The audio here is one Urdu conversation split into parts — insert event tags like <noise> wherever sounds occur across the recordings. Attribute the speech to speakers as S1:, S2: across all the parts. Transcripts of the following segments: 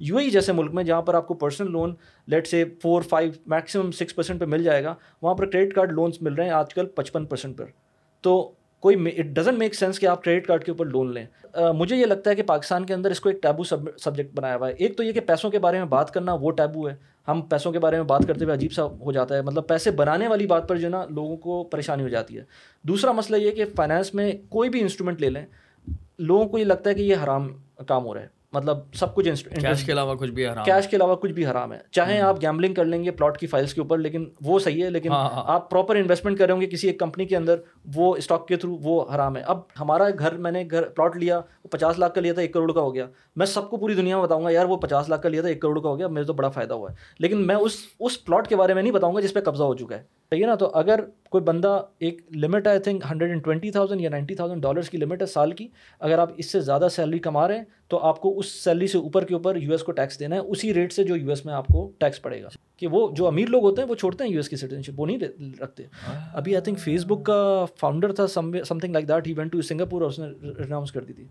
S1: یو اے جیسے ملک میں جہاں پر آپ کو personal loan let's say four five maximum six percent پہ مل جائے گا، وہاں پر کریڈٹ کارڈ لونس مل رہے ہیں آج کل پچپن پرسینٹ پر۔ تو کوئی اٹ ڈزنٹ میک سینس کہ آپ کریڈٹ کارڈ کے اوپر لون لیں۔ مجھے یہ لگتا ہے کہ پاکستان کے اندر اس کو ایک ٹیبو سبجیکٹ بنایا ہوا ہے۔ ایک تو یہ کہ پیسوں کے بارے میں بات کرنا وہ ٹیبو ہے۔ ہم پیسوں کے بارے میں بات کرتے ہوئے عجیب سا ہو جاتا ہے۔ مطلب پیسے بنانے والی بات پر جو ہے نا، لوگوں کو پریشانی ہو جاتی ہے۔ دوسرا مسئلہ یہ کہ فائنانس میں کوئی بھی انسٹرومنٹ لے لیں، لوگوں کو یہ لگتا ہے کہ یہ حرام کام ہو رہا ہے۔ مطلب سب کچھ
S2: کیش کے علاوہ کچھ بھی حرام
S1: کیش کے علاوہ کچھ بھی حرام ہے۔ چاہے آپ گیملنگ کر لیں گے پلاٹ کی فائلس کے اوپر لیکن وہ صحیح ہے لیکن ہاں، ہاں۔ آپ پراپر انویسٹمنٹ کریں گے کسی ایک کمپنی کے اندر وہ اسٹاک کے تھرو وہ حرام ہے۔ اب ہمارا گھر میں نے گھر پلاٹ لیا وہ پچاس لاکھ کا لیا تھا ایک کروڑ کا ہو گیا۔ میں سب کو پوری دنیا میں بتاؤں گا یار وہ پچاس لاکھ کا لیا تھا ایک کروڑ کا ہو گیا میرے تو بڑا فائدہ ہوا ہے۔ لیکن میں اس اس پلاٹ کے بارے میں نہیں بتاؤں گا جس پہ قبضہ ہو چکا ہے۔ صحیح ہے نا؟ تو اگر کوئی بندہ ایک لمٹ ہے I think hundred and twenty thousand یا نائنٹی تھاؤزینڈ ڈالرس کی لمٹ ہے سال کی اگر آپ اس سے زیادہ سیلری کما رہے ہیں تو آپ کو اس سیلری سے اوپر کے اوپر یو ایس کو ٹیکس دینا ہے۔ اسی ریٹ سے جو یو ایس میں آپ کو ٹیکس پڑے گا۔ کہ وہ جو امیر لوگ ہوتے ہیں وہ چھوڑتے ہیں یو ایس کی سٹیزن شپ وہ نہیں رکھتے۔ ابھی آئی تھنک فیس بک کا فاؤنڈر تھا something like that he went to Singapore اور اس نے اناؤنس کر دی تھی۔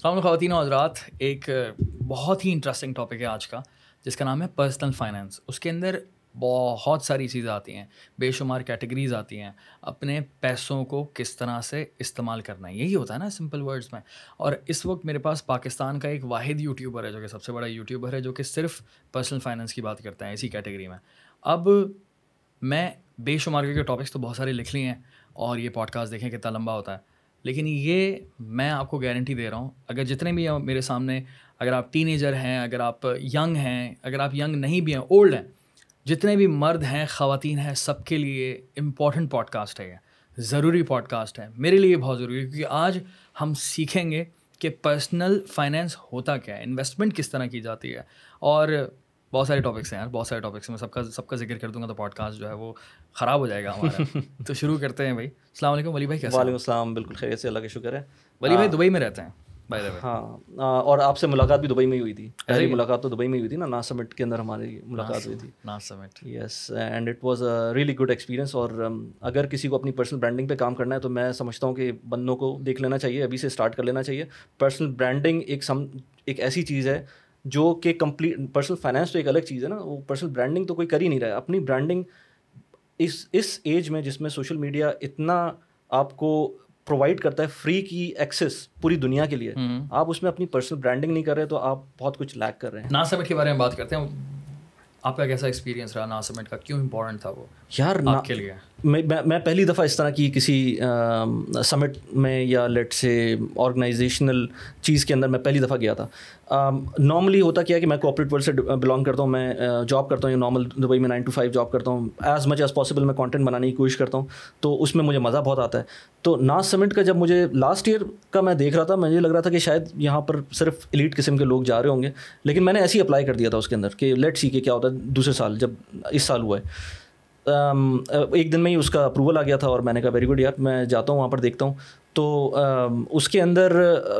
S2: السلام خواتین و حضرات۔ ایک بہت ہی انٹرسٹنگ ٹاپک ہے آج کا، جس کا نام ہے پرسنل فائنینس اس کے اندر بہت ساری چیزیں آتی ہیں، بے شمار کیٹیگریز آتی ہیں۔ اپنے پیسوں کو کس طرح سے استعمال کرنا ہے، یہی ہوتا ہے نا سمپل ورڈس میں۔ اور اس وقت میرے پاس پاکستان کا ایک واحد یوٹیوبر ہے، جو کہ سب سے بڑا یوٹیوبر ہے، جو کہ صرف پرسنل فائنینس کی بات کرتا ہے اسی کیٹیگری میں۔ اب میں بے شمار کے ٹاپکس تو بہت سارے لکھ لی ہیں اور یہ پوڈ کاسٹ دیکھیں کتنا لمبا ہوتا ہے۔ لیکن یہ میں آپ کو گارنٹی دے رہا ہوں، اگر جتنے بھی میرے سامنے، اگر آپ ٹین ایجر ہیں، اگر آپ ینگ ہیں، اگر آپ ینگ نہیں بھی ہیں اولڈ ہیں، جتنے بھی مرد ہیں، خواتین ہیں، سب کے لیے امپورٹنٹ پوڈ کاسٹ ہے یہ، ضروری پوڈ کاسٹ ہے، میرے لیے بہت ضروری ہے، کیونکہ آج ہم سیکھیں گے کہ پرسنل فائنینس ہوتا کیا ہے انویسٹمنٹ کس طرح کی جاتی ہے، اور بہت سارے ٹاپکس ہیں یار بہت سارے ٹاپکس میں سب کا سب کا ذکر کر دوں گا تو پوڈ کاسٹ جو ہے وہ خراب ہو جائے گا ہمارا۔ <laughs> تو شروع کرتے ہیں بھائی۔ السلام علیکم ولی بھائی
S1: وعلیکم السلام بالکل خیریت سے اللہ کا شکر ہے۔
S2: ولی بھائی دبئی میں رہتے ہیں
S1: ہاں۔ اور آپ سے ملاقات بھی دبئی میں ہوئی تھی۔ پہلی ملاقات تو دبئی میں ہوئی تھی نا نا سمٹ کے اندر ہماری ملاقات ہوئی تھی۔
S2: نا summit
S1: yes and it was a really good experience اور اگر کسی کو اپنی پرسنل برانڈنگ پہ کام کرنا ہے تو میں سمجھتا ہوں کہ بندوں کو دیکھ لینا چاہیے ابھی سے اسٹارٹ کر لینا چاہیے۔ پرسنل برانڈنگ ایک سم ایک ایسی چیز ہے جو کہ کمپلیٹ پرسنل فائنینس تو ایک الگ چیز ہے نا وہ پرسنل برانڈنگ تو کوئی کر ہی نہیں رہا ہے۔ اپنی برانڈنگ اس اس ایج میں جس میں سوشل میڈیا اتنا آپ کو پرووائڈ کرتا ہے فری کی ایکسیس پوری دنیا کے لیے آپ اس میں اپنی پرسنل برانڈنگ نہیں کر رہے تو آپ بہت کچھ لیک کر رہے ہیں۔
S2: نا سمٹ کے بارے میں بات کرتے ہیں۔ آپ کا کیسا ایکسپیرینس رہا نا سمٹ کا؟ کیوں امپورٹنٹ تھا وہ
S1: یار کے لیے؟ میں میں پہلی دفعہ اس طرح کی کسی سمٹ میں یا لیٹ سے آرگنائزیشنل چیز کے اندر میں پہلی دفعہ گیا تھا۔ Um, نارملی ہوتا کیا کہ میں کوپریٹ ورلڈ سے بلانگ کرتا ہوں، میں uh, جاب کرتا ہوں، یا نارمل دبئی میں نائن ٹو فائیو جاب کرتا ہوں۔ ایز مچ ایز پاسبل میں کانٹینٹ بنانے کی کوشش کرتا ہوں۔ تو اس میں مجھے مزہ بہت آتا ہے۔ تو ناز سمٹ کا جب مجھے لاسٹ ایئر کا میں دیکھ رہا تھا، مجھے لگ رہا تھا کہ شاید یہاں پر صرف ایلیٹ قسم کے لوگ جا رہے ہوں گے۔ لیکن میں نے ایسے ہی اپلائی کر دیا تھا اس کے اندر کہ لیٹ سی کے کیا ہوتا ہے دوسرے سال، جب اس سال ہوا ہے۔ um, uh, ایک دن میں ہی اس کا اپروول آ گیا تھا اور میں نے کہا ویری گڈ یار، میں جاتا ہوں، وہاں پر دیکھتا ہوں۔ تو اس کے اندر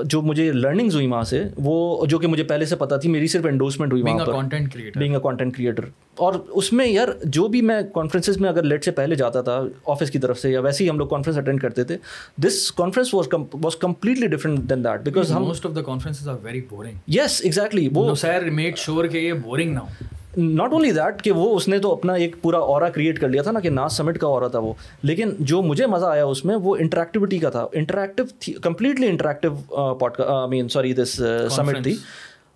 S1: جو مجھے لرننگز ہوئی وہاں سے وہ جو کہ مجھے پہلے سے پتا تھی میری صرف انڈورسمنٹ ہوئی وہاں پر۔ بینگ اے کانٹینٹ کریٹر اور اس میں یار جو بھی میں کانفرنسز میں اگر لیٹ سے پہلے جاتا تھا آفس کی طرف سے یا ویسے ہی ہم لوگ کانفرنس اٹینڈ کرتے تھے this conference was was completely different than that because
S2: most of the conference are very boring
S1: yes exactly وہ
S2: سیر میک شیور کہ یہ بورنگ نہ ہو۔
S1: ناٹ اونلی دیٹ کہ وہ اس نے تو اپنا ایک پورا اورا کریٹ کر لیا تھا نا کہ ناز سمٹ کا اورا تھا وہ۔ لیکن جو مجھے مزہ آیا اس میں وہ انٹریکٹیوٹی کا تھا۔ انٹریکٹیو کمپلیٹلی انٹریکٹیو پوڈ مین سوری دس سمٹ تھی۔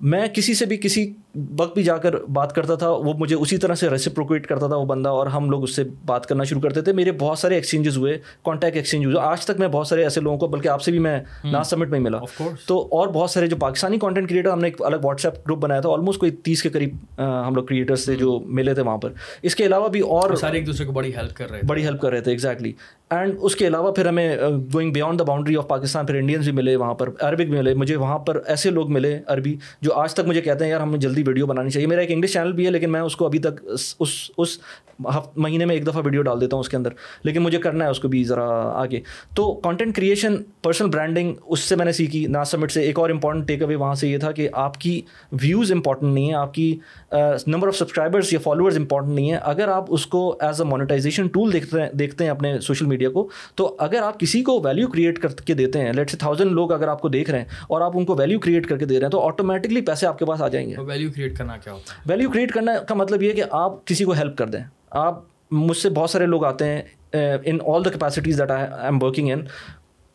S1: میں کسی سے بھی کسی وقت بھی جا کر بات کرتا تھا وہ مجھے اسی طرح سے ریسیپروکیٹ کرتا تھا وہ بندہ اور ہم لوگ اس سے بات کرنا شروع کرتے تھے۔ میرے بہت سارے ایکسچینجز ہوئے کانٹیکٹ ایکسچینج ہوئے۔ آج تک میں بہت سارے ایسے لوگوں کو بلکہ آپ سے بھی میں ناز سمٹ میں ملا۔ تو اور بہت سارے جو پاکستانی کانٹینٹ کریٹر ہم نے ایک الگ واٹس ایپ گروپ بنایا تھا آلموسٹ کوئی تیس کے قریب ہم لوگ کریٹرس تھے جو ملے تھے وہاں پر۔ اس کے علاوہ بھی اور
S2: سارے ایک دوسرے کو بڑی ہیلپ کر رہے
S1: بڑی ہیلپ کر رہے تھے ایگزیکٹلی اینڈ اس کے علاوہ پھر ہمیں going beyond the boundary of Pakistan پھر انڈینس بھی ملے وہاں پر عربک بھی ملے۔ مجھے وہاں پر ایسے لوگ ملے عربی جو آج تک مجھے کہتے ہیں یار ہم جلدی ویڈیو بنانی چاہیے۔ میرا ایک انگلش چینل بھی ہے، لیکن میں اس کو ابھی تک اس اس مہینے میں ایک دفعہ ویڈیو ڈال دیتا ہوں اس کے اندر۔ لیکن مجھے کرنا ہے اس کو بھی ذرا آگے۔ تو کانٹینٹ کریشن پرسنل برانڈنگ اس سے میں نے سیکھی۔ نا سمٹ سے ایک اور امپورٹنٹ ٹیک اوے وہاں سے یہ تھا کہ آپ کی ویوز امپورٹنٹ نہیں ہے آپ کی نمبر آف سبسکرائبرس یا فالوورز امپورٹنٹ نہیں ہے اگر آپ اس کو ایز اے مانیٹائزیشن ٹول دیکھتے ہیں دیکھتے ہیں اپنے سوشل میڈیا کو تو اگر آپ کسی کو ویلیو کریٹ کر کے دیتے ہیں لیٹ سے تھاؤزینڈ لوگ اگر آپ کو دیکھ رہے ہیں اور آپ ان کو ویلیو کریٹ کر کے دے رہے ہیں تو آٹومیٹکلی پیسے آپ کے پاس آ جائیں گے۔
S2: ویلیو کریٹ کرنا کیا ہوتا
S1: ہے؟ ویلیو کریٹ کرنا کا مطلب یہ ہے کہ آپ کسی کو ہیلپ کر دیں۔ آپ مجھ سے بہت سارے لوگ آتے ہیں in all the capacities that I am working in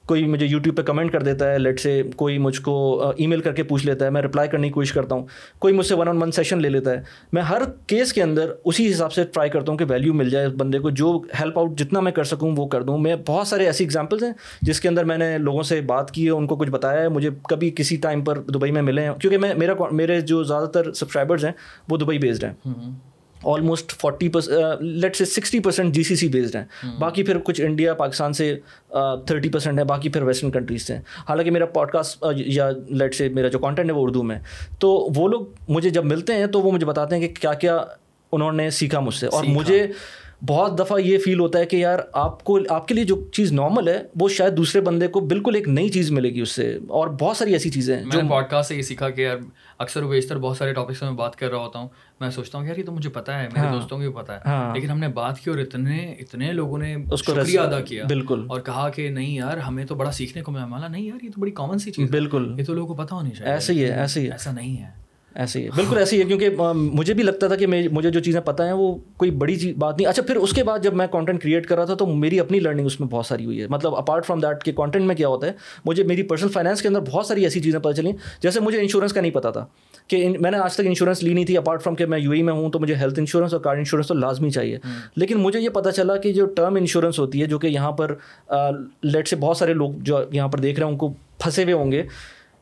S1: کوئی مجھے یوٹیوب پہ کمنٹ کر دیتا ہے لیٹ سے کوئی مجھ کو ای میل کر کے پوچھ لیتا ہے، میں رپلائی کرنے کی کوشش کرتا ہوں۔ کوئی مجھ سے ون آن ون سیشن لے لیتا ہے۔ میں ہر کیس کے اندر اسی حساب سے ٹرائی کرتا ہوں کہ ویلیو مل جائے اس بندے کو، جو ہیلپ آؤٹ جتنا میں کر سکوں وہ کر دوں۔ میں بہت سارے ایسی ایگزامپلس ہیں جس کے اندر میں نے لوگوں سے بات کی ہے، ان کو کچھ بتایا ہے، مجھے کبھی کسی ٹائم پر دبئی میں ملے ہیں۔ کیونکہ میں، میرا، میرے جو زیادہ تر سبسکرائبرز ہیں وہ دبئی بیسڈ ہیں۔ Almost forty let's say sixty percent G C C based ہیں باقی پھر کچھ انڈیا پاکستان سے تھرٹی پرسینٹ ہے باقی پھر ویسٹرن کنٹریز سے ہیں حالانکہ میرا پوڈ کاسٹ یا لیٹ سے میرا جو کانٹینٹ ہے وہ اردو میں تو وہ لوگ مجھے جب ملتے ہیں تو وہ مجھے بتاتے ہیں کہ کیا کیا انہوں نے سیکھا مجھ سے اور مجھے بہت دفعہ یہ فیل ہوتا ہے کہ یار آپ کو آپ کے لیے جو چیز نارمل ہے وہ شاید دوسرے بندے کو بالکل ایک نئی چیز ملے گی اس سے۔ اور بہت ساری ایسی چیزیں ہیں
S2: جو پوڈ کاسٹ سے یہ سیکھا کہ یار اکثر و بیشتر بہت سارے ٹاپکس میں بات کر رہا ہوتا ہوں۔ میں سوچتا ہوں یار یہ تو مجھے پتا ہے میرے ہاں۔ دوستوں کو بھی پتا ہے۔ ہاں۔ لیکن ہم نے بات کی اور اتنے اتنے لوگوں نے اس کو شکریہ ادا کیا بالکل۔ اور کہا کہ نہیں یار ہمیں تو بڑا سیکھنے کو ملا۔ نہیں یار یہ تو بڑی کامن سی چیز بالکل۔ یہ تو لوگوں کو پتا ہونی چاہیے۔
S1: ایسے ہی ہے ایسے ہی
S2: ایسا نہیں ہے۔
S1: ایسے ہی بالکل ایسے ہی ہے کیونکہ مجھے بھی لگتا تھا کہ مجھے جو چیزیں پتہ ہیں وہ کوئی بڑی چیز بات نہیں۔ اچھا پھر اس کے بعد جب میں کانٹینٹ کریٹ کر رہا تھا تو میری اپنی لرننگ اس میں بہت ساری ہوئی ہے۔ مطلب اپارٹ فرام دیٹ کہ کانٹینٹ میں کیا ہوتا ہے مجھے میری پرسنل فائنینس کے اندر بہت ساری ایسی چیزیں پتہ چلیں۔ جیسے مجھے انشورنس کا نہیں پتا تھا کہ میں نے آج تک انشورنس لی نہیں تھی اپارٹ فرام کہ میں یو ای میں ہوں تو مجھے ہیلتھ انشورنس اور کار انشورنس تو لازمی چاہیے۔ لیکن مجھے یہ پتا چلا کہ جو ٹرم انشورنس ہوتی ہے جو کہ یہاں پر لیٹ سے بہت سارے لوگ جو یہاں پر دیکھ رہے ہیں ان کو پھنسے ہوئے ہوں گے۔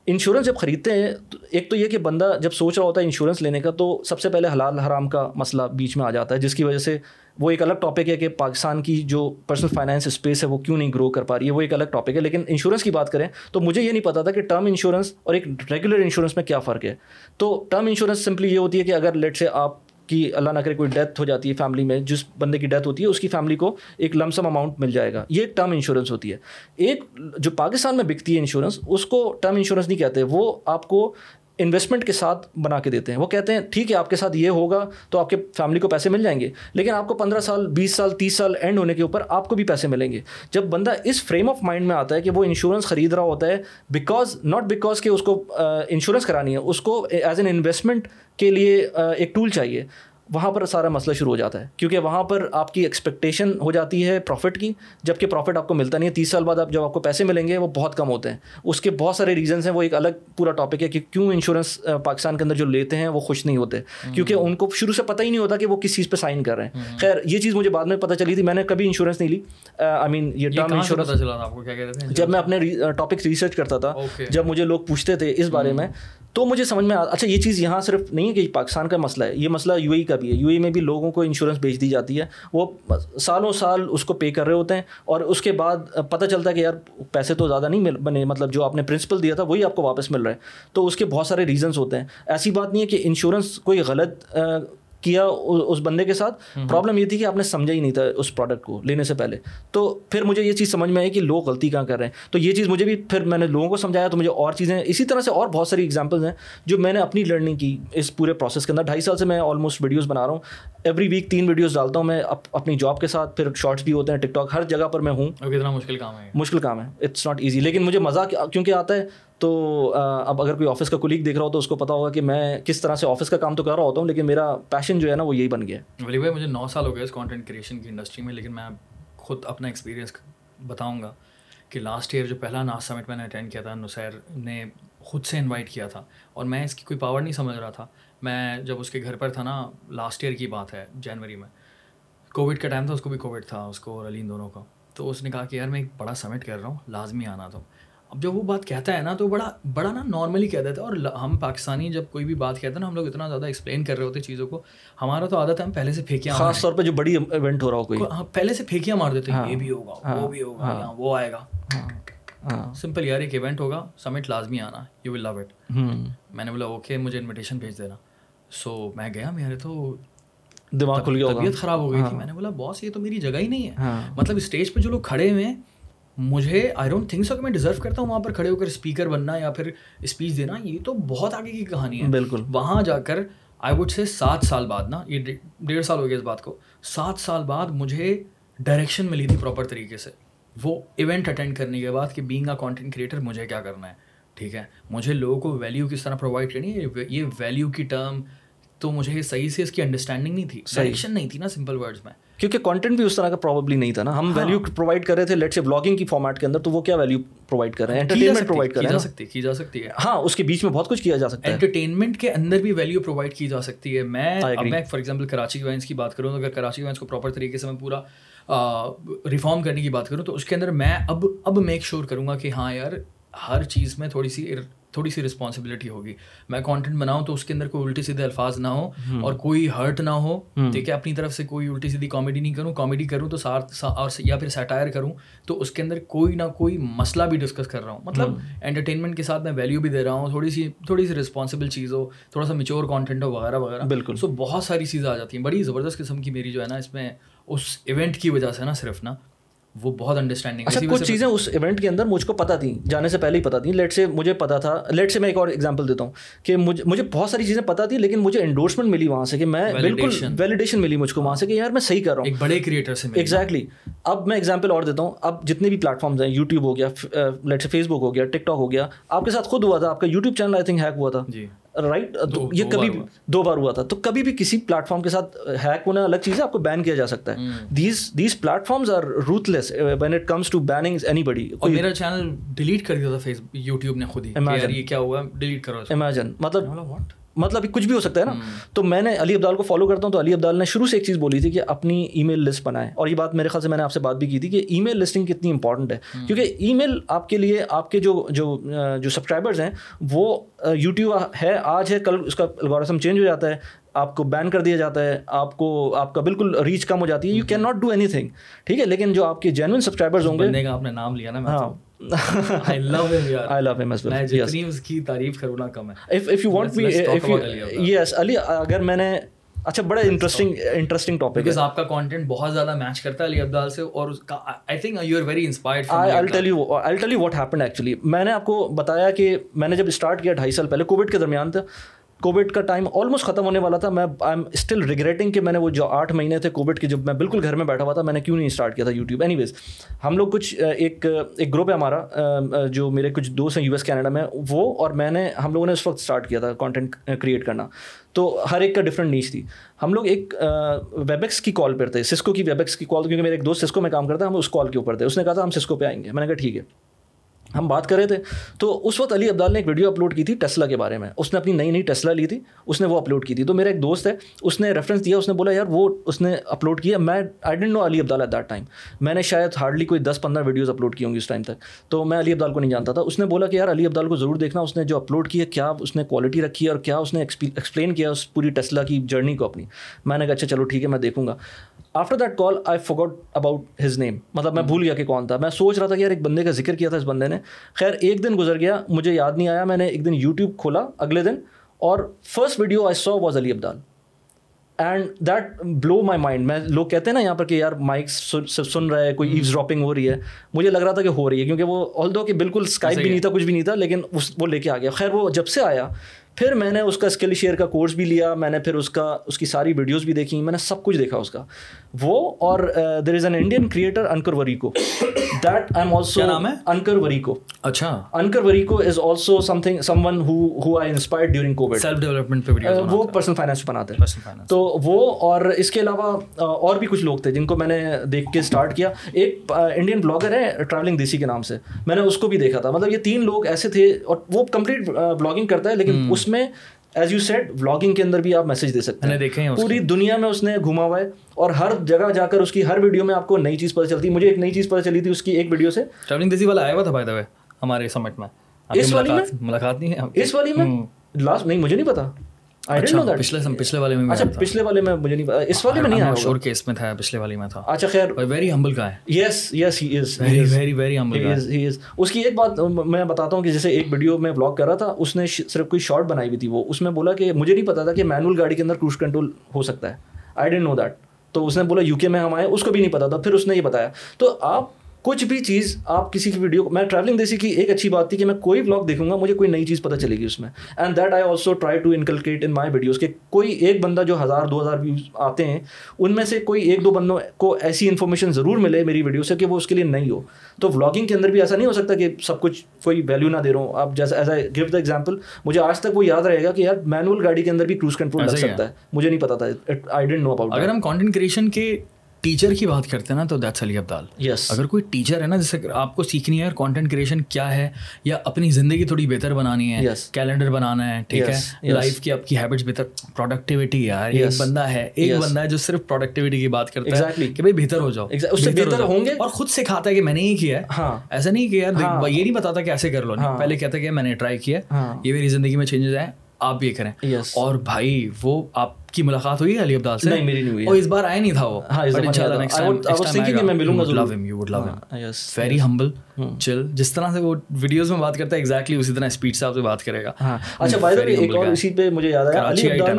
S1: انشورنس جب خریدتے ہیں تو ایک تو یہ کہ بندہ جب سوچ رہا ہوتا ہے انشورنس لینے کا تو سب سے پہلے حلال حرام کا مسئلہ بیچ میں آ جاتا ہے، جس کی وجہ سے وہ ایک الگ ٹاپک ہے کہ پاکستان کی جو پرسنل فائنینس اسپیس ہے وہ کیوں نہیں گرو کر پا رہی ہے؟ وہ ایک الگ ٹاپک ہے۔ لیکن انشورنس کی بات کریں تو مجھے یہ نہیں پتا تھا کہ ٹرم انشورنس اور ایک ریگولر انشورنس میں کیا فرق ہے۔ تو ٹرم انشورنس سمپلی یہ ہوتی ہے کہ اگر لیٹ سے آپ کہ اللہ نہ کرے کوئی ڈیتھ ہو جاتی ہے فیملی میں، جس بندے کی ڈیتھ ہوتی ہے، اس کی فیملی کو ایک لمسم اماؤنٹ مل جائے گا۔ یہ ایک ٹرم انشورنس ہوتی ہے۔ ایک جو پاکستان میں بکتی ہے انشورنس اس کو ٹرم انشورنس نہیں کہتے، وہ آپ کو انویسٹمنٹ کے ساتھ بنا کے دیتے ہیں۔ وہ کہتے ہیں، ٹھیک ہے، آپ کے ساتھ یہ ہوگا تو آپ کے فیملی کو پیسے مل جائیں گے، لیکن آپ کو پندرہ سال، بیس سال، تیس سال اینڈ ہونے کے اوپر آپ کو بھی پیسے ملیں گے۔ جب بندہ اس فریم آف مائنڈ میں آتا ہے کہ وہ انشورنس خرید رہا ہوتا ہے بیکاز ناٹ بیکاز کہ اس کو انشورنس کرانی ہے، اس کو ایز این انویسٹمنٹ کے لیے ایک ٹول چاہیے۔ وہاں پر سارا مسئلہ شروع ہو جاتا ہے۔ کیونکہ وہاں پر آپ کی ایکسپیکٹیشن ہو جاتی ہے پروفٹ کی جبکہ پروفٹ آپ کو ملتا نہیں ہے۔ تیس سال بعد آپ جب آپ کو پیسے ملیں گے وہ بہت کم ہوتے ہیں۔ اس کے بہت سارے ریزنس ہیں۔ وہ ایک الگ پورا ٹاپک ہے کہ کیوں انشورنس پاکستان کے اندر جو لیتے ہیں وہ خوش نہیں ہوتے۔ کیونکہ ان کو شروع سے پتہ ہی نہیں ہوتا کہ وہ کس چیز پہ سائن کر رہے ہیں۔ خیر یہ چیز مجھے بعد میں پتہ چلی تھی۔ میں نے کبھی انشورنس نہیں لی۔ آئی مین یہ ٹرم انشورنس جب میں اپنے ٹاپک ریسرچ کرتا تھا۔ جب مجھے لوگ پوچھتے تھے اس بارے میں تو مجھے سمجھ میں اچھا یہ چیز یہاں صرف نہیں ہے کہ پاکستان کا مسئلہ ہے، یہ مسئلہ یو اے کا بھی ہے۔ یو اے میں بھی لوگوں کو انشورنس بھیج دی جاتی ہے۔ وہ سالوں سال اس کو پے کر رہے ہوتے ہیں اور اس کے بعد پتہ چلتا ہے کہ یار، پیسے تو زیادہ نہیں مل بنے مطلب جو آپ نے پرنسپل دیا تھا، وہی آپ کو واپس مل رہا ہے تو اس کے بہت سارے ریزنس ہوتے ہیں۔ ایسی بات نہیں ہے کہ انشورنس کوئی غلط کیا اس بندے کے ساتھ؟ پرابلم یہ تھی کہ آپ نے سمجھا ہی نہیں تھا اس پروڈکٹ کو لینے سے پہلے۔ تو پھر مجھے یہ چیز سمجھ میں آئی کہ لوگ غلطی کہاں کر رہے ہیں۔ تو یہ چیز مجھے بھی پھر میں نے لوگوں کو سمجھایا تو مجھے اور چیزیں اسی طرح سے اور بہت ساری ایگزامپلز ہیں جو میں نے اپنی لرننگ کی اس پورے پروسیس کے اندر۔ ڈھائی سال سے میں آلموسٹ ویڈیوز بنا رہا ہوں۔ ایوری ویک تین ویڈیوز ڈالتا ہوں میں اپنی جاب کے ساتھ۔ پھر شارٹس بھی ہوتے ہیں ٹک ٹاک ہر جگہ پر میں ہوں۔
S2: کتنا مشکل کام ہے۔
S1: مشکل کام ہے۔ اٹس ناٹ ایزی لیکن مجھے مزہ کیونکہ آتا ہے تو اب اگر کوئی آفس کا کولیگ دیکھ رہا ہو تو اس کو پتا ہوگا کہ میں کس طرح سے آفس کا کام تو کر رہا ہوتا ہوں، لیکن میرا پیشن جو ہے نا، وہ یہی بن گیا
S2: ولی بھائی، مجھے نو سال ہو گئے اس کانٹینٹ کریشن کی انڈسٹری میں، لیکن میں خود اپنا ایکسپیرینس بتاؤں گا کہ لاسٹ ایئر جو پہلا ناس سمٹ میں نے اٹینڈ کیا تھا، نصیر نے خود سے انوائٹ کیا تھا، اور میں اس کی کوئی پاور نہیں سمجھ رہا تھا۔ میں جب اس کے گھر پر تھا نا لاسٹ ایئر کی بات ہے جنوری میں۔ کووڈ کا ٹائم تھا، اس کو بھی کووڈ تھا، اس کو اور علیم دونوں کا۔ تو اس نے کہا کہ یار، میں ایک بڑا سمٹ کر رہا ہوں، لازمی آنا تو۔ اب جب وہ بات کہتا ہے نا تو بڑا بڑا نا نارملی کہہ دیتا ہے اور ہم پاکستانی جب کوئی بھی بات کہتے ہیں نا ہم لوگ اتنا زیادہ ایکسپلین کر رہے ہوتے چیزوں کو۔ ہمارا تو عادت ہے ہم پہلے سے پھینکیاں
S1: خاص طور پہ جو بڑی ایونٹ ہو رہا ہو کوئی۔
S2: ہاں پہلے سے پھینکیاں مار دیتے ہیں۔ ہاں، یہ بھی ہوگا وہ ہاں، بھی ہوگا۔ وہ آئے گا۔ سمپل یار ایک ایونٹ ہوگا سمٹ لازمی آنا یو ول لو اٹ میں نے بولا اوکے مجھے انویٹیشن بھیج دینا۔ سو میں گیا میرے تو
S1: دماغ کھل گیا
S2: طبیعت خراب ہو گئی۔ تھی۔ میں نے بولا باس یہ تو میری جگہ ہی نہیں ہے۔ مطلب اسٹیج پہ جو لوگ کھڑے ہوئے ہیں مجھے آئی ڈونٹ تھنک سو کہ میں ڈیزرو کرتا ہوں وہاں پر کھڑے ہو کر اسپیکر بننا یا پھر اسپیچ دینا یہ تو بہت آگے کی کہانی ہے۔
S1: بالکل۔
S2: وہاں جا کر آئی وڈ سے سات سال بعد نا یہ ڈیڑھ سال ہو گیا اس بات کو۔ سات سال بعد مجھے ڈائریکشن ملی تھی پراپر طریقے سے۔ وہ ایونٹ اٹینڈ کرنے کے بعد کہ بینگ اے کانٹینٹ کریٹر مجھے کیا کرنا ہے۔ ٹھیک ہے؟ مجھے لوگوں کو ویلیو کس طرح پرووائڈ کرنی ہے یہ ویلیو کی ٹرم تو مجھے صحیح سے اس کی انڈرسٹینڈنگ نہیں تھی۔ ڈائریکشن نہیں تھی نا سمپل ورڈس میں۔
S1: کیونکہ کانٹینٹ بھی اس طرح کا پرابلی نہیں تھا نا۔ ہم ویلیو پرووائڈ کر رہے تھے لیٹ سے بلاگنگ کی فارمیٹ کے اندر تو وہ کیا ویلیو پرووائڈ کر رہے ہیں؟ انٹرٹینمنٹ پرووائڈ کر رہے ہیں
S2: سکتی کی جا سکتی ہے۔
S1: ہاں اس کے بیچ میں بہت کچھ کیا جا سکتا ہے۔
S2: انٹرٹینمنٹ کے اندر بھی ویلیو پرووائڈ کی جا سکتی ہے۔ میں میں فار ایگزامپل کراچی ایونٹس کی بات کروں تو اگر کراچی ایونٹس کو پراپر طریقے سے میں پورا ریفارم کرنے کی بات کروں تو اس کے اندر میں اب اب میک شیور کروں گا کہ ہاں یار ہر چیز میں تھوڑی سی تھوڑی سی رسپانسبلٹی ہوگی۔ میں کانٹینٹ بناؤں تو اس کے اندر کوئی الٹی سیدھے الفاظ نہ ہو اور کوئی ہرٹ نہ ہو۔ ٹھیک ہے اپنی طرف سے کوئی الٹی سیدھی کامیڈی نہیں کروں کامیڈی کروں تو اور یا پھر سیٹائر کروں تو اس کے اندر کوئی نہ کوئی مسئلہ بھی ڈسکس کر رہا ہوں۔ مطلب انٹرٹینمنٹ کے ساتھ میں ویلیو بھی دے رہا ہوں تھوڑی سی تھوڑی سی رسپانسبل چیز ہو تھوڑا سا میچور کانٹینٹ ہو وغیرہ وغیرہ۔
S1: بالکل۔
S2: سو بہت ساری چیزیں آ جاتی ہیں۔ بڑی زبردست قسم کی میری جو ہے نا اس میں اس ایونٹ کی وجہ سے نا صرف نا وہ بہت انڈرسٹینڈنگ
S1: اچھا کچھ چیزیں اس ایونٹ کے اندر مجھ کو پتہ تھیں جانے سے پہلے ہی پتہ تھیں۔ لیٹ سے مجھے پتا تھا لیٹ سے میں ایک اور ایگزامپل دیتا ہوں کہ مجھے مجھے بہت ساری چیزیں پتہ تھیں لیکن مجھے انڈورسمنٹ ملی وہاں سے کہ میں بالکل ویلیڈیشن ملی مجھ کو وہاں سے کہ یار میں صحیح کر رہا ہوں۔
S2: ایک بڑے کریٹر سے
S1: ایگزیکٹلی اب میں ایگزامپل اور دیتا ہوں۔ اب جتنے بھی پلیٹ فارمز ہیں یوٹیوب ہو گیا لیٹ سے فیس بک ہو گیا ٹک ٹاک ہو گیا آپ کے ساتھ خود ہوا تھا آپ کا YouTube channel I think hack ہوا تھا۔ جی۔ رائٹ یہ کبھی دو بار ہوا تھا۔ تو کبھی بھی کسی پلیٹ فارم کے ساتھ ہیک ہونا الگ چیز ہے آپ کو بین کیا جا سکتا ہے۔ These these platforms are ruthless when it comes to banning anybody
S2: میرا چینل ڈیلیٹ کر دیا تھا فیس یوٹیوب نے خود ہی۔ یہ کیا ہوا؟ ڈیلیٹ کرو
S1: امیجن مطلب مطلب کچھ بھی ہو سکتا ہے نا۔ تو میں نے علی عبدال کو فالو کرتا ہوں تو علی عبدال نے شروع سے ایک چیز بولی تھی کہ اپنی ای میل لسٹ بنائیں۔ اور یہ بات میرے خیال سے میں نے آپ سے بات بھی کی تھی کہ ای میل لسٹنگ کتنی امپورٹنٹ ہے۔ کیونکہ ای میل آپ کے لیے آپ کے جو جو جو سبسکرائبرز ہیں وہ یوٹیوب ہے آج ہے کل اس کا الگورسم چینج ہو جاتا ہے آپ کو بین کر دیا جاتا ہے آپ کو آپ کا بالکل ریچ کم ہو جاتی ہے۔ You can not do anything ٹھیک ہے لیکن جو آپ کے جینوئن سبسکرائبرز ہوں گے
S2: آپ نے نام لیا نا
S1: ہاں۔ اگر میں نے اچھا بڑا انٹرسٹنگ انٹرسٹنگ ٹاپک
S2: ہے۔ آپ کا کانٹینٹ بہت زیادہ میچ کرتا ہے علی عبدال سے اور اس کا I think you are very inspired
S1: I tell you I tell you what happen actually میں نے آپ کو بتایا کہ میں نے جب اسٹارٹ کیا ڈھائی سال پہلے کووڈ کے درمیان تھا۔ کووڈ کا ٹائم آلموسٹ ختم ہونے والا تھا. میں آئی ایم اسٹل ریگریٹنگ کہ میں نے وہ جو آٹھ مہینے تھے کووڈ کے جب میں بالکل گھر میں بیٹھا ہوا تھا، میں نے کیوں نہیں اسٹارٹ کیا تھا یوٹیوب اینی ویز ہم لوگ کچھ ایک ایک گروپ ہے ہمارا جو میرے کچھ دوست ہیں یو ایس کینیڈا میں، وہ اور میں نے، ہم لوگوں نے اس وقت اسٹارٹ کیا تھا کانٹینٹ کریٹ کرنا۔ تو ہر ایک کا ڈفرنٹ نیچ تھی۔ ہم لوگ ایک ویب ایکس کی کال پر تھے سسکو کی ویب ایکس کی کال کیونکہ میرے ایک دوست سسکو میں کام کرتا ہے، ہم اس کال کے اوپر تھے۔ اس نے کہا تھا ہم سسکو پہ آئیں گے۔ میں نے کہا ٹھیک ہے۔ ہم بات کر رہے تھے، تو اس وقت علی عبدال نے ایک ویڈیو اپلوڈ کی تھی ٹیسلا کے بارے میں۔ اس نے اپنی نئی نئی ٹیسلا لی تھی، اس نے وہ اپلوڈ کی تھی۔ تو میرا ایک دوست ہے، اس نے ریفرنس دیا، اس نے بولا، یار، وہ اس نے اپلوڈ کیا۔ میں I didn't know Ali Abdaal at that time میں نے شاید ہارڈلی کوئی دس پندرہ ویڈیوز اپلوڈ کی ہوں گی اس ٹائم تک۔ تو میں علی عبدال کو نہیں جانتا تھا۔ اس نے بولا کہ، یار، علی عبدال کو ضرور دیکھنا۔ اس نے جو اپلوڈ کیا کیا اس نے کوالٹی رکھی ہے اور کیا اس نے ایکسپلین کیا اس پوری ٹیسلا کی جرنی کو اپنی? میں نے کہا اچھا چلو ٹھیک ہے، میں دیکھوں گا۔ After that call I forgot about his name مطلب میں بھول گیا کہ کون تھا. میں سوچ رہا تھا کہ یار ایک بندے کا ذکر کیا تھا اس بندے نے. خیر ایک دن گزر گیا مجھے یاد نہیں آیا میں نے ایک دن یوٹیوب کھولا اگلے دن اور first video I saw was Ali Abdaal and that blew my mind میں لوگ کہتے ہیں نا یہاں پر کہ یار مائک سن رہا ہے کوئی ایوز ڈراپنگ ہو رہی ہے. مجھے لگ رہا تھا کہ ہو رہی ہے کیونکہ وہ آل دو کہ بالکل اسکائپ بھی نہیں تھا کچھ بھی نہیں تھا لیکن اس وہ لے کے آ گیا. خیر وہ جب سے آیا پھر میں نے اس کا اسکل شیئر کا کورس بھی لیا میں نے پھر اس کا اس کی ساری ویڈیوز بھی دیکھی میں نے سب کچھ دیکھا اس کا. وہ اور there is an Indian creator Ankur Warikoo that I am also
S2: نام ہے؟
S1: انکر وری کو
S2: اچھا
S1: Ankur Warikoo is also something someone who I inspire during COVID
S2: self development
S1: وہ پرسنل فائنینس بناتے ہیں. تو وہ اور اس کے علاوہ اور بھی کچھ لوگ تھے جن کو میں نے دیکھ کے اسٹارٹ کیا. ایک انڈین بلاگر ہے ٹریولنگ دیسی کے نام سے. میں نے اس کو بھی دیکھا تھا. مطلب یہ تین لوگ ایسے تھے اور وہ کمپلیٹ بلاگنگ کرتا ہے لیکن اس میں ایز یو سیٹ بلاگنگ کے اندر بھی آپ میسج دے سکتے ہیں۔
S2: دیکھے
S1: پوری دنیا میں اس نے گھوما ہوا ہے اور ہر جگہ جا کر اس کی ہر ویڈیو میں آپ کو نئی چیز پتہ چلتی ہے۔ مجھے ایک نئی چیز پتہ چلی تھی اس کی ایک ویڈیو سے۔
S2: ٹریولنگ دیسی والا آیا ہوا تھا بھائی دبے ہمارے سمٹ میں۔
S1: اس والی میں؟
S2: ملاقات نہیں ہے۔
S1: اس والی میں؟ لاسٹ نہیں مجھے نہیں پتا۔ اچھا، ایک بات اچھا، میں بتاتا ہوں کہ جیسے ایک ویڈیو میں بلاگ کر تھا اس نے صرف کوئی شارٹ بنائی ہوئی تھی وہ۔ اس میں بولا کہ مجھے نہیں پتا تھا کہ مینوئل گاڑی کے اندر کروز کنٹرول ہو سکتا ہے۔ آئی ڈنٹ نو دیٹ تو اس نے بولا یو کے میں ہم آئے اس کو بھی نہیں پتا تھا۔ پھر اس نے یہ بتایا۔ تو آپ کچھ بھی چیز آپ کسی کی ویڈیو میں ٹریولنگ دیسی کی ایک اچھی بات تھی کہ میں کوئی بلاگ دیکھوں گا مجھے کوئی نئی چیز پتہ چلے گی اس میں۔ And that I also try to inculcate in my videos کہ کوئی ایک بندہ جو ہزار دو ہزار ویوز آتے ہیں ان میں سے کوئی ایک دو بندوں کو ایسی انفارمیشن ضرور ملے میری ویڈیو سے کہ وہ اس کے لیے نہیں ہو۔ تو ولاگنگ کے اندر بھی ایسا نہیں ہو سکتا کہ سب کچھ کوئی ویلیو نہ دے رہا ہوں اب جیسے as a give the example مجھے آج تک وہ یاد رہے گا کہ یار مینول گاڑی کے اندر بھی کروز کنٹرول لگ سکتا ہے۔ مجھے نہیں پتا تھا۔ آئی ڈنٹ نو اباؤٹ
S2: اگر ہم کانٹینٹ کریشن کے ٹیچر کی بات کرتے ہیں نا تو دیٹس علی ابدال۔
S1: یس
S2: اگر کوئی ٹیچر ہے نا جیسے آپ کو سیکھنی ہے کانٹینٹ کریشن کیا ہے یا اپنی زندگی تھوڑی بہتر بنانی ہے کیلنڈر بنانا ہے ٹھیک ہے؟ لائف کی آپ کی ہیبٹس بہتر۔ پروڈکٹیوٹی یار ایک بندہ ہے ایک بندہ ہے جو صرف پروڈکٹیوٹی کی بات کرتا ہے کہ بھائی بہتر ہو جاؤ
S1: اس سے بہتر ہوں گے
S2: اور خود سکھاتا ہے کہ میں نے یہ کیا ہے۔ ایسا نہیں کہ یار یہ نہیں بتاتا کہ ایسے کر لو پہلے کہتا کہ میں نے ٹرائی کیا یہ میری زندگی میں چینجز آئے۔ آپ یہ کریں۔ اور بھائی وہ آپ کی ملاقات ہوئی علی عبدال سے؟
S1: نہیں میری نہیں ہوئی
S2: اور اس بار آئے نہیں تھا وہ۔ ویری ہمبل چل جس طرح سے وہ ویڈیوز میں بات کرتا ہے ایگزیکٹلی اسی طرح اسپیڈ سے آپ سے بات کرے گا۔
S1: اچھا بائی ایک اور اسی پہ مجھے یاد آیا علی عبدال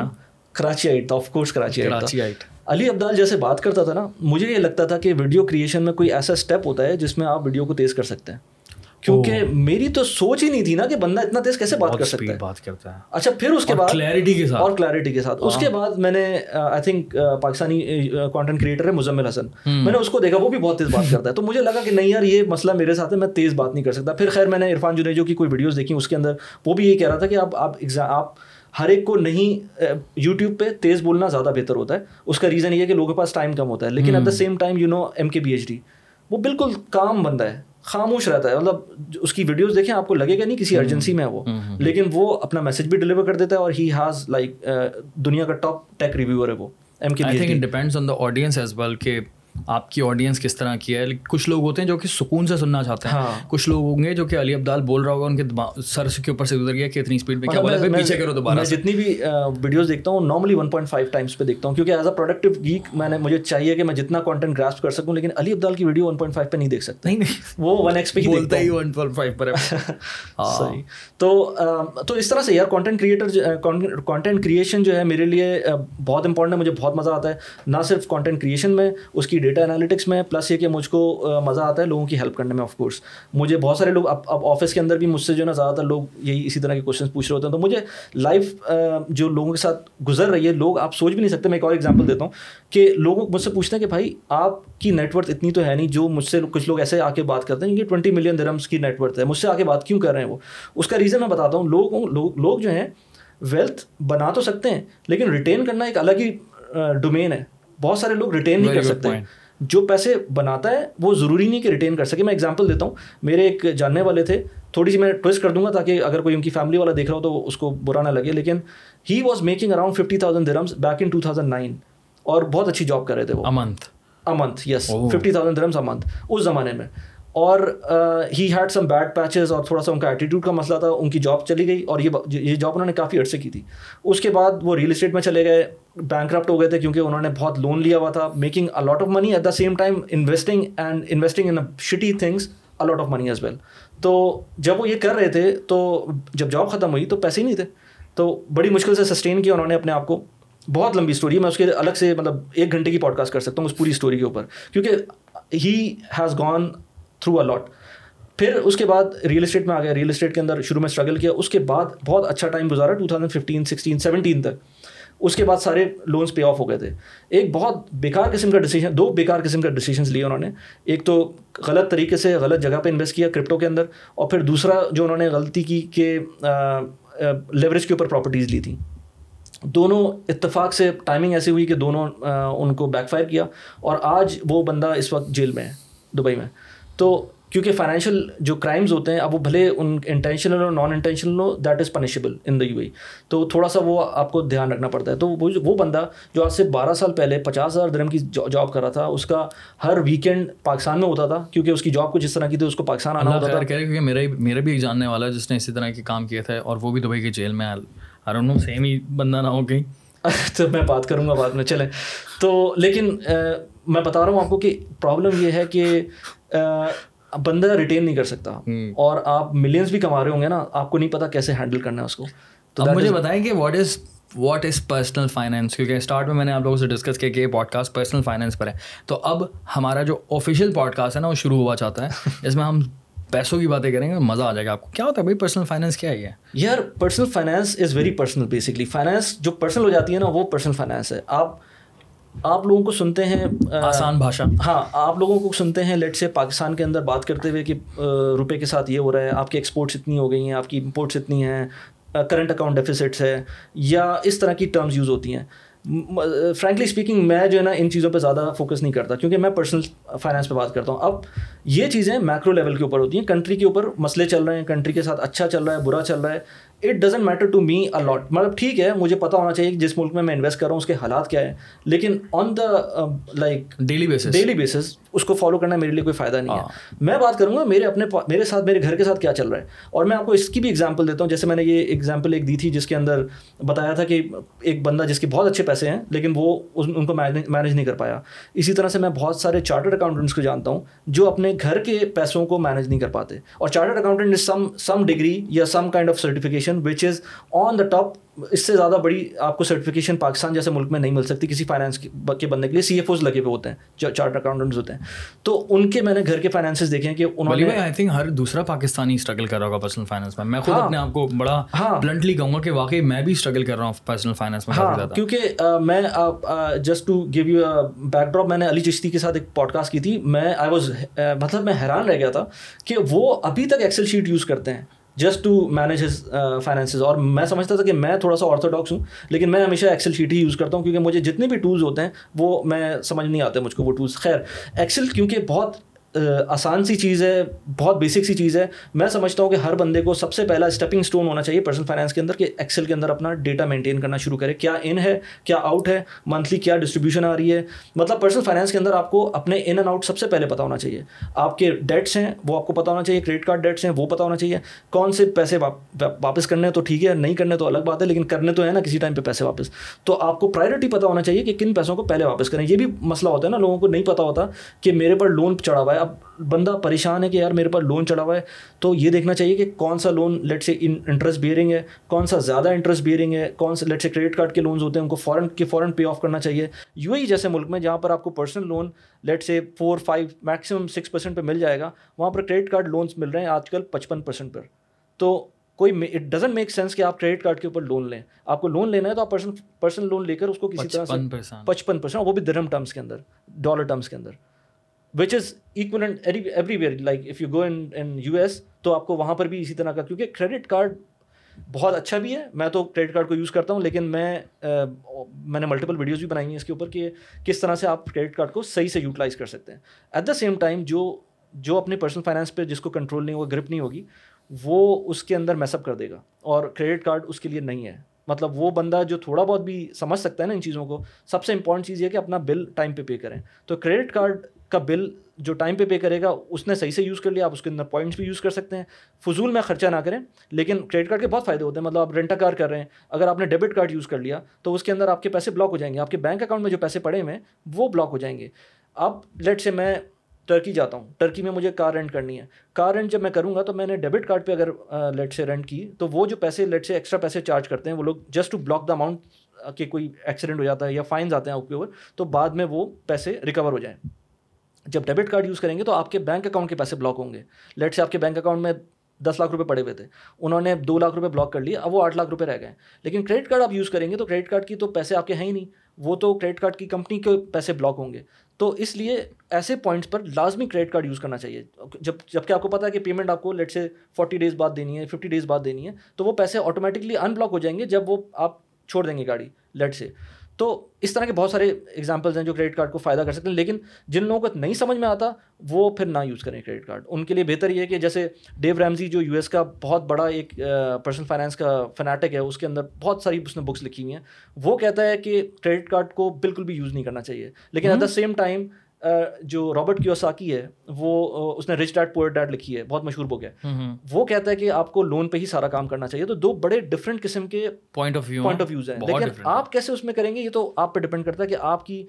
S1: کراچی آئٹ آف کورس کراچی
S2: کراچی آئٹ
S1: علی عبدال جیسے بات کرتا تھا نا مجھے یہ لگتا تھا کہ ویڈیو کریشن میں کوئی ایسا اسٹیپ ہوتا ہے جس میں آپ ویڈیو کو تیز کر سکتے ہیں۔ کیونکہ میری تو سوچ ہی نہیں تھی نا کہ بندہ اتنا تیز کیسے بات کر سکتا ہے۔
S2: بات کرتا ہے۔
S1: اچھا پھر اس کے بعد
S2: کلیئرٹی کے ساتھ۔
S1: اور کلیئرٹی کے ساتھ۔ اس کے بعد میں نے I think Pakistani content creator ہے مزمل حسن۔ میں نے اس کو دیکھا وہ بھی بہت تیز بات <laughs> کرتا ہے۔ تو مجھے لگا کہ نہیں یار یہ مسئلہ میرے ساتھ ہے میں تیز بات نہیں کر سکتا۔ پھر خیر میں نے عرفان جنیجو کی کوئی ویڈیوز دیکھی اس کے اندر وہ بھی یہ کہہ رہا تھا کہ آپ آپ آپ ہر ایک کو نہیں یوٹیوب پہ تیز بولنا زیادہ بہتر ہوتا ہے۔ اس کا ریزن یہ ہے کہ لوگوں کے پاس ٹائم کم ہوتا ہے۔ لیکن at the same time you know M K B H D وہ بالکل کام بندہ ہے۔ خاموش رہتا ہے۔ مطلب اس کی ویڈیوز دیکھیں آپ کو لگے گا نہیں کسی ارجنسی میں وہ لیکن وہ اپنا میسج بھی ڈلیور کر دیتا ہے اور ہی ہیز لائک دنیا کا ٹاپ ٹیک ریویور ہے وہ
S2: M K depends on the audience as well کہ آپ کی آڈینس کس طرح کی ہے؟ کچھ لوگ ہوتے ہیں جو کہ سکون سے سننا چاہتے ہیں. ہاں۔ کچھ لوگ ہوں گے جو کہ علی عبدال بول رہا ہوگا ان کے سر کے اوپر سے گزر گیا کہ اتنی اسپیڈ میں کیا بولا پیچھے کرو دوبارہ.
S1: جتنی بھی ویڈیوز دیکھتا ہوں normally one point five times پہ دیکھتا ہوں کیونکہ ایز اے پروڈکٹیو گیک میں نے مجھے چاہیے کہ میں جتنا کانٹینٹ گراسپ کر سکوں لیکن علی عبدال کی ویڈیو ون پوائنٹ فائیو پہ نہیں دیکھ سکتا وہ ون ایکس پہ ہی
S2: بولتا ہی ون پوائنٹ فائیو پر <laughs>
S1: صحیح. تو تو اس طرح سے یار کانٹینٹ کریٹر کانٹینٹ کریشن جو ہے میرے لیے بہت امپورٹنٹ ہے مجھے بہت مزہ آتا ہے. نہ صرف کانٹینٹ کریشن میں اس کی ڈیٹا انالیٹکس میں پلس یہ کہ مجھ کو مزہ آتا ہے لوگوں کی ہیلپ کرنے میں آف کورس مجھے بہت سارے لوگ اب اب آفس کے اندر بھی مجھ سے جو ہے نا زیادہ تر لوگ یہی اسی طرح کے کوشچن پوچھ رہے ہوتے ہیں. تو مجھے لائف جو لوگوں کے ساتھ گزر رہی ہے، لوگ آپ سوچ بھی نہیں سکتے. میں ایک اور ایگزامپل دیتا ہوں کہ لوگ مجھ سے پوچھتے ہیں کہ بھائی، آپ کی نیٹ ورتھ اتنی تو ہے نہیں جو مجھ سے کچھ لوگ ایسے آ کے بات کرتے ہیں کہ ٹوئنٹی ملین درمس کی نیٹ ورتھ ہے. مجھ سے آ کے بات کیوں کر رہے ہیں وہ؟ اس کا ریزن میں بتاتا ہوں. لوگ لوگ جو ہیں ویلتھ بنا تو سکتے ہیں، لیکن ریٹین کرنا ایک الگ ہی ڈومین ہے. بہت سارے لوگ ریٹین نہیں کر سکتے۔ جو پیسے بناتا ہے وہ ضروری نہیں کہ ریٹین کر سکے۔ میں ایگزامپل دیتا ہوں۔ میرے ایک جاننے والے تھے۔ تھوڑی سی میں ٹوسٹ کر دوں گا تاکہ اگر کوئی ان کی فیملی والا دیکھ رہا ہو تو اس کو برا نہ لگے۔ لیکن he was making around fifty thousand dirhams back in two thousand nine اور بہت اچھی جاب کر رہے تھے وہ۔
S2: A month
S1: a month yes fifty thousand dirhams a month اس زمانے میں۔ اور he had some bad patches اور تھوڑا سا ان کا ایٹیٹیوڈ کا مسئلہ تھا، ان کی جاب چلی گئی اور یہ یہ جاب انہوں نے کافی عرصے کی تھی۔ اس کے بعد وہ ریئل اسٹیٹ میں چلے گئے بینک کرپٹ ہو گئے تھے کیونکہ انہوں نے بہت لون لیا ہوا تھا making a lot of money at the same time investing and investing in shitty things a lot of money as well تو جب وہ یہ کر رہے تھے، تو جب جاب ختم ہوئی تو پیسے ہی نہیں تھے۔ تو بڑی مشکل سے سسٹین کیا انہوں نے اپنے آپ کو۔ بہت لمبی اسٹوری ہے میں اس کے الگ سے مطلب ایک گھنٹے کی پوڈ کاسٹ کر سکتا ہوں اس پوری اسٹوری کے اوپر۔ کیونکہ he has gone through a lot پھر اس کے بعد ریئل اسٹیٹ میں آ گیا ریئل اسٹیٹ کے اندر شروع میں اسٹرگل کیا. اس کے بعد بہت اچھا ٹائم گزارا two thousand fifteen sixteen seventeen تک. اس کے بعد سارے لونس پے آف ہو گئے تھے. ایک بہت بیکار قسم کا ڈیسیجن دو بیکار قسم کا ڈیسیجنس لیے انہوں نے. ایک تو غلط طریقے سے غلط جگہ پہ انویسٹ کیا کرپٹو کے اندر اور پھر دوسرا جو انہوں نے غلطی کی کہ لیوریج کے اوپر پراپرٹیز لی تھیں. دونوں اتفاق سے ٹائمنگ ایسی ہوئی کہ دونوں ان کو بیک فائر کیا اور آج وہ بندہ اس وقت جیل میں ہے، دبئی میں. تو کیونکہ فائنینشیل جو کرائمز ہوتے ہیں اب وہ بھلے ان انٹینشنل اور non intentional who that is punishable in the U A تو تھوڑا سا وہ آپ کو دھیان رکھنا پڑتا ہے۔ تو وہ بندہ جو آج سے بارہ سال پہلے پچاس ہزار درم کی جاب کر رہا تھا اس کا ہر ویکینڈ پاکستان میں ہوتا تھا کیونکہ اس کی جاب کو جس طرح کی تھی اس کو پاکستان آنا ہوتا تھا۔
S2: کیونکہ میرا میرا بھی ایک جاننے والا جس نے اسی طرح کے کام کیے تھے اور وہ بھی دبئی کے جیل میں ہر نو سیم ہی بندہ نہ ہو کہیں۔ <laughs>
S1: تو میں بات کروں گا بعد میں چلیں۔ تو لیکن میں بتا رہا ہوں آپ کو کہ پرابلم یہ ہے کہ بندہ ریٹین نہیں کر سکتا اور آپ ملینس بھی کما رہے ہوں گے نا آپ کو نہیں پتا کیسے ہینڈل کرنا ہے اس کو۔
S2: تو مجھے بتائیں کہ what is what is personal finance کیونکہ اسٹارٹ میں میں نے آپ لوگوں سے ڈسکس کیا کہ یہ پوڈ کاسٹ پرسنل فائنینس پر ہے۔ تو اب ہمارا جو آفیشیل پوڈ کاسٹ ہے نا وہ شروع ہوا چاہتا ہے۔ <laughs> اس میں ہم پیسوں کی باتیں کریں گے مزہ آ جائے گا آپ کو۔ کیا ہوتا ہے بھائی؟ پرسنل فائنینس کیا ہے
S1: یار personal finance is very personal basically finance جو پرسنل ہو جاتی ہے نا وہ پرسنل فائنینس ہے۔ آپ آپ لوگوں کو سنتے ہیں
S2: آسان بھاشا۔
S1: ہاں آپ لوگوں کو سنتے ہیں لیٹ سے پاکستان کے اندر بات کرتے ہوئے کہ روپے کے ساتھ یہ ہو رہا ہے آپ کی ایکسپورٹس اتنی ہو گئی ہیں آپ کی امپورٹس اتنی ہیں کرنٹ اکاؤنٹ ڈیفیسٹس ہے یا اس طرح کی ٹرمز یوز ہوتی ہیں۔ فرینکلی اسپیکنگ میں جو ہے نا ان چیزوں پہ زیادہ فوکس نہیں کرتا کیونکہ میں پرسنل فائنانس پہ بات کرتا ہوں۔ اب یہ چیزیں میکرو لیول کے اوپر ہوتی ہیں کنٹری کے اوپر مسئلے چل رہے ہیں کنٹری کے ساتھ اچھا چل رہا ہے برا چل رہا ہے۔ It doesn't matter to me a lot مطلب ٹھیک ہے مجھے پتا ہونا چاہیے کہ جس ملک میں میں انویسٹ کر رہا ہوں اس کے حالات کیا ہے لیکن on the like
S2: daily basis
S1: daily basis اس کو فالو کرنا میرے لیے کوئی فائدہ نہیں ہے۔ ہاں۔ میں بات کروں گا میرے اپنے میرے ساتھ میرے گھر کے ساتھ کیا چل رہا ہے۔ اور میں آپ کو اس کی بھی ایگزامپل دیتا ہوں۔ جیسے میں نے یہ ایگزامپل ایک دی تھی جس کے اندر بتایا تھا کہ ایک بندہ جس کے بہت اچھے پیسے ہیں لیکن وہ ان کو مینیج نہیں کر پایا۔ اسی طرح سے میں بہت سارے چارٹرڈ اکاؤنٹنٹس کو جانتا ہوں جو اپنے گھر کے پیسوں کو مینیج نہیں کر پاتے۔ اور chartered accountant some some degree یا some kind of certification which is on the top اس سے زیادہ بڑی آپ کو سرٹیفکیشن پاکستان جیسے ملک میں نہیں مل سکتی کسی فائنانس کے بندے کے لیے سی ایف اوز لگے ہوئے ہوتے ہیں جو چارٹ اکاؤنٹنٹس ہوتے ہیں۔ تو ان کے میں نے گھر کے فائنانسز دیکھے ہیں کہ انہوں نے
S2: آئی تھنک ہر دوسرا پاکستانی اسٹرگل کر رہا ہوگا پرسنل فائنانس میں۔ میں خود ہاں۔ اپنے آپ کو بڑا بلنٹلی ہاں۔ کہوں گا کہ واقعی میں بھی اسٹرگل کر رہا ہوں پرسنل فائنانس میں
S1: ہاں کیونکہ میں just to give you backdrop میں نے علی چشتی کے ساتھ ایک پوڈ کاسٹ کی تھی۔ میں آئی واز مطلب میں حیران رہ گیا تھا کہ وہ ابھی تک ایکسل شیٹ یوز کرتے ہیں۔ Just to manage his finances اور میں سمجھتا تھا کہ میں تھوڑا سا آرتھوڈاکس ہوں، لیکن میں ہمیشہ ایکسل شیٹ ہی یوز کرتا ہوں، کیونکہ مجھے جتنے بھی ٹولز ہوتے ہیں، وہ میں سمجھ نہیں آتے مجھ کو، وہ ٹولس خیر ایکسل کیونکہ بہت آسان سی چیز ہے، بہت بیسک سی چیز ہے۔ میں سمجھتا ہوں کہ ہر بندے کو سب سے پہلا اسٹیپنگ اسٹون ہونا چاہیے پرسنل فائنانس کے اندر کہ ایکسل کے اندر اپنا ڈیٹا مینٹین کرنا شروع کرے۔ کیا ان ہے، کیا آؤٹ ہے منتھلی کیا ڈسٹریبیوشن آ رہی ہے۔ مطلب پرسنل فائنانس کے اندر آپ کو اپنے ان اینڈ آؤٹ سب سے پہلے پتا ہونا چاہیے۔ آپ کے ڈیٹس ہیں، وہ آپ کو پتا ہونا چاہیے۔ کریڈٹ کارڈ ڈیٹس ہیں، وہ پتا ہونا چاہیے۔ کون سے پیسے واپس کرنے تو ٹھیک ہے، نہیں کرنے تو الگ بات ہے، لیکن کرنے تو ہے نا کسی ٹائم پہ پیسے واپس۔ تو آپ کو پرائرٹی پتا ہونا چاہیے کہ کن پیسوں کو پہلے واپس کریں۔ یہ بھی مسئلہ ہوتا ہے نا، لوگوں کو نہیں پتا ہوتا کہ میرے پر لون چڑھا ہوا ہے۔ اب بندہ پریشان ہے کہ یار میرے پاس لون چڑھا ہوا ہے تو یہ دیکھنا چاہیے کہ کون سا loan let's say interest bearing ہے کون سا زیادہ انٹرسٹ بیئرنگ ہے کون سا لیٹ سے کریڈٹ کارڈ کے لونز ہوتے ہیں ان کو فوراً کے فوراً پے آف کرنا چاہیے۔ یو اے جیسے ملک میں جہاں پر آپ کو personal loan let's say four five maximum six percent پہ مل جائے گا وہاں پر کریڈٹ کارڈ لونس مل رہے ہیں آج کل پچپن پرسینٹ پر۔ تو کوئی اٹ ڈزنٹ میک سینس کہ آپ کریڈٹ کارڈ کے اوپر لون لیں۔ آپ کو لون لینا ہے تو آپ پرسن پرسنل لون لے کر اس کو کسی طرح سے پچپن پرسینٹ وہ بھی درم ٹرمس کے اندر ڈالر ٹرمس کے اندر۔ Which is equivalent everywhere like if you go in U S تو آپ کو وہاں پر بھی اسی طرح کا کیونکہ کریڈٹ کارڈ بہت اچھا بھی ہے۔ میں تو کریڈٹ کارڈ کو یوز کرتا ہوں، لیکن میں میں نے ملٹیپل ویڈیوز بھی بنائی ہیں اس کے اوپر کہ کس طرح سے آپ کریڈٹ کارڈ کو صحیح سے یوٹیلائز کر سکتے ہیں۔ ایٹ دا سیم ٹائم جو جو اپنے پرسنل فائنانس پہ جس کو کنٹرول نہیں ہوگا گرپ نہیں ہوگی، وہ اس کے اندر میسپ کر دے گا۔ اور کریڈٹ کارڈ اس کے لیے نہیں ہے۔ مطلب وہ بندہ جو تھوڑا بہت بھی سمجھ سکتا ہے نا ان چیزوں کو، سب سے امپورٹنٹ چیز یہ کہ اپنا بل ٹائم پہ پے کریں۔ تو کریڈٹ کارڈ کا بل جو ٹائم پہ پے کرے گا، اس نے صحیح سے یوز کر لیا، آپ اس کے اندر پوائنٹس بھی یوز کر سکتے ہیں۔ فضول میں خرچہ نہ کریں، لیکن کریڈٹ کارڈ کے بہت فائدے ہوتے ہیں۔ مطلب آپ رینٹا کار کر رہے ہیں، اگر آپ نے ڈیبٹ کارڈ یوز کر لیا، تو اس کے اندر آپ کے پیسے بلاک ہو جائیں گے۔ آپ کے بینک اکاؤنٹ میں جو پیسے پڑے ہوئے ہیں، وہ بلاک ہو جائیں گے۔ اب لیٹ سے میں ٹرکی جاتا ہوں۔ ٹرکی میں مجھے کار رینٹ کرنی ہے۔ کار رینٹ جب میں کروں گا تو میں نے ڈیبٹ کارڈ پہ اگر لیٹ سے رینٹ کی، تو وہ جو پیسے لیٹ سے ایکسٹرا پیسے چارج کرتے ہیں، وہ لوگ just to block the amount کہ کوئی ایکسیڈنٹ ہو جاتا ہے یا فائنز آتے ہیں آپ کے اوپر، تو بعد میں وہ پیسے ریکور ہو جائیں۔ جب ڈیبٹ کارڈ یوز کریں گے تو آپ کے بینک اکاؤنٹ کے پیسے بلاک ہوں گے۔ لیٹ سے آپ کے بینک اکاؤنٹ میں دس لاکھ روپے پڑے ہوئے تھے، انہوں نے دو لاکھ روپے بلاک کر لیے، اب وہ آٹھ لاکھ روپے رہ گئے لیکن کریڈٹ کارڈ آپ یوز کریں گے تو کریڈٹ کارڈ کی تو پیسے آپ کے ہیں ہی نہیں۔ وہ تو کریڈٹ کارڈ کی کمپنی کے پیسے بلاک ہوں گے۔ تو اس لیے ایسے پوائنٹس پر لازمی کریڈٹ کارڈ یوز کرنا چاہیے۔ جب جبکہ آپ کو پتا ہے کہ پیمنٹ آپ کو لیٹ سے فورٹی ڈیز بعد دینی ہے ففٹی ڈیز بعد دینی ہے، تو وہ پیسے آٹومیٹکلی ان بلاک ہو جائیں گے جب وہ آپ چھوڑ دیں گے گاڑی لیٹ سے تو اس طرح کے بہت سارے ایگزامپلس ہیں جو کریڈٹ کارڈ کو فائدہ کر سکتے ہیں لیکن جن لوگوں کو نہیں سمجھ میں آتا وہ پھر نہ یوز کریں کریڈٹ کارڈ ان کے لیے بہتر یہ ہے کہ جیسے ڈیو ریمزی جو یو ایس کا بہت بڑا ایک پرسنل فائنانس کا فنیٹک ہے اس کے اندر بہت ساری اس نے بکس لکھی ہوئی ہیں۔ وہ کہتا ہے کہ کریڈٹ کارڈ کو بالکل بھی یوز نہیں کرنا چاہیے۔ لیکن ایٹ دا سیم ٹائم جو رابرٹ کیوساکی ہے وہ اس نے رچ ڈیڈ پور ڈیڈ لکھی ہے بہت مشہور بک ہے۔ وہ کہتا ہے کہ آپ کو لون پہ ہی سارا کام کرنا چاہیے تو دو بڑے ڈفرینٹ قسم کے
S2: point of view
S1: point of views ہیں۔ لیکن آپ کیسے اس میں کریں گے یہ تو آپ پہ ڈپینڈ کرتا ہے کہ آپ کی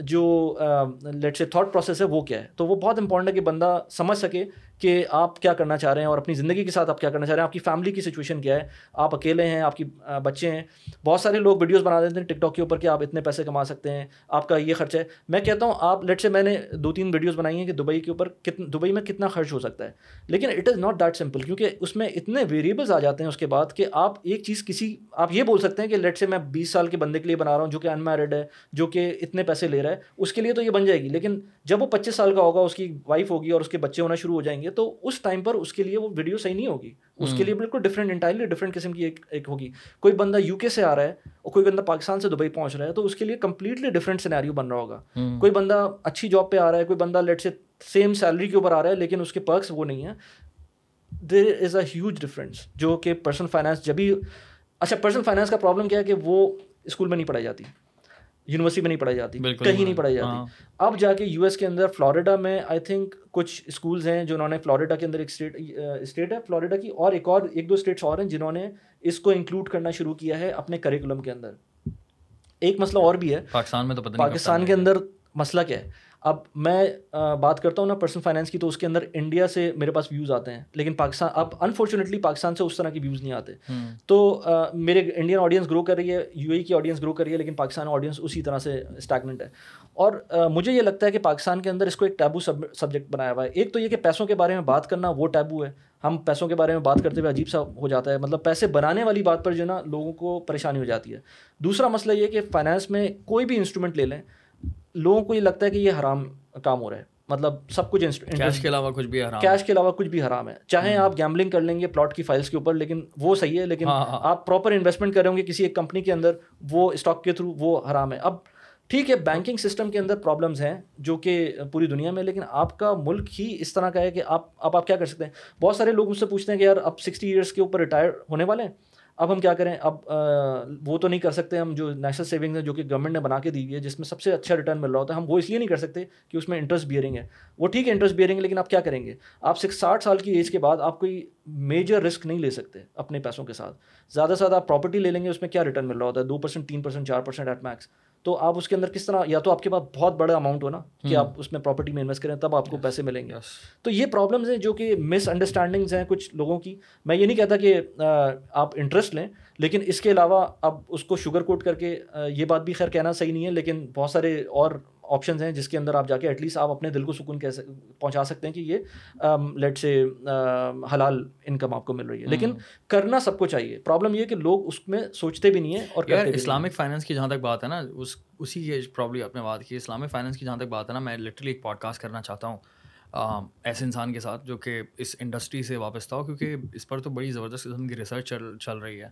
S1: جو لیٹ سے تھاٹ پروسیس ہے وہ کیا ہے۔ تو وہ بہت امپورٹنٹ ہے کہ بندہ سمجھ سکے کہ آپ کیا کرنا چاہ رہے ہیں اور اپنی زندگی کے ساتھ آپ کیا کرنا چاہ رہے ہیں، آپ کی فیملی کی سچویشن کیا ہے؟ آپ اکیلے ہیں، آپ کی بچے ہیں۔ بہت سارے لوگ ویڈیوز بنا دیتے ہیں ٹک ٹاک کے اوپر کہ آپ اتنے پیسے کما سکتے ہیں، آپ کا یہ خرچہ ہے۔ میں کہتا ہوں، آپ لیٹ سے میں نے دو تین ویڈیوز بنائی ہیں کہ دبئی کے اوپر کتنا دبئی میں کتنا خرچ ہو سکتا ہے۔ لیکن it is not that simple کیونکہ اس میں اتنے ویریبلس آ جاتے ہیں اس کے بعد کہ آپ ایک چیز کسی، آپ یہ بول سکتے ہیں کہ لیٹ سے میں بیس سال کے بندے کے لیے بنا رہا ہوں جو کہ ان میرڈ ہے، جو کہ اتنے پیسے لے رہا ہے، اس کے لیے تو یہ بن جائے گی۔ لیکن جب وہ پچیس سال کا ہوگا، اس کی وائف ہوگی اور اس کے بچے ہونا شروع ہو جائیں گے تو اس ٹائم پر اس کے لیے وہ ویڈیو صحیح نہیں ہوگی. اس کے لیے بالکل ڈفرینٹ انٹائرلی ڈفرینٹ قسم کی ایک ایک ہوگی. کوئی بندہ یو کے سے آ رہا ہے اور کوئی بندہ پاکستان سے دبئی پہنچ رہا ہے تو اس کے لیے کمپلیٹلی ڈفرینٹ سینیریو بن رہا ہوگا. کوئی بندہ اچھی جاب پہ آ رہا ہے کوئی بندہ لیٹ سے سیم سیلری کے اوپر آ رہا ہے لیکن اس کے پرکس وہ نہیں ہے دیر از اے ہیوج ڈفرینس جو کہ پرسنل فائنانس جبھی اچھا پرسنل فائنانس کا پرابلم کیا ہے کہ وہ اسکول میں نہیں پڑھائی جاتی. یونیورسٹی میں نہیں پڑھائی جاتی کہیں نہیں پڑھائی جاتی۔ ہاں۔ اب جا کے یو ایس کے اندر فلوریڈا میں آئی تھنک کچھ اسکولز ہیں جنہوں نے فلوریڈا کے اندر ایک اسٹیٹ اسٹیٹ ہے۔ فلوریڈا کی اور ایک اور ایک دو اسٹیٹس اور ہیں جنہوں نے اس کو انکلوڈ کرنا شروع کیا ہے اپنے کریکولم کے اندر۔ ایک مسئلہ اور بھی ہے۔
S2: پاکستان میں تو
S1: پاکستان کے اندر مسئلہ کیا ہے؟ اب میں بات کرتا ہوں نا پرسنل فائنینس کی تو اس کے اندر انڈیا سے میرے پاس ویوز آتے ہیں لیکن پاکستان اب انفارچونیٹلی پاکستان سے اس طرح کی ویوز نہیں آتے۔ تو میرے انڈین آڈینس گرو کر رہی ہے یو اے کی آڈینس گرو کر رہی ہے لیکن پاکستان آڈینس اسی طرح سے اسٹیگنٹ ہے۔ اور مجھے یہ لگتا ہے کہ پاکستان کے اندر اس کو ایک ٹیبو سبجیکٹ بنایا ہوا ہے۔ ایک تو یہ کہ پیسوں کے بارے میں بات کرنا وہ ٹیبو ہے۔ ہم پیسوں کے بارے میں بات کرتے ہوئے عجیب سا ہو جاتا ہے۔ مطلب پیسے بنانے والی بات پر جو ہے نا لوگوں کو پریشانی ہو جاتی ہے۔ دوسرا مسئلہ یہ کہ فائنانس میں کوئی بھی انسٹرومنٹ لے لیں لوگوں کو یہ لگتا ہے کہ یہ حرام کام ہو رہا ہے۔ مطلب سب کچھ
S2: کیش کے علاوہ کچھ بھی حرام
S1: کیش کے علاوہ کچھ بھی حرام ہے۔ چاہے آپ گیملنگ کر لیں گے پلاٹ کی فائلس کے اوپر لیکن وہ صحیح ہے لیکن ہاں، ہاں۔ آپ پراپر انویسٹمنٹ کریں گے کسی ایک کمپنی کے اندر وہ اسٹاک کے تھرو وہ حرام ہے۔ اب ٹھیک ہے بینکنگ سسٹم کے اندر پرابلمس ہیں جو کہ پوری دنیا میں لیکن آپ کا ملک ہی اس طرح کا ہے کہ آپ اب آپ کیا کر سکتے ہیں؟ بہت سارے لوگ مجھ سے پوچھتے ہیں کہ یار اب سکسٹی ایئرس کے اوپر ریٹائر ہونے والے ہیں؟ اب ہم کیا کریں؟ اب وہ تو نہیں کر سکتے ہم جو نیشنل سیونگز ہیں جو کہ گورنمنٹ نے بنا کے دی ہوئی ہے، جس میں سب سے اچھا ریٹرن مل رہا ہوتا ہے، ہم وہ اس لیے نہیں کر سکتے کہ اس میں انٹرسٹ بیئرنگ ہے۔ وہ ٹھیک ہے انٹرسٹ بیئرنگ ہے لیکن آپ کیا کریں گے؟ آپ سکس ساٹھ سال کی ایج کے بعد آپ کوئی میجر رسک نہیں لے سکتے اپنے پیسوں کے ساتھ۔ زیادہ سے زیادہ آپ پراپرٹی لے لیں گے، اس میں کیا ریٹرن مل رہا ہوتا ہے؟ دو پرسینٹ تین پرسینٹ چار پرسینٹ ایٹ میکس تو آپ اس کے اندر کس طرح یا تو آپ کے پاس بہت بڑا اماؤنٹ ہو نا کہ آپ اس میں پراپرٹی میں انویسٹ کریں تب آپ کو پیسے ملیں گے۔ تو یہ پرابلمس ہیں جو کہ مس انڈرسٹینڈنگز ہیں کچھ لوگوں کی۔ میں یہ نہیں کہتا کہ آپ انٹرسٹ لیں لیکن اس کے علاوہ اب اس کو شوگر کوٹ کر کے یہ بات بھی خیر کہنا صحیح نہیں ہے لیکن بہت سارے اور آپشنز ہیں جس کے اندر آپ جا کے ایٹ لیسٹ آپ اپنے دل کو سکون کیسے پہنچا سکتے ہیں کہ یہ لیٹ سے حلال انکم آپ کو مل رہی ہے۔ لیکن کرنا سب کو چاہیے۔ پرابلم یہ کہ لوگ اس میں سوچتے بھی نہیں ہیں اور
S2: اسلامک فائنینس کی جہاں تک بات ہے نا اس اسی کی پرابلم آپ نے بات کی۔ اسلامک فائنینس کی جہاں تک بات ہے نا میں لٹرلی ایک پوڈ کاسٹ کرنا چاہتا ہوں ایسے انسان کے ساتھ جو کہ اس انڈسٹری سے وابستہ ہو کیونکہ اس پر تو بڑی زبردست قسم کی ریسرچ چل چل رہی ہے۔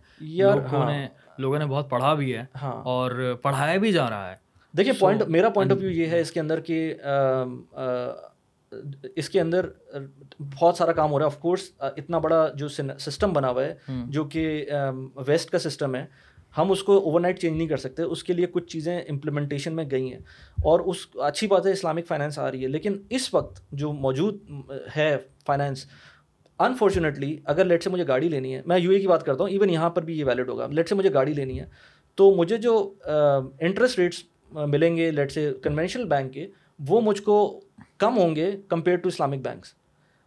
S2: لوگوں نے لوگوں نے بہت پڑھا بھی ہے ہاں۔ اور پڑھایا بھی جا رہا ہے۔
S1: دیکھیے پوائنٹ میرا پوائنٹ آف ویو یہ ہے اس کے اندر کہ اس کے اندر بہت سارا کام ہو رہا ہے۔ آف کورس اتنا بڑا جو سسٹم بنا ہوا ہے جو کہ ویسٹ کا سسٹم ہے ہم اس کو اوور نائٹ چینج نہیں کر سکتے۔ اس کے لیے کچھ چیزیں امپلیمنٹیشن میں گئی ہیں۔ اور اس اچھی بات ہے اسلامک فائنینس آ رہی ہے۔ لیکن اس وقت جو موجود ہے فائنینس انفارچونیٹلی اگر لیٹ سے مجھے گاڑی لینی ہے میں یو اے کی بات کرتا ہوں ایون یہاں پر بھی یہ ویلڈ ہوگا۔ لیٹ سے مجھے گاڑی لینی ہے تو مجھے جو انٹرسٹ ریٹس ملیں گے لیٹ سے کنونشنل بینک کے وہ مجھ کو کم ہوں گے کمپیئر ٹو اسلامک بینکس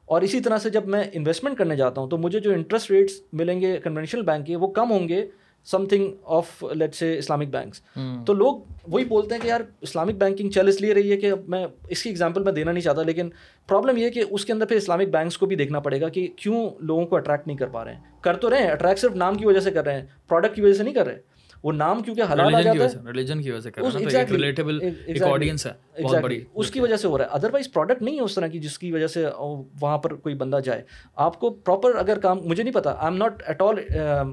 S1: اور اسی طرح سے جب میں انویسٹمنٹ کرنے جاتا ہوں تو مجھے جو انٹرسٹ ریٹس ملیں گے کنونشنل بینک کے وہ کم ہوں گے something of let's say Islamic banks تو لوگ وہی بولتے ہیں کہ یار اسلامک بینکنگ چل اس لیے رہی ہے کہ میں اس کی ایگزامپل میں دینا نہیں چاہتا لیکن پرابلم یہ کہ اس کے اندر پھر اسلامک بینکس کو بھی دیکھنا پڑے گا کہ کیوں لوگوں کو اٹریکٹ نہیں کر پا رہے ہیں۔ کر تو رہے ہیں اٹریکٹ صرف نام کی وجہ سے کر رہے ہیں پروڈکٹ کی وجہ سے نہیں کر رہے۔ وہ نام کیونکہ حلال آ جاتا ہے۔ ریلیجن کی وجہ سے ایک آڈینس ہے بہت بڑی اس کی وجہ سے ہو رہا ہے۔ ادروائز پروڈکٹ نہیں ہے اس طرح کی جس کی وجہ سے وہاں پر کوئی بندہ جائے۔ آپ کو پراپر اگر کام مجھے نہیں پتا I am not at all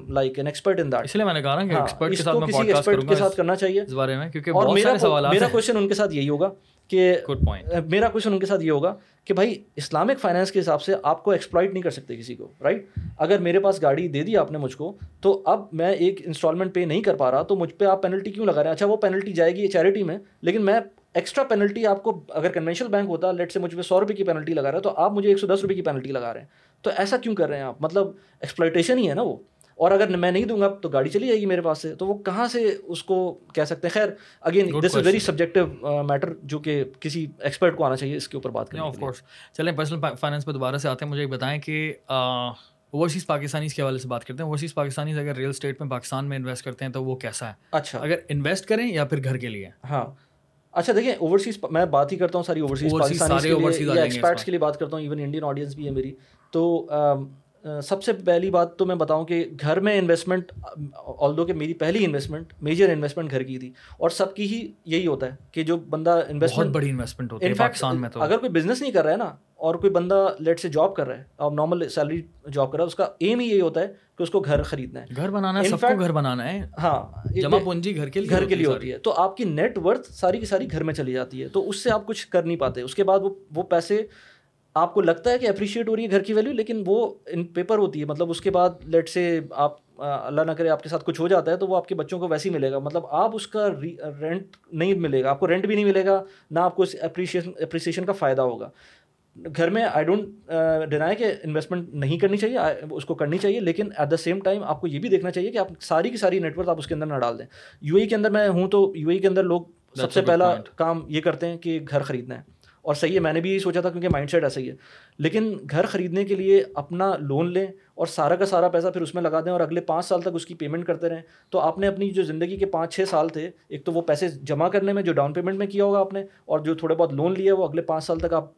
S1: like an expert in that اس لیے میں نے کہا نا کہ ایکسپرٹ کے ساتھ کسی ایکسپرٹ کے ساتھ کرنا چاہیے۔ اس بارے میں کیونکہ اور میرا میرا کوشچن ان کے ساتھ یہی ہوگا۔ کہ میرا کوشچن ان کے ساتھ یہ ہوگا کہ بھائی اسلامک فائنینس کے حساب سے آپ کو ایکسپلائٹ نہیں کر سکتے کسی کو رائٹ اگر میرے پاس گاڑی دے دی آپ نے مجھ کو تو اب میں ایک انسٹالمنٹ پے نہیں کر پا رہا تو مجھ پہ آپ پینلٹی کیوں لگا رہے ہیں؟ اچھا وہ پینلٹی جائے گی چیریٹی میں لیکن میں ایکسٹرا پینلٹی آپ کو اگر کنوینشنل بینک ہوتا لیٹ سے مجھ پہ سو روپئے کی پینلٹی لگا رہا ہے تو آپ مجھے ایک سو دس روپئے کی پینلٹی لگا رہے ہیں۔ تو ایسا کیوں کر رہے ہیں آپ؟ مطلب ایکسپلائٹیشن ہی ہے نا وہ۔ اور اگر میں نہیں دوں گا تو گاڑی چلی جائے گی میرے پاس سے تو وہ کہاں سے اس کو کہہ سکتے ہیں؟ خیر again this is very subjective matter جو کہ کسی ایکسپرٹ کو آنا چاہیے اس کے اوپر بات کریں
S2: آف کورس چلیں پرسنل فائنینس پہ دوبارہ سے آتے ہیں۔ مجھے بتائیں کہ اوورسیز پاکستانیز کے حوالے سے بات کرتے ہیں۔ اوورسیز پاکستانیز اگر ریئل اسٹیٹ میں پاکستان میں انویسٹ کرتے ہیں تو وہ کیسا ہے؟
S1: اچھا۔
S2: اگر انویسٹ کریں یا پھر گھر کے لیے؟
S1: ہاں۔ اچھا دیکھیں اوورسیز میں بات ہی کرتا ہوں ساری اوورسیز ایکسپرٹس کے لیے بات کرتا ہوں ایون انڈین آڈینس بھی ہے میری۔ تو سب سے پہلی بات تو میں بتاؤں کہ گھر میں انویسٹمنٹ آل دو کہ میری پہلی انویسٹمنٹ میجر انویسٹمنٹ گھر کی تھی اور سب کی ہی یہی ہوتا ہے کہ جو بندہ
S2: انویسٹمنٹ بڑی انویسٹمنٹ ہوتی ہے پاکستان میں تو۔
S1: اگر کوئی بزنس نہیں کر رہا ہے نا اور کوئی بندہ لیٹ سے جاب کر رہا ہے اور نارمل سیلری جاب کر رہا ہے اس کا ایم ہی یہی ہوتا ہے کہ اس کو گھر خریدنا ہے۔
S2: گھر بنانا ہے سب کو گھر بنانا ہے۔
S1: ہاں
S2: جمع پونجی گھر کے لیے
S1: گھر کے لیے ہوتی ہے تو آپ کی نیٹ ورتھ ساری کی ساری گھر میں چلی جاتی ہے۔ تو اس سے آپ کچھ کر نہیں پاتے۔ اس کے بعد وہ وہ پیسے آپ کو لگتا ہے کہ اپریشیٹ ہو رہی ہے گھر کی ویلیو لیکن وہ ان پیپر ہوتی ہے۔ مطلب اس کے بعد لیٹ سے آپ اللہ نہ کرے آپ کے ساتھ کچھ ہو جاتا ہے تو وہ آپ کے بچوں کو ویسے ہی ملے گا۔ مطلب آپ اس کا رینٹ نہیں ملے گا۔ آپ کو رینٹ بھی نہیں ملے گا نہ آپ کو اس اپریشیشن اپریسیشن کا فائدہ ہوگا۔ گھر میں آئی ڈونٹ ڈینائی کہ انویسٹمنٹ نہیں کرنی چاہیے اس کو کرنی چاہیے لیکن ایٹ دا سیم ٹائم آپ کو یہ بھی دیکھنا چاہیے کہ آپ ساری کی ساری نیٹ ورک آپ اس کے اندر نہ ڈال دیں۔ یو اے کے اندر میں ہوں تو یو اے کے اندر لوگ سب سے پہلا کام یہ کرتے ہیں کہ گھر خریدنا ہے۔ اور صحیح ہے، میں نے بھی یہی سوچا تھا کیونکہ مائنڈ سیٹ ایسا ہی ہے۔ لیکن گھر خریدنے کے لیے اپنا لون لیں اور سارا کا سارا پیسہ پھر اس میں لگا دیں اور اگلے پانچ سال تک اس کی پیمنٹ کرتے رہیں۔ تو آپ نے اپنی جو زندگی کے پانچ چھ سال تھے، ایک تو وہ پیسے جمع کرنے میں جو ڈاؤن پیمنٹ میں کیا ہوگا آپ نے اور جو تھوڑے بہت لون لیا وہ اگلے پانچ سال تک آپ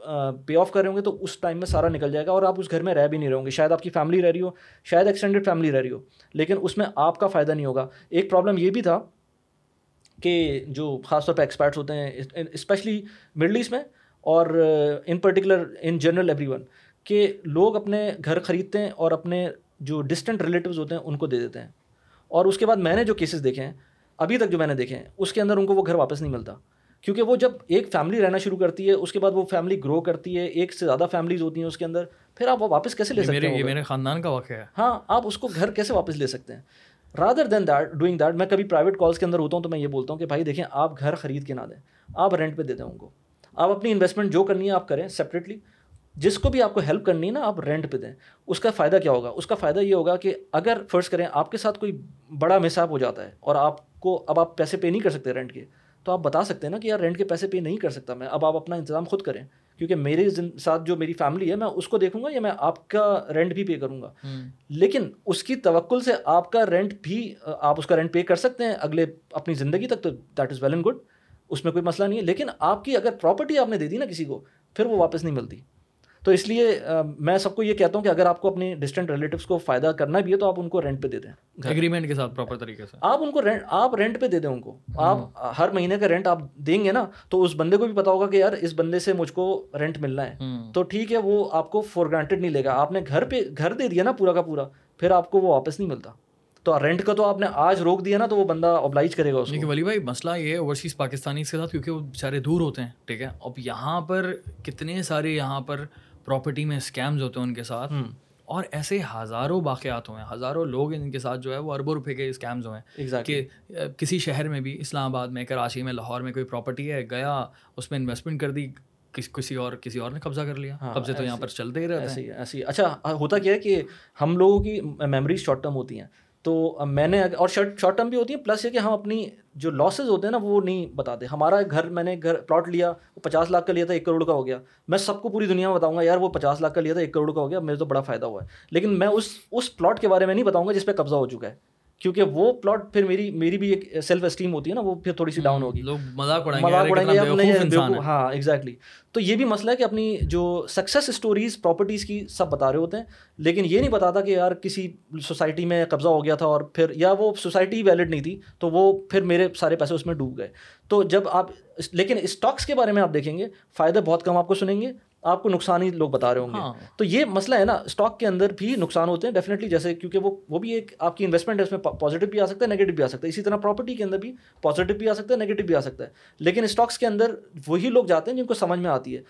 S1: پے آف کر رہے ہوں گے، تو اس ٹائم میں سارا نکل جائے گا اور آپ اس گھر میں رہ بھی نہیں رہوں گے۔ شاید آپ کی فیملی رہ رہی ہو، شاید ایکسٹینڈیڈ فیملی رہ رہی ہو، لیکن اس میں آپ کا فائدہ نہیں ہوگا۔ ایک پرابلم یہ بھی تھا کہ جو خاص طور پہ ایکسپرٹس ہوتے ہیں اسپیشلی مڈل ایسٹ میں اور in particular in general everyone کہ لوگ اپنے گھر خریدتے ہیں اور اپنے جو ڈسٹنٹ ریلیٹیوز ہوتے ہیں ان کو دے دیتے ہیں۔ اور اس کے بعد میں نے جو کیسز دیکھے ہیں ابھی تک جو میں نے دیکھے ہیں اس کے اندر ان کو وہ گھر واپس نہیں ملتا۔ کیونکہ وہ جب ایک فیملی رہنا شروع کرتی ہے اس کے بعد وہ فیملی گرو کرتی ہے ایک سے زیادہ فیملیز ہوتی ہیں اس کے اندر پھر آپ وہ واپس کیسے لے سکتے ہیں
S2: میرے خاندان کا واقعہ ہے۔
S1: ہاں آپ اس کو گھر کیسے واپس لے سکتے ہیں؟ Rather than that doing that میں کبھی پرائیویٹ کالس کے اندر ہوتا ہوں تو میں یہ بولتا ہوں کہ بھائی دیکھیں آپ گھر خرید کے نہ دیں آپ رینٹ پہ دے دیں ان کو۔ آپ اپنی انویسٹمنٹ جو کرنی ہے آپ کریں سپریٹلی جس کو بھی آپ کو ہیلپ کرنی ہے نا آپ رینٹ پہ دیں۔ اس کا فائدہ کیا ہوگا؟ اس کا فائدہ یہ ہوگا کہ اگر فرض کریں آپ کے ساتھ کوئی بڑا مساپ ہو جاتا ہے اور آپ کو اب آپ پیسے پے نہیں کر سکتے رینٹ کے تو آپ بتا سکتے ہیں نا کہ یار رینٹ کے پیسے پے نہیں کر سکتا میں۔ اب آپ اپنا انتظام خود کریں۔ کیونکہ میرے ساتھ جو میری فیملی ہے میں اس کو دیکھوں گا یا میں آپ کا رینٹ بھی پے کروں گا۔ لیکن اس کی توقل سے آپ کا رینٹ بھی آپ اس کا رینٹ پے کر سکتے ہیں اگلے اپنی زندگی تک تو that is well and good اس میں کوئی مسئلہ نہیں ہے۔ لیکن آپ کی اگر پراپرٹی آپ نے دے دی نا کسی کو پھر وہ واپس نہیں ملتی۔ تو اس لیے میں سب کو یہ کہتا ہوں کہ اگر آپ کو اپنی ڈسٹنٹ ریلیٹیوس کو فائدہ کرنا بھی ہے تو آپ ان کو رینٹ پہ دے دیں۔
S2: اگریمنٹ کے ساتھ پراپر طریقے سے۔
S1: آپ ان کو رینٹ آپ رینٹ پہ دے دیں ان کو۔ آپ ہر مہینے کا رینٹ آپ دیں گے نا تو اس بندے کو بھی پتا ہوگا کہ یار اس بندے سے مجھ کو رینٹ ملنا ہے۔ تو ٹھیک ہے وہ آپ کو فور گرانٹیڈ نہیں لے گا۔ آپ نے گھر پہ گھر دے دیا نا پورا کا پورا پھر آپ کو وہ واپس نہیں ملتا۔ تو رینٹ کا تو آپ نے آج روک دیا نا تو وہ بندہ ابلائز کرے گا اس
S2: کو۔ ولی بھائی مسئلہ یہ ہے اوورسیز پاکستانی کے ساتھ کیونکہ وہ سارے دور ہوتے ہیں ٹھیک ہے؟ اب یہاں پر کتنے سارے یہاں پر پراپرٹی میں اسکیمز ہوتے ہیں ان کے ساتھ؟ اور ایسے ہزاروں واقعات ہوئے ہیں ہزاروں لوگ ان کے ساتھ جو ہے وہ اربوں روپے کے اسکیمز ہوئے ہیں۔ کہ کسی شہر میں بھی اسلام آباد میں کراچی میں لاہور میں کوئی پراپرٹی ہے گیا اس میں انویسٹمنٹ کر دی کسی اور کسی اور نے قبضہ کر لیا۔ ہاں، قبضے تو یہاں پر چلتے ہی رہتے ہیں۔
S1: ایسی اچھا ہوتا کیا ہے کہ ہم لوگوں کی میموریز شارٹ ٹرم ہوتی ہیں۔ تو میں نے اور شارٹ شارٹ ٹرم بھی ہوتی ہے پلس یہ کہ ہم اپنی جو لاسز ہوتے ہیں نا، وہ نہیں بتاتے. ہمارا گھر، میں نے گھر پلاٹ لیا، وہ پچاس لاکھ کا لیا تھا، ایک کروڑ کا ہو گیا. میں سب کو پوری دنیا میں بتاؤں گا، یار وہ پچاس لاکھ کا لیا تھا، ایک کروڑ کا ہو گیا، میرے تو بڑا فائدہ ہوا ہے. لیکن میں اس اس پلاٹ کے بارے میں نہیں بتاؤں گا جس پہ قبضہ ہو چکا ہے. کیونکہ وہ پلاٹ پھر میری میری بھی ایک سیلف اسٹیم ہوتی ہے نا وہ پھر تھوڑی سی ڈاؤن ہوگی۔ مذاق اڑائیں گے ہاں ایگزیکٹلی تو یہ بھی مسئلہ ہے کہ اپنی جو سکسیز اسٹوریز پراپرٹیز کی سب بتا رہے ہوتے ہیں لیکن یہ نہیں بتاتا کہ یار کسی سوسائٹی میں قبضہ ہو گیا تھا اور پھر یا وہ سوسائٹی ویلڈ نہیں تھی تو وہ پھر میرے سارے پیسے اس میں ڈوب گئے۔ تو جب آپ لیکن اسٹاکس کے بارے میں آپ دیکھیں گے فائدہ بہت کم آپ کو سنیں گے آپ کو نقصان ہی لوگ بتا رہے ہوں گے۔ ہاں۔ تو یہ مسئلہ ہے نا اسٹاک کے اندر بھی نقصان ہوتے ہیں ڈیفینیٹلی جیسے کیونکہ وہ وہ بھی ایک آپ کی انویسٹمنٹ ہے اس میں پازیٹیو بھی آ سکتا ہے نیگیٹو بھی آ سکتا ہے۔ اسی طرح پراپرٹی کے اندر بھی پازیٹیو بھی آ سکتا ہے نیگیٹو بھی آ سکتا ہے۔ لیکن اسٹاکس کے اندر وہی لوگ جاتے ہیں جن کو سمجھ میں آتی ہے۔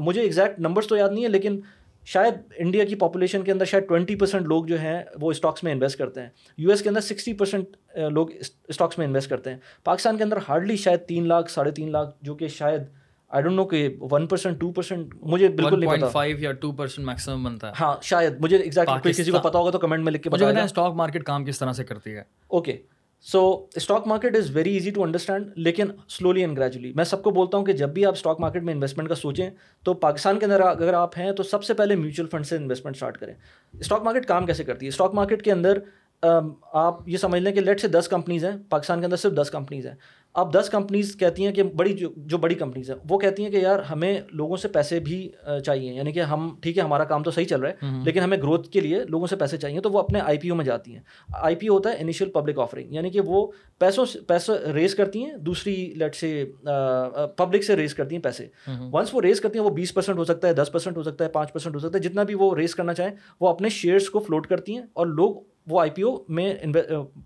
S1: مجھے ایگزیکٹ نمبرس تو یاد نہیں ہے لیکن شاید انڈیا کی پاپولیشن کے اندر شاید ٹوئنٹی پرسینٹ لوگ جو ہیں وہ اسٹاکس میں انویسٹ کرتے ہیں۔ یو ایس کے اندر سکسٹی پرسینٹ لوگ اسٹاکس میں انویسٹ کرتے ہیں۔ پاکستان کے اندر ہارڈلی شاید تین لاکھ ساڑھے تین لاکھ جو کہ شاید آئی ڈونٹ نو کہ ون پرسینٹ ٹو پرسینٹ مجھے بالکل نہیں پتا۔
S2: یا ٹو پرسینٹ میکسیمم بنتا ہے۔
S1: ہاں شاید مجھے ایگزیکٹلی کسی کو پتا ہوگا تو کمنٹ میں لکھ کے
S2: اسٹاک مارکیٹ کام کس طرح سے کرتی ہے۔
S1: Okay so stock market is very easy to understand لیکن سلولی اینڈ گریجولی میں سب کو بولتا ہوں کہ جب بھی آپ اسٹاک مارکیٹ میں انویسٹمنٹ کا سوچیں تو پاکستان کے اندر اگر آپ ہیں تو سب سے پہلے میوچل فنڈ سے انویسٹمنٹ اسٹارٹ کریں۔ اسٹاک مارکیٹ کام کیسے کرتی ہے؟ اسٹاک مارکیٹ کے اندر آپ یہ سمجھ لیں کہ لیٹ سے دس کمپنیز ہیں پاکستان کے اندر صرف دس کمپنیز ہیں۔ اب دس کمپنیز کہتی ہیں کہ بڑی جو جو بڑی کمپنیز ہیں وہ کہتی ہیں کہ یار ہمیں لوگوں سے پیسے بھی چاہیے یعنی کہ ہم ٹھیک ہے ہمارا کام تو صحیح چل رہا ہے لیکن ہمیں گروتھ کے لیے لوگوں سے پیسے چاہیے تو وہ اپنے آئی پی او میں جاتی ہیں۔ آئی پی او ہوتا ہے انیشیل پبلک آفرنگ یعنی کہ وہ پیسوں پیسہ ریز کرتی ہیں دوسری لیٹ سے پبلک سے ریز کرتی ہیں پیسے۔ ونس وہ ریز کرتی ہیں وہ بیس پرسینٹ ہو سکتا ہے دس پرسینٹ ہو سکتا ہے پانچ پرسینٹ ہو سکتا ہے جتنا بھی وہ ریز کرنا چاہیں وہ اپنے شیئرس کو فلوٹ کرتی ہیں اور لوگ وہ آئی پی او میں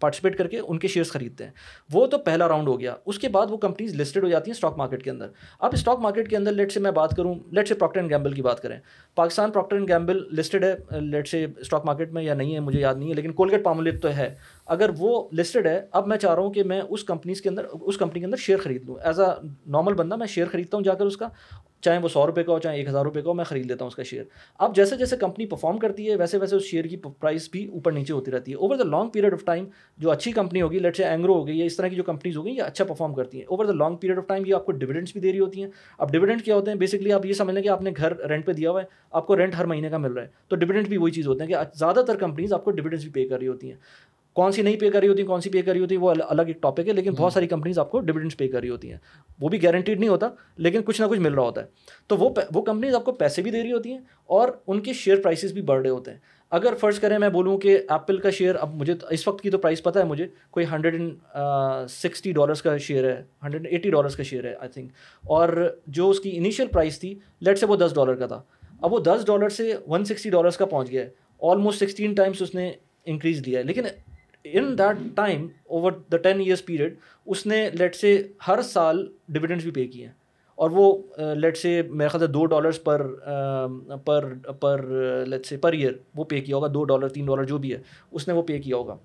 S1: پارٹیسپیٹ کر کے ان کے شیئرس خریدتے ہیں۔ وہ تو پہلا راؤنڈ ہو گیا۔ اس کے بعد وہ کمپنیز لسٹڈ ہو جاتی ہیں اسٹاک مارکیٹ کے اندر۔ اب اسٹاک مارکیٹ کے اندر لیٹ سے میں بات کروں لیٹ سے پراکٹر اینڈ گیمبل کی بات کریں۔ Pakistan Procter and Gamble listed ہے لیٹ سے اسٹاک مارکیٹ میں یا نہیں ہے، مجھے یاد نہیں ہے، لیکن کولگیٹ پامولیٹ تو ہے۔ اگر وہ لسٹڈ ہے، اب میں چاہ رہا ہوں کہ میں اس کمپنیز کے اندر اس کمپنی کے اندر شیئر خرید لوں۔ ایز اے نارمل بندہ میں شیئر خریدتا ہوں جا کر اس کا۔ چاہے وہ سو روپے کا ہو، چاہے ایک ہزار روپے کا ہو، میں خرید لیتا ہوں اس کا شیئر اب جیسے جیسے کمپنی پرفارم کرتی ہے، ویسے ویسے اس شیئر کی پرائز بھی اوپر نیچے ہوتی رہتی ہے۔ Over the long period of time جو اچھی کمپنی ہوگی لیٹ سے اینگرو ہوگی یا اس طرح کی جو کمپنیز ہوگی یہ اچھا پرفارم کرتی ہیں۔ Over the long period of time یہ آپ کو ڈویڈنڈس بھی دے رہی ہوتی ہیں۔ اب ڈویڈنڈ کیا ہوتے ہیں؟ بیسکلی آپ یہ سمجھ لیں کہ آپ نے گھر رینٹ پہ دیا ہوا ہے، آپ کو رینٹ ہر مہینے کا مل رہا ہے۔ تو ڈویڈنڈ بھی وہی چیز ہوتے ہیں کہ زیادہ تر کمپنیز آپ کو ڈویڈنس بھی پے کر رہی ہوتی ہیں۔ کون سی نہیں پے کر رہی ہوتی کون سی پے کر رہی ہوتی وہ الگ ایک ٹاپک ہے لیکن بہت ساری کمپنیز آپ کو ڈویڈنس پے کر رہی ہوتی ہیں۔ وہ بھی گارنٹیڈ نہیں ہوتا لیکن کچھ نہ کچھ مل رہا ہوتا ہے۔ تو وہ وہ کمپنیز آپ کو پیسے بھی دے رہی ہوتی ہیں اور ان کے شیئر پرائسز بھی بڑھ رہے ہوتے ہیں۔ اگر فرض کریں میں بولوں کہ ایپل کا شیئر اب مجھے اس وقت کی تو پرائز پتہ ہے مجھے کوئی ہنڈریڈ اینڈ سکسٹی ڈالرس کا شیئر ہے ہنڈریڈ ایٹی ڈالرس کا شیئر ہے آئی تھنک اور جو اس کی انیشیل پرائز تھی لیٹ سے وہ دس ڈالر کا تھا۔ اب وہ دس ڈالر سے ون سکسٹی ڈالرس کا پہنچ گیا ہے۔ آلموسٹ سکسٹین ٹائمس اس نے انکریز دیا ہے۔ لیکن in that time over the ten years period اس نے لیٹ سے ہر سال ڈویڈنڈس بھی پے کیے ہیں اور وہ لیٹ سے میرے خیال سے دو ڈالرس پر پر پر لیٹ سے پر ایئر وہ پے کیا ہوگا دو ڈالر تین ڈالر جو بھی ہے اس نے وہ پے کیا ہوگا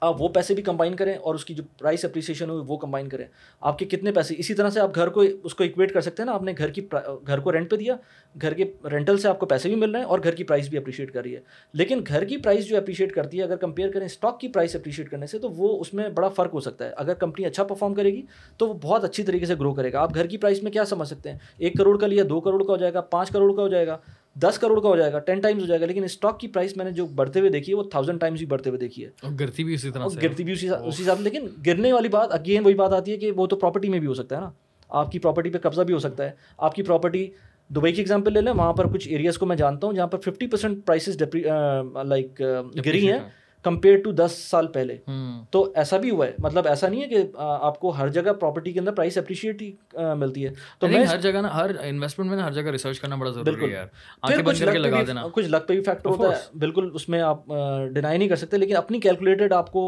S1: آپ وہ پیسے بھی کمبائن کریں اور اس کی جو پرائس اپریسیشن ہوگی وہ کمبائن کریں۔ آپ کے کتنے پیسے؟ اسی طرح سے آپ گھر کو اس کو اکویٹ کر سکتے ہیں نا، آپ نے گھر کی گھر کو رینٹ پہ دیا، گھر کے رینٹل سے آپ کو پیسے بھی مل رہے ہیں اور گھر کی پرائز بھی اپریشیٹ کر رہی ہے۔ لیکن گھر کی پرائز جو اپریشیٹ کرتی ہے، اگر کمپیئر کریں اسٹاک کی پرائز اپریشیٹ کرنے سے، تو وہ اس میں بڑا فرق ہو سکتا ہے۔ اگر کمپنی اچھا پرفارم کرے گی، تو وہ بہت اچھی طریقے سے گرو کرے گا۔ آپ گھر کی پرائز میں کیا سمجھ سکتے ہیں؟ ایک کروڑ کا لیا، دو کروڑ کا ہو جائے گا، پانچ کروڑ کا ہو جائے گا۔ دس کروڑ کا ہو جائے گا ٹین ٹائمز ہو جائے گا لیکن اسٹاک کی پرائس میں نے جو بڑھتے ہوئے دیکھی ہے وہ تھاؤزینڈ ٹائمز بھی بڑھتے ہوئے دیکھی ہے۔
S2: گرتی بھی اسی طرح
S1: گرتی بھی اسی اسی حساب لیکن گرنے والی بات اگین وہی بات آتی ہے کہ وہ تو پراپرٹی میں بھی ہو سکتا ہے نا۔ آپ کی پراپرٹی پہ قبضہ بھی ہو سکتا ہے۔ آپ کی پراپرٹی دبئی کی ایگزامپل لے لیں وہاں پر کچھ ایریاز کو میں جانتا ہوں جہاں پر ففٹی پرسینٹ پرائسز لائک گری ہیں۔ کمپیئر ٹو دس سال پہلے. تو ایسا بھی ہوا ہے. مطلب ایسا نہیں ہے کہ آپ کو ہر جگہ پراپرٹی کے اندر پرائز اپریشیٹ ہی ملتی ہے.
S2: تو میں ہر جگہ نا ہر انویسٹمنٹ میں ہر جگہ ریسرچ کرنا بڑا ضروری ہے پھر کچھ لگا دینا.
S1: کچھ لک پہ بھی فیکٹر ہوتا ہے. بالکل اس میں آپ ڈینائی نہیں کر سکتے لیکن اپنی کیلکولیٹڈ آپ کو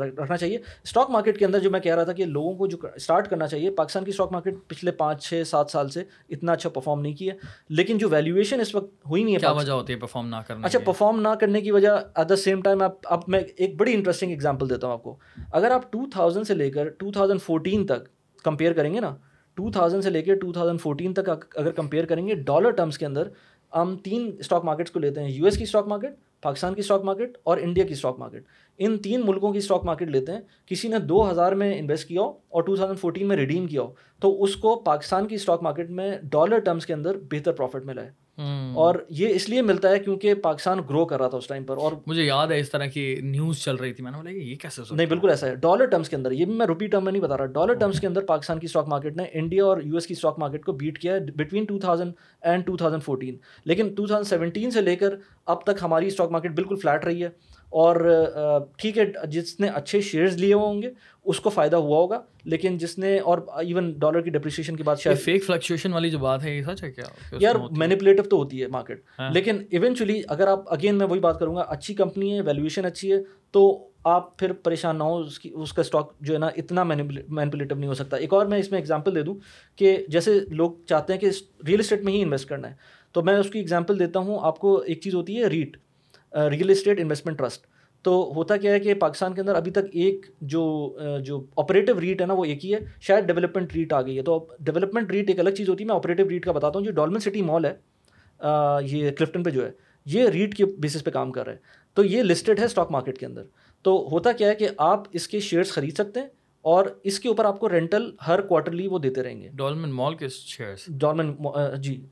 S1: رکھنا چاہیے. اسٹاک مارکیٹ کے اندر جو میں کہہ رہا تھا کہ لوگوں کو جو اسٹارٹ کرنا چاہیے پاکستان کی اسٹاک مارکیٹ پچھلے پانچ چھ سات سال سے اتنا اچھا پرفارم نہیں کیا لیکن جو ویلیویشن اس وقت ہوئی نہیں ہے
S2: کیا وجہ ہوتی ہے پرفارم نہ کرنے
S1: اچھا پرفارم نہ کرنے کی وجہ ایٹ دا سیم ٹائم اب میں ایک بڑی انٹرسٹنگ ایگزامپل دیتا ہوں آپ کو۔ اگر آپ ٹو تھاؤزینڈ سے لے کر ٹو تھاؤزینڈ فورٹین تک کمپیئر کریں گے نا ٹو تھاؤزینڈ سے لے کے ٹو تھاؤزینڈ فورٹین تک اگر کمپیئر کریں گے ڈالر ٹرمس کے اندر، ہم تین اسٹاک مارکیٹس کو لیتے ہیں یو ایس کی اسٹاک مارکیٹ پاکستان کی اسٹاک مارکیٹ اور انڈیا کی اسٹاک مارکیٹ ان تین ملکوں کی اسٹاک مارکیٹ لیتے ہیں، کسی نے دو ہزار میں انویسٹ کیا ہو اور ٹو تھاؤزینڈ فورٹین میں ریڈیم کیا ہو، تو اس کو پاکستان کی اسٹاک مارکیٹ میں ڈالر ٹرمس کے اندر بہتر پروفٹ ملا ہے۔ اور یہ اس لیے ملتا ہے کیونکہ پاکستان گرو کر رہا تھا اس ٹائم پر اور
S2: مجھے یاد ہے اس طرح کی نیوز چل رہی تھی میں نے بولا یہ کیسے
S1: نہیں بالکل ایسا ہے۔ ڈالر ٹرمس کے اندر یہ بھی میں روپی ٹرم میں نہیں بتا رہا۔ ڈالر ٹرمس کے اندر پاکستان کی اسٹاک مارکیٹ نے انڈیا اور یو ایس کی اسٹاک مارکیٹ کو بیٹ کیا ہے between two thousand and two thousand fourteen لیکن ٹو تھاؤزینڈ سیونٹین سے لے کر اب تک ہماری اسٹاک مارکیٹ بالکل فلیٹ رہی ہے۔ اور ٹھیک ہے جس نے اچھے شیئرز لیے ہوں گے اس کو فائدہ ہوا ہوگا لیکن جس نے اور ایون ڈالر کی ڈپریسیشن کی بات
S2: شاید فیک فلکچویشن والی جو بات ہے یہ سچ ہے کیا؟
S1: یار مینیپولیٹو تو ہوتی ہے مارکیٹ ہاں۔ لیکن ایونچولی اگر آپ اگین میں وہی بات کروں گا اچھی کمپنی ہے ویلیویشن اچھی ہے تو آپ پھر پریشان نہ ہو اس کی اس کا اسٹاک جو ہے نا اتنا مینپولیٹو نہیں ہو سکتا۔ ایک اور میں اس میں ایگزامپل دے دوں کہ جیسے لوگ چاہتے ہیں کہ ریئل اسٹیٹ میں ہی انویسٹ کرنا ہے۔ تو میں اس کی ایگزامپل دیتا ہوں آپ کو ایک چیز ہوتی ہے REIT real estate investment trust. تو ہوتا کیا ہے کہ پاکستان کے اندر ابھی تک ایک جو جو آپریٹو ریٹ ہے نا، وہ ایک ہی ہے۔ شاید ڈیولپمنٹ ریٹ آ گئی ہے۔ تو ڈیولپمنٹ ریٹ ایک الگ چیز ہوتی ہے۔ میں آپریٹو ریٹ کا بتاتا ہوں۔ جو ڈالمن سٹی مال ہے یہ کلفٹن پہ جو ہے، یہ ریٹ کے بیسس پہ کام کر رہا ہے۔ تو یہ لسٹڈ ہے اسٹاک مارکیٹ کے اندر۔ تو ہوتا کیا ہے کہ آپ اس کے شیئرس خرید سکتے ہیں۔ اور اس کے اوپر آپ کو رینٹل ہر کوارٹرلی وہ دیتے رہیں گے۔
S2: ڈالمن مال کے
S1: ڈالمن جی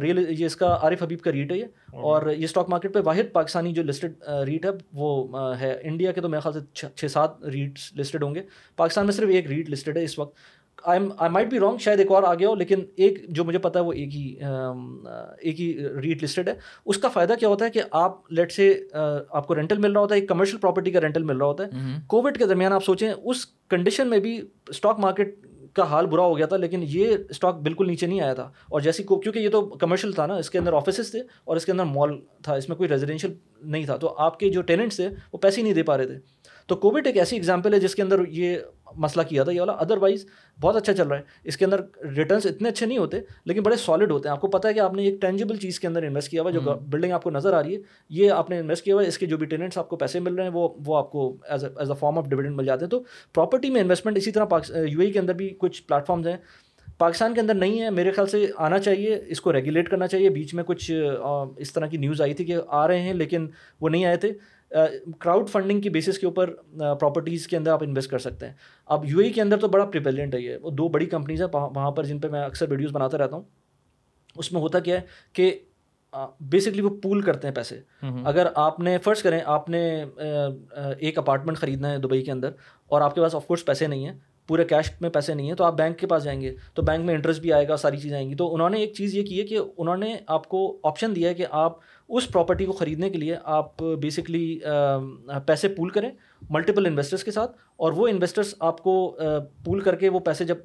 S1: ریئل یہ اس کا عارف حبیب کا ریٹ ہے یہ۔ اور یہ اسٹاک مارکیٹ پہ واحد پاکستانی جو لسٹڈ ریٹ ہے وہ ہے انڈیا کے تو میرے خیال سے چھ سات ریٹس لسٹڈ ہوں گے۔ پاکستان میں صرف ایک ریٹ لسٹڈ ہے اس وقت۔ I I might be wrong شاید ایک اور آ گیا ہو لیکن ایک جو مجھے پتا ہے وہ ایک ہی ایک ہی ریٹ لسٹڈ ہے۔ اس کا فائدہ کیا ہوتا ہے کہ آپ لیٹ سے آپ کو رینٹل مل رہا ہوتا ہے ایک کمرشل پراپرٹی کا رینٹل مل رہا ہوتا ہے۔ کووڈ کے درمیان آپ سوچیں اس کنڈیشن میں بھی اسٹاک مارکیٹ کا حال برا ہو گیا تھا لیکن یہ اسٹاک بالکل نیچے نہیں آیا تھا۔ اور جیسی کو کیونکہ یہ تو کمرشل تھا نا اس کے اندر آفیسز تھے اور اس کے اندر مال تھا اس میں کوئی ریزیڈینشیل نہیں تھا۔ تو آپ کے جو ٹیننٹس تھے وہ پیسے ہی نہیں دے پا رہے تھے۔ تو کووڈ ایک ایسی ایگزامپل ہے جس کے اندر یہ مسئلہ کیا تھا یہ والا. ادر وائز بہت اچھا چل رہا ہے. اس کے اندر ریٹرنس اتنے اچھے نہیں ہوتے لیکن بڑے سالڈ ہوتے ہیں. آپ کو پتا ہے کہ آپ نے ایک ٹینجیبل چیز کے اندر انویسٹ کیا ہوا جو بلڈنگ آپ کو نظر آ رہی ہے یہ آپ نے انویسٹ کیا ہوا ہے اس کے جو بھی ٹیننٹس آپ کو پیسے مل رہے ہیں وہ وہ آپ کو as as a form of dividend مل جاتے ہیں. تو پراپرٹی میں انویسٹمنٹ اسی طرح یو اے کے اندر بھی کچھ پلیٹ فارمز ہیں. پاکستان کے اندر نہیں ہے میرے خیال سے آنا چاہیے اس کو ریگولیٹ کرنا چاہیے. بیچ میں کچھ اس طرح کی نیوز آئی تھی کہ آ رہے ہیں لیکن وہ نہیں آئے تھے. کراؤڈ فنڈنگ کی بیسس کے اوپر پراپرٹیز کے اندر آپ انویسٹ کر سکتے ہیں۔ اب یو اے کے اندر تو بڑا پریپیلنٹ ہے یہ۔ وہ دو بڑی کمپنیز ہیں وہاں پر جن پہ میں اکثر ویڈیوز بناتا رہتا ہوں۔ اس میں ہوتا کیا ہے کہ بیسکلی وہ پول کرتے ہیں پیسے۔ اگر آپ نے فرض کریں آپ نے ایک اپارٹمنٹ خریدنا ہے دبئی کے اندر اور آپ کے پاس آف کورس پیسے نہیں ہیں پورے کیش میں پیسے نہیں ہیں تو آپ بینک کے پاس جائیں گے۔ تو بینک میں انٹرسٹ بھی آئے گا ساری چیزیں آئیں گی۔ تو انہوں نے ایک چیز یہ کی ہے کہ انہوں نے آپ کو آپشن دیا ہے کہ آپ اس پراپرٹی کو خریدنے کے لیے آپ بیسکلی پیسے پول کریں ملٹیپل انویسٹرس کے ساتھ اور وہ انویسٹرس آپ کو پول کر کے وہ پیسے جب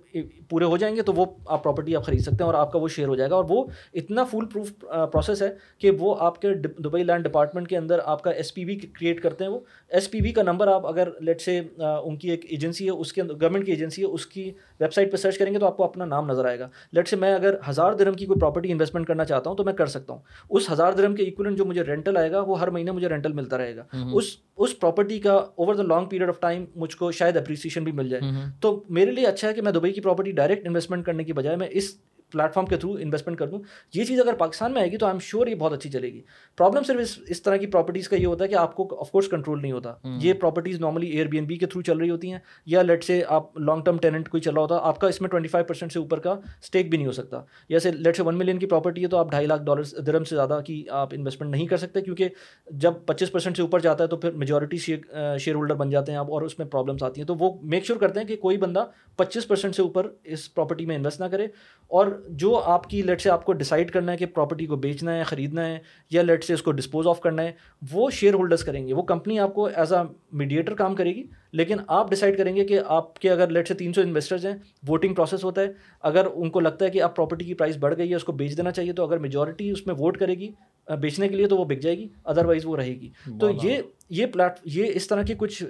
S1: پورے ہو جائیں گے تو وہ آپ پراپرٹی آپ خرید سکتے ہیں اور آپ کا وہ شیئر ہو جائے گا اور وہ اتنا فل پروف پروسیس ہے کہ وہ آپ کے دبئی لینڈ ڈپارٹمنٹ کے اندر آپ کا ایس پی وی کریٹ کرتے ہیں وہ۔ ایس پی وی کا نمبر آپ اگر لیٹ سے ان کی ایک ایجنسی ہے اس کے اندر گورنمنٹ کی ایجنسی ہے اس کی ویب سائٹ پہ سرچ کریں گے تو آپ کو اپنا نام نظر آئے گا۔ لیٹ سے میں اگر ہزار درم کی کوئی پراپرٹی انویسٹمنٹ کرنا چاہتا ہوں تو میں کر سکتا ہوں۔ اس ہزار درم کے اکولنٹ جو مجھے رینٹل آئے گا وہ ہر مہینے مجھے رینٹل ملتا رہے گا۔ اس اس پراپرٹی کا over the long period of time مجھ کو شاید اپریسیشن بھی مل جائے۔ تو میرے لیے اچھا ہے کہ میں دبئی کی پراپرٹی ڈائریکٹ انویسٹمنٹ کرنے کی بجائے میں اس پلیٹ فارم کے تھرو انویسٹمنٹ کر دوں۔ یہ چیز اگر پاکستان میں آئے گی تو آئی ایم شیور یہ بہت اچھی چلے گی۔ پرابلم صرف اس اس طرح کی پراپرٹیز کا یہ ہوتا ہے کہ آپ کو آف کورس کنٹرول نہیں ہوتا۔ یہ properties normally Airbnb کے تھرو چل رہی ہوتی ہیں یا لیٹ سے آپ لانگ ٹرم ٹیننٹ کوئی چل رہا ہوتا آپ کا اس میں ٹوئنٹی فائیو پرسینٹ سے اوپر کا اسٹیک بھی نہیں ہو سکتا۔ جیسے لیٹ سے ون ملین کی پراپرٹی ہے تو آپ ڈھائی لاکھ ڈالر درم سے زیادہ کی آپ انویسٹمنٹ نہیں کر سکتے کیونکہ جب پچیس پرسینٹ سے اوپر جاتا ہے تو پھر میجورٹی شیئر ہولڈر بن جاتے ہیں آپ اور اس میں پرابلمس آتی ہیں۔ تو وہ میک شیور کرتے ہیں کہ کوئی بندہ پچیس پرسینٹ سے اوپر اس پراپرٹی میں انویسٹ نہ کرے اور جو آپ کی لیٹ سے آپ کو ڈیسائڈ کرنا ہے کہ پراپرٹی کو بیچنا ہے خریدنا ہے یا لیٹ سے اس کو ڈسپوز آف کرنا ہے وہ شیئر ہولڈرس کریں گے۔ وہ کمپنی آپ کو ایز اے میڈیٹر کام کرے گی لیکن آپ ڈیسائڈ کریں گے کہ آپ کے اگر لیٹ سے تین سو انویسٹرز ہیں ووٹنگ پروسیس ہوتا ہے۔ اگر ان کو لگتا ہے کہ اب پراپرٹی کی پرائز بڑھ گئی ہے اس کو بیچ دینا چاہیے تو اگر میجورٹی اس میں ووٹ کرے گی بیچنے کے لیے تو وہ بک جائے گی ادر وائز وہ رہے گی۔ تو یہ یہ پلیٹ یہ اس طرح کے کچھ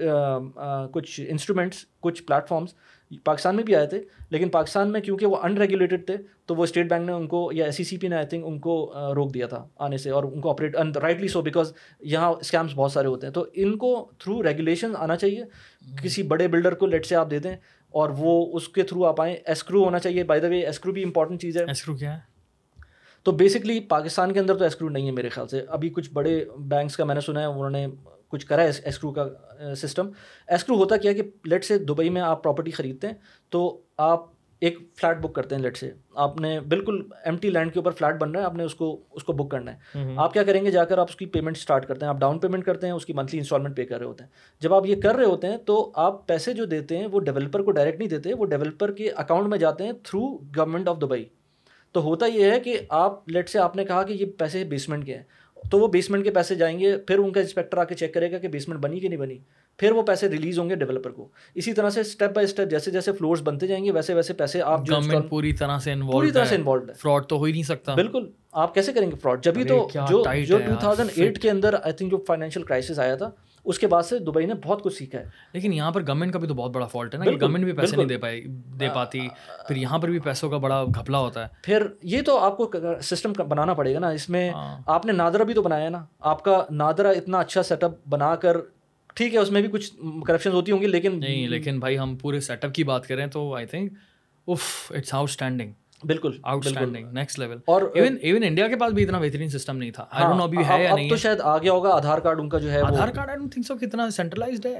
S1: کچھ انسٹرومینٹس کچھ پلیٹ فارمس پاکستان میں بھی آئے تھے لیکن پاکستان میں کیونکہ وہ ان ریگولیٹڈ تھے تو وہ اسٹیٹ بینک نے ان کو یا ایس سی سی پی نے آئی تھنک ان کو روک دیا تھا آنے سے اور ان کو آپریٹ رائٹلی سو بیکاز یہاں اسکیمس بہت سارے ہوتے ہیں۔ تو ان کو تھرو ریگولیشن آنا چاہیے۔ کسی بڑے بلڈر کو لیٹ سے آپ دے دیں اور وہ اس کے تھرو آپ آئیں۔ ایسکرو ہونا چاہیے۔ بائی دا وے ایسکرو بھی امپورٹنٹ چیز ہے۔
S2: ایسکرو کیا ہے؟
S1: تو بیسکلی پاکستان کے اندر تو ایسکرو نہیں ہے میرے خیال سے۔ ابھی کچھ بڑے بینکس کا میں نے سنا ہے انہوں نے کچھ کرا ہے ایسکرو کا سسٹم ایسکرو ہوتا کیا کہ لیٹ سے دبئی میں آپ پراپرٹی خریدتے ہیں تو آپ ایک فلیٹ بک کرتے ہیں لیٹ سے آپ نے بالکل ایم ٹی لینڈ کے اوپر فلیٹ بن رہا ہے آپ نے اس کو اس کو بک کرنا ہے۔ آپ کیا کریں گے جا کر آپ اس کی پیمنٹ اسٹارٹ کرتے ہیں آپ ڈاؤن پیمنٹ کرتے ہیں اس کی منتھلی انسٹالمنٹ پے کر رہے ہوتے ہیں۔ جب آپ یہ کر رہے ہوتے ہیں تو آپ پیسے جو دیتے ہیں وہ ڈیولپر کو ڈائریکٹ نہیں دیتے وہ ڈیولپر کے اکاؤنٹ میں جاتے ہیں تھرو گورنمنٹ آف دبئی تو ہوتا یہ ہے کہ آپ لیٹ سے آپ نے کہا کہ یہ پیسے بیسمنٹ کے ہیں۔ تو وہ بیسمنٹ کے پیسے جائیں گے پھر ان کا انسپیکٹر آ کے چیک کرے گا کہ بیسمنٹ بنی کہ نہیں بنی پھر وہ پیسے ریلیز ہوں گے ڈیولپر کو۔ اسی طرح سے اسٹیپ بائی اسٹیپ جیسے جیسے فلورس بنتے جائیں گے ویسے ویسے پیسے آپ جو
S2: پوری طرح سے
S1: پوری طرح سے انوالوڈ ہے۔
S2: فراڈ تو ہو ہی نہیں سکتا۔
S1: بالکل۔ آپ کیسے کریں گے فراڈ جبھی تو جو جو ٹو تھاؤزینڈ ایٹ کے اندر آئی تھنک جو فائنینشیل کرائسس آیا تھا اس کے بعد سے دبئی نے بہت کچھ سیکھا ہے۔
S2: لیکن یہاں پر گورنمنٹ کا بھی تو بہت بڑا فالٹ ہے نا کہ گورنمنٹ بھی پیسے نہیں دے پائی دے پاتی پھر یہاں پر بھی پیسوں کا بڑا گھپلا ہوتا ہے۔
S1: پھر یہ تو آپ کو سسٹم بنانا پڑے گا نا اس میں آپ نے نادرا بھی تو بنایا نا۔ آپ کا نادرا اتنا اچھا سیٹ اپ بنا کر ٹھیک ہے اس میں بھی کچھ کرپشن ہوتی ہوں گی لیکن
S2: نہیں لیکن بھائی ہم پورے سیٹ اپ کی بات کریں تو I think if it's outstanding
S1: بالکل
S2: نیکسٹ لیول اور ایون ایون انڈیا کے پاس بھی اتنا بہترین سسٹم نہیں تھا۔ آئی ڈونٹ نو ابھی ہے یا نہیں
S1: تو شاید آ گیا ہوگا آدھار کارڈ ان کا جو ہے
S2: Aadhaar card I don't think so کتنا سینٹرلائزڈ ہے۔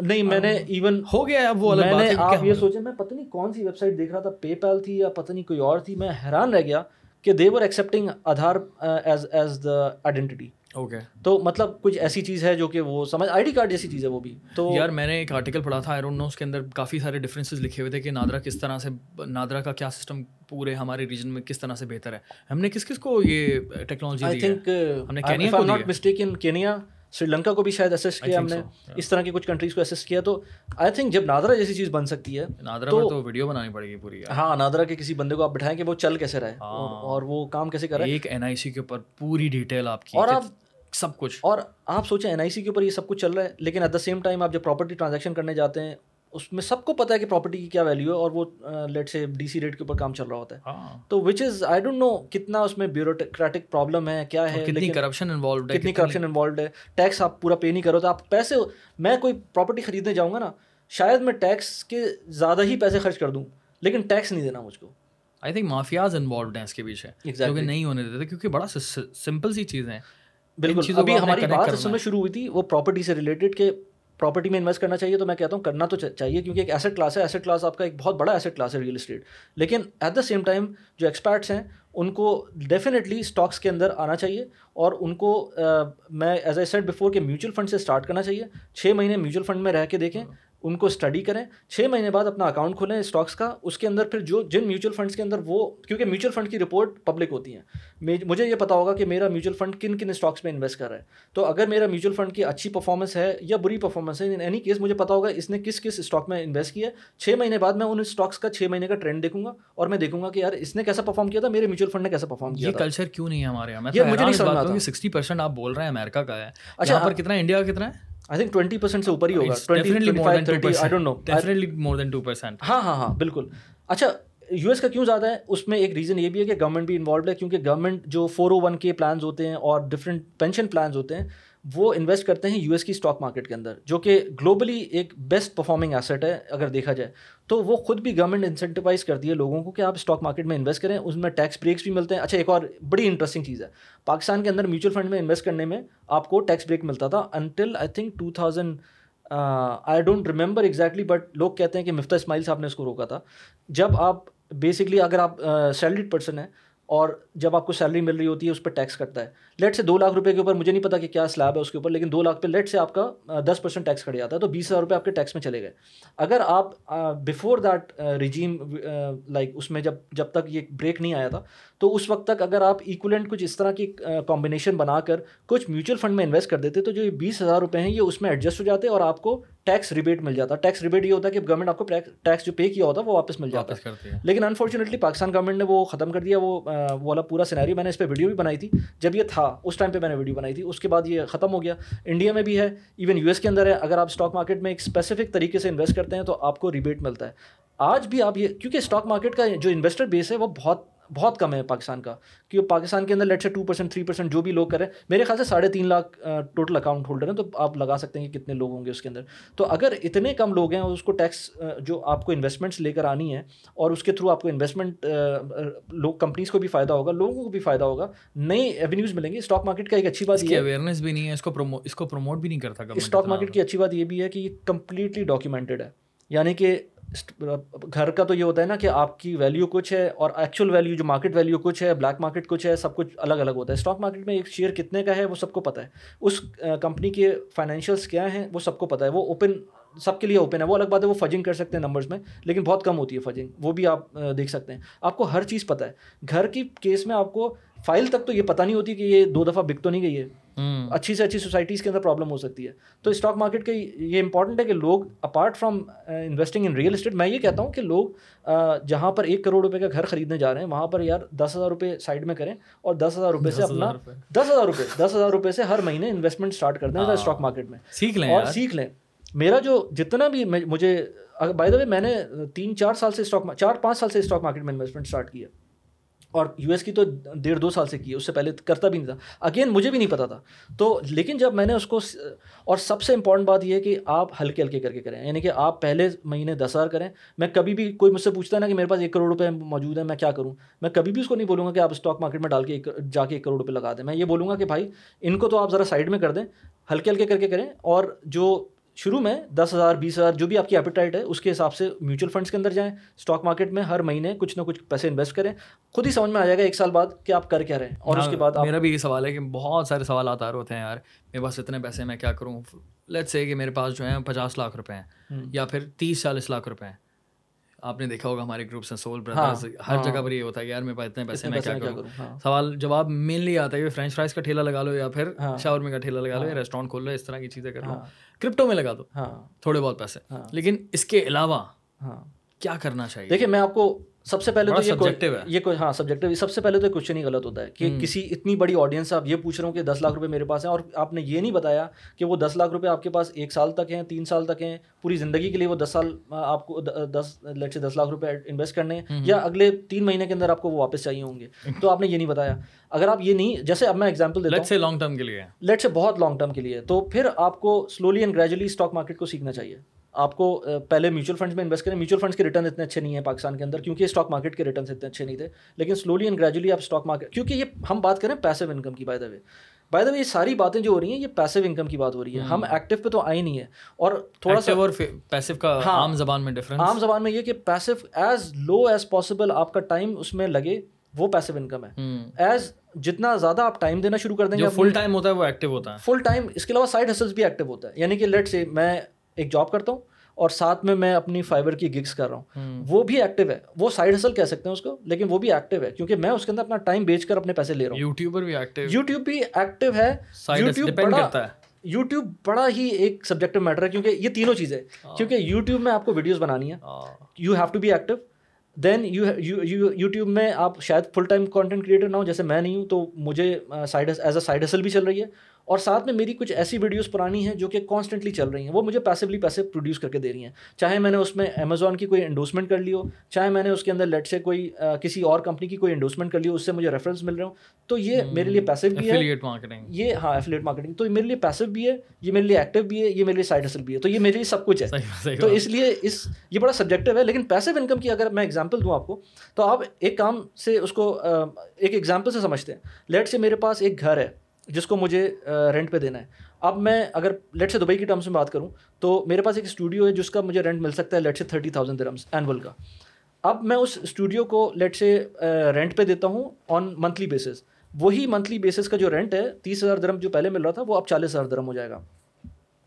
S1: نہیں میں نے ایون
S2: ہو گیا اب وہ الگ
S1: بات ہے آپ یہ سوچیں میں پتہ نہیں کون سی ویب سائٹ دیکھ رہا تھا پے پیل تھی یا پتہ نہیں کوئی اور تھی میں حیران رہ گیا کہ they were accepting Aadhaar as as the identity
S2: okay
S1: تو مطلب کچھ ایسی چیز ہے جو کہ وہ سمجھ آئی ڈی کارڈ جیسی چیز ہے وہ بھی۔
S2: تو یار میں نے ایک آرٹیکل پڑھا تھا آئی نو اس کے اندر کافی سارے ڈفرینسز لکھے ہوئے تھے کہ نادرا کس طرح سے نادرا کا کیا سسٹم پورے ہمارے ریجن میں کس طرح سے بہتر ہے۔ ہم نے کس کس کو یہ ٹیکنالوجی
S1: آئی تھنک ہم نے کینیا کو not mistaken Kenya Sri Lanka کو بھی شاید اسسٹ کیا ہم نے اس طرح کی کچھ کنٹریز کو اسسٹ کیا۔ تو آئی تھنک جب نادرا جیسی چیز بن سکتی ہے
S2: نادرا تو ویڈیو بنانی پڑے گی پوری
S1: ہاں نادرا کے کسی بندے کو آپ بٹھائیں کہ وہ چل کیسے رہے اور وہ کام کیسے کرے
S2: ایک این آئی سی کے اوپر پوری ڈیٹیل آپ کی
S1: اور آپ
S2: سب کچھ۔
S1: اور آپ سوچیں این آئی سی کے اوپر یہ سب کچھ چل رہا ہے لیکن ایٹ دا سیم ٹائم آپ جب پراپرٹی ٹرانزیکشن کرنے جاتے ہیں اس میں سب کو پتا ہے کہ پراپرٹی کی کیا ویلیو ہے اور وہ لیٹ سے ڈی سی ریٹ کے اوپر کام چل رہا ہوتا ہے۔
S2: ہاں۔
S1: تو وچ از آئی ڈونٹ نو کتنا اس میں بیوروکریٹک پرابلم ہے کیا ہے
S2: کتنی کرپشن انوالوڈ
S1: ہے کتنی کرپشن انوالوڈ ہے۔ ٹیکس آپ پورا پے نہیں کرو تو آپ پیسے میں کوئی پراپرٹی خریدنے جاؤں گا نا شاید میں ٹیکس کے زیادہ ہی پیسے خرچ کر دوں لیکن ٹیکس نہیں دینا مجھ کو۔
S2: آئی تھنک مافیاز انوالوڈ ہیں اس کے پیچھے جو کہ نہیں ہونے دیتے کیونکہ بڑا سمپل سی چیز ہیں۔
S1: بالکل ابھی ہماری بات اس میں شروع ہوئی تھی وہ پراپرٹی سے ریلیٹڈ کہ پراپرٹی میں انویسٹ کرنا چاہیے تو میں کہتا ہوں کرنا تو چاہیے کیونکہ ایک ایسٹ کلاس ہے ایسٹ کلاس آپ کا ایک بہت بڑا ایسٹ کلاس ہے ریئل اسٹیٹ لیکن ایٹ دا سیم ٹائم جو ایکسپرٹس ہیں ان کو ڈیفینیٹلی اسٹاکس کے اندر آنا چاہیے اور ان کو میں ایز اے سیٹ بفور کہ میوچل فنڈ سے اسٹارٹ کرنا چاہیے۔ چھ مہینے میوچل فنڈ میں رہ کے دیکھیں۔ ان کو اسٹڈی کریں چھ مہینے بعد اپنا اکاؤنٹ کھولیں اسٹاکس کا اس کے اندر پھر جو جن میوچل فنڈس کے اندر وہ کیونکہ میوچل فنڈ کی رپورٹ پبلک ہوتی ہیں۔ مجھے یہ پتا ہوگا کہ میرا میوچل فنڈ کن کن اسٹاکس میں انویسٹ کر رہا ہے۔ تو اگر میرا میوچل فنڈ کی اچھی پرفارمنس ہے یا بری پرفارمنس ہے ان اینی کیس مجھے پتا ہوگا اس نے کس کس اسٹاک میں انویسٹ کیا ہے۔ چھ مہینے بعد میں ان اسٹاکس کا چھ مہینے کا ٹرینڈ دیکھوں گا اور میں دیکھوں گا کہ یار اس نے کیسا پرفارم کیا تھا میرے میوچل فنڈ نے کیسا پرفارم کیا
S2: کلچر کیوں نہیں ہے ہمارے یہاں؟ مجھے نہیں سمجھ سکسٹی پرسینٹ آپ بول رہے ہیں امیرکا کا ہے۔ اچھا پر کتنا انڈیا کا کتنا ہے؟
S1: آئی تھنک پرسینٹ سے اوپر ہی ہوگا ہاں ہاں ہاں بالکل اچھا یو ایس کا کیوں زیادہ ہے اس میں ایک ریزن یہ بھی ہے کہ گورنمنٹ بھی انوالوڈ ہے کیونکہ گورنمنٹ جو فور او ون کے پلانز ہوتے ہیں اور ڈفرینٹ پینشن پلانز ہوتے ہیں وہ انویسٹ کرتے ہیں یو ایس کی اسٹاک مارکیٹ کے اندر جو کہ گلوبلی ایک بیسٹ پرفارمنگ ایسٹ ہے اگر دیکھا جائے تو وہ خود بھی گورنمنٹ انسینٹیوائز کرتی ہے لوگوں کو کہ آپ اسٹاک مارکیٹ میں انویسٹ کریں، اس میں ٹیکس بریکس بھی ملتے ہیں۔ اچھا ایک اور بڑی انٹرسٹنگ چیز ہے۔ پاکستان کے اندر میوچل فنڈ میں انویسٹ کرنے میں آپ کو ٹیکس بریک ملتا تھا until I think two thousand I don't remember exactly but لوگ کہتے ہیں کہ مفتا اسماعیل صاحب نے اس کو روکا تھا۔ جب آپ بیسکلی اگر آپ سیلریڈ پرسن ہیں اور جب آپ کو سیلری مل رہی ہوتی ہے، اس پہ ٹیکس کرتا ہے۔ لیٹ سے دو لاکھ روپے کے اوپر مجھے نہیں پتا کہ کیا سلیب ہے اس کے اوپر، لیکن دو لاکھ پہ لیٹ سے آپ کا دس پرسینٹ ٹیکس کھڑ جاتا ہے، تو بیس ہزار روپے آپ کے ٹیکس میں چلے گئے۔ اگر آپ بفور دیٹ رجیم لائک اس میں جب جب تک یہ بریک نہیں آیا تھا، تو اس وقت تک اگر آپ ایکولنٹ کچھ اس طرح کی کمبینیشن بنا کر کچھ میوچل فنڈ میں انویسٹ کر دیتے، تو جو یہ بیس ہزار روپے ہیں، یہ اس میں ایڈجسٹ ہو جاتے اور آپ کو ٹیکس ریبیٹ مل جاتا. ٹیکس ریبیٹ یہ ہوتا ہے کہ گورنمنٹ آپ کو ٹیکس جو پے کیا ہوتا ہے وہ واپس مل جاتا ہے. لیکن انفارچونیٹلی پاکستان گورنمنٹ نے وہ ختم کر دیا. وہ والا پورا سیناری میں نے اس پہ ویڈیو بھی بنائی تھی. جب یہ تھا اس ٹائم پہ میں نے ویڈیو بنائی تھی. اس کے بعد یہ ختم ہو گیا. انڈیا میں بھی ہے. ایون یو ایس کے اندر ہے. اگر آپ اسٹاک مارکیٹ میں ایک اسپیسیفک طریقے سے انویسٹ کرتے ہیں تو آپ کو ریبیٹ ملتا ہے. آج بھی آپ یہ کیونکہ اسٹاک مارکیٹ کا جو انویسٹر بیس ہے وہ بہت بہت کم ہے پاکستان کا کیونکہ پاکستان کے اندر let's say two percent three percent جو بھی لوگ کریں میرے خیال سے ساڑھے تین لاکھ ٹوٹل اکاؤنٹ ہولڈر ہیں تو آپ لگا سکتے ہیں کہ کتنے لوگ ہوں گے اس کے اندر۔ تو اگر اتنے کم لوگ ہیں اور اس کو ٹیکس جو آپ کو انویسٹمنٹس لے کر آنی ہے اور اس کے تھرو آپ کو انویسٹمنٹ لوگ کمپنیز کو بھی فائدہ ہوگا لوگوں کو بھی فائدہ ہوگا نئی ایونیوز ملیں گے۔ اسٹاک مارکیٹ کا ایک اچھی بات
S2: یہ اویئرنیس بھی نہیں ہے اس کو اس کو پروموٹ بھی نہیں کرتا
S1: اسٹاک مارکیٹ کی اچھی بات یہ بھی ہے کہ یہ کمپلیٹلی ڈاکیومنٹڈ ہے۔ یعنی کہ گھر کا تو یہ ہوتا ہے نا کہ آپ کی ویلیو کچھ ہے اور ایکچوئل ویلیو جو مارکیٹ ویلیو کچھ ہے بلیک مارکیٹ کچھ ہے، سب کچھ الگ الگ ہوتا ہے۔ اسٹاک مارکیٹ میں ایک شیئر کتنے کا ہے وہ سب کو پتہ ہے۔ اس کمپنی کے فائنینشیلس کیا ہیں وہ سب کو پتہ ہے۔ وہ اوپن سب کے لیے اوپن ہے۔ وہ الگ بات ہے، وہ فجنگ کر سکتے ہیں نمبرز میں، لیکن بہت کم ہوتی ہے فجنگ وہ بھی آپ دیکھ سکتے ہیں۔ آپ کو ہر چیز پتہ ہے۔ گھر کی کیس میں آپ کو فائل تک تو یہ پتہ نہیں ہوتی کہ یہ دو دفعہ بک تو نہیں گئی ہے۔ اچھی سے اچھی سوسائٹیز کے اندر پرابلم ہو سکتی ہے۔ تو اسٹاک مارکیٹ کے یہ امپورٹنٹ ہے کہ لوگ apart from investing in real estate میں یہ کہتا ہوں کہ لوگ جہاں پر ایک کروڑ روپے کا گھر خریدنے جا رہے ہیں وہاں پر یار دس ہزار روپے سائڈ میں کریں اور دس ہزار روپے سے اپنا دس ہزار روپے دس ہزار روپے سے ہر مہینے انویسٹمنٹ اسٹارٹ کر دیں اسٹاک مارکیٹ میں۔
S2: سیکھ لیں
S1: اور سیکھ لیں۔ میرا جو جتنا بھی مجھے بائی دا وے میں نے تین چار سال سے اسٹاک چار پانچ سال سے اسٹاک مارکیٹ میں انویسٹمنٹ اسٹارٹ کیا اور یو ایس کی تو ڈیڑھ دو سال سے کی ہے، اس سے پہلے کرتا بھی نہیں تھا۔ اگین مجھے بھی نہیں پتا تھا۔ تو لیکن جب میں نے اس کو اور سب سے امپورٹنٹ بات یہ ہے کہ آپ ہلکے ہلکے کر کے کریں۔ یعنی کہ آپ پہلے مہینے دس ہزار کریں۔ میں کبھی بھی کوئی مجھ سے پوچھتا ہے نا کہ میرے پاس ایک کروڑ روپے موجود ہے میں کیا کروں؟ میں کبھی بھی اس کو نہیں بولوں گا کہ آپ اسٹاک مارکیٹ میں ڈال کے جا کے ایک کروڑ روپے لگا دیں۔ میں یہ بولوں گا کہ بھائی، ان کو تو آپ ذرا سائڈ میں کر دیں۔ ہلکے ہلکے کر کے کریں۔ اور جو شروع میں دس ہزار بیس ہزار جو بھی آپ کی ایپیٹائٹ ہے اس کے حساب سے میوچل فنڈس کے اندر جائیں۔ اسٹاک مارکیٹ میں ہر مہینے کچھ نہ کچھ پیسے انویسٹ کریں۔ خود ہی سمجھ میں آ جائے گا ایک سال بعد کہ آپ کر کیا رہے ہیں۔ اور اس کے بعد
S2: میرا بھی یہ سوال ہے کہ بہت سارے سوالات آ رہے ہوتے ہیں یار۔ میرے پاس اتنے پیسے میں کیا کروں؟ لیٹ سے کہ میرے پاس جو ہیں پچاس لاکھ روپے ہیں یا پھر تیس چالیس لاکھ روپے ہیں۔ آپ نے دیکھا ہوگا ہمارے گروپس ہیں سول بردرز ہر جگہ پر یہ ہوتا ہے کہ یار میرے پاس اتنے پیسے میں کیا کروں؟ ہاں۔ سوال جواب مینلی آتا ہے کہ فرینچ فرائز کا ٹھیلا لگا لو یا پھر شاورمے کا ٹھیلا لگا لو یا ریسٹورینٹ کھول لو اس طرح کی چیزیں کر لو۔ کرپٹو میں لگا دو تھوڑے بہت پیسے۔ لیکن اس کے علاوہ کیا کرنا چاہیے؟
S1: دیکھیے میں آپ کو سب سے پہلے تو یہ کوئی ہاں سبجیکٹو سب سے پہلے تو کوشچن ہی غلط ہوتا ہے کہ کسی اتنی بڑی آڈینس آپ یہ پوچھ رہے ہوں کہ دس لاکھ روپے میرے پاس ہیں اور آپ نے یہ نہیں بتایا کہ وہ دس لاکھ روپے آپ کے پاس ایک سال تک ہیں تین سال تک ہیں پوری زندگی کے لیے وہ دس سال آپ کو دس لٹ سے دس لاکھ روپے انویسٹ کرنے ہیں یا اگلے تین مہینے کے اندر آپ کو وہ واپس چاہیے ہوں گے۔ <laughs> تو آپ نے یہ نہیں بتایا۔ اگر آپ یہ نہیں جیسے اب میں ایگزامپل دیتا
S2: ہوں۔ لانگ ٹرم کے لیے۔
S1: لیٹ سے بہت لانگ ٹرم کے لیے۔ تو پھر آپ کو slowly and gradually stock market کو سیکھنا چاہیے۔ آپ کو پہلے میوچل فنڈس میں انویسٹ کریں. میوچل فنڈس کے ریٹرن اتنے اچھے نہیں ہیں پاکستان کے اندر کیونکہ اسٹاک مارکیٹ کے ریٹرنس اتنے اچھے نہیں تھے. لیکن سلولی اینڈ گریجولی آپ اسٹاک مارکیٹ کیونکہ یہ ہم بات کریں پیسو انکم کی by the way by the way یہ ساری باتیں جو ہو رہی ہیں یہ پیسو انکم کی بات ہو رہی ہے ہم ایکٹیو پہ تو آئی نہیں ہے اور تھوڑا سا
S2: پیسو کا ہاں، عام زبان میں ڈفرنس
S1: عام زبان میں یہ کہ passive as low as possible آپ کا ٹائم اس میں لگے وہ پیسو انکم ہے. ایز جتنا زیادہ آپ ٹائم دینا شروع کر دیں گے
S2: فل ٹائم ہوتا ہے وہ ایکٹیو ہوتا ہے.
S1: فل ٹائم اس کے علاوہ سائڈ ہسلس بھی ایکٹیو ہوتا ہے. یعنی کہ لیٹ سے میں ایک جاب کرتا ہوں اور ساتھ میں میں اپنی فائبر کی گگس کر رہا ہوں۔ وہ بھی ایکٹیو ہے۔ وہ سائڈ ہسل کہہ سکتے ہیں اس کو لیکن وہ بھی ایکٹیو ہے۔ کیونکہ میں اس کے اندر اپنا ٹائم بیچ کر اپنے پیسے لے رہا ہوں۔
S2: یوٹیوبر بھی ایکٹیو
S1: یوٹیوب بھی ایکٹیو ہے۔ یوٹیوب بڑا یوٹیوب بڑا ہی ایک سبجیکٹو میٹر ہے کیونکہ یہ تینوں چیزیں کیونکہ یوٹیوب میں آپ کو ویڈیوز بنانی ہے you have to be active then you YouTube میں آپ شاید فل ٹائم کانٹینٹ کریٹر نہ ہوں جیسے میں نہیں ہوں تو مجھے side as a side hustle بھی چل رہی ہے۔ اور ساتھ میں میری کچھ ایسی ویڈیوز پرانی ہیں جو کہ کانسٹنٹلی چل رہی ہیں۔ وہ مجھے پیسیولی پیسے پروڈیوس کر کے دے رہی ہیں۔ چاہے میں نے اس میں امیزون کی کوئی انڈوسمنٹ کر لی ہو چاہے میں نے اس کے اندر لیٹ سے کوئی کسی اور کمپنی کی کوئی انڈوسمنٹ کر لی ہو اس سے مجھے ریفرنس مل رہے ہوں۔ تو یہ میرے لیے پیسو بھی ہے۔ یہ ہاں ایفلیٹ مارکیٹنگ تو میرے لیے پیسو بھی ہے یہ میرے لیے ایکٹیو بھی ہے یہ میرے لیے سائڈ ہسل بھی ہے۔ تو یہ میرے لیے سب کچھ ہے۔ تو اس لیے اس یہ بڑا سبجیکٹو ہے لیکن پیسو انکم کی اگر میں ایگزامپل دوں آپ کو تو آپ ایک کام سے اس کو ایک ایگزامپل سے سمجھتے ہیں۔ لیٹ سے میرے پاس ایک گھر ہے۔ جس کو مجھے رینٹ پہ دینا ہے۔ اب میں اگر لیٹ سے دبئی کی ٹرمس میں بات کروں، تو میرے پاس ایک اسٹوڈیو ہے جس کا مجھے رینٹ مل سکتا ہے لیٹ سے تھرٹی تھاؤزینڈ درمس اینول کا۔ اب میں اس اسٹوڈیو کو لیٹ سے رینٹ پہ دیتا ہوں آن منتھلی بیسس وہی منتھلی بیسس کا جو رینٹ ہے، تیس ہزار درم جو پہلے مل رہا تھا، وہ اب چالیس ہزار درم ہو جائے گا۔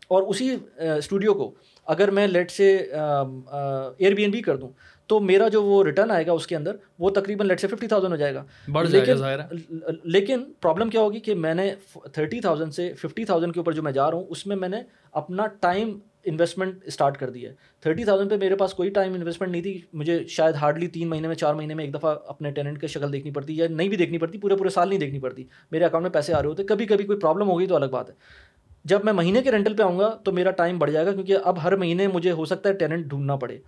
S1: اور اسی اسٹوڈیو کو اگر میں لیٹ سے ایئر بی این بی کر دوں تو میرا جو وہ ریٹرن آئے گا اس کے اندر وہ تقریباً لیٹ سے ففٹی تھاؤزینڈ ہو جائے گا. لیکن لیکن پرابلم کیا ہوگی کہ میں نے تھرٹی تھاؤزینڈ سے ففٹی تھاؤزینڈ کے اوپر جو میں جا رہا ہوں اس میں میں نے اپنا ٹائم انویسٹمنٹ اسٹارٹ کر دی ہے۔ تھرٹی تھاؤزینڈ پہ میرے پاس کوئی ٹائم انویسٹمنٹ نہیں تھی مجھے شاید ہارڈلی تین مہینے میں چار مہینے میں ایک دفعہ اپنے ٹیننٹ کی شکل دیکھنی پڑتی یا نہیں بھی دیکھنی پڑتی پورے پورے سال نہیں دیکھنی پڑتی۔ میرے اکاؤنٹ میں پیسے آ رہے ہوتے کبھی کبھی کوئی پرابلم ہوگی تو الگ بات ہے۔ جب میں مہینے کے رینٹل پہ آؤں گا تو میرا ٹائم بڑھ جائے گا کیونکہ اب ہر مہینے مجھے ہو سکتا ہے ٹیننٹ ڈھونڈنا پڑے۔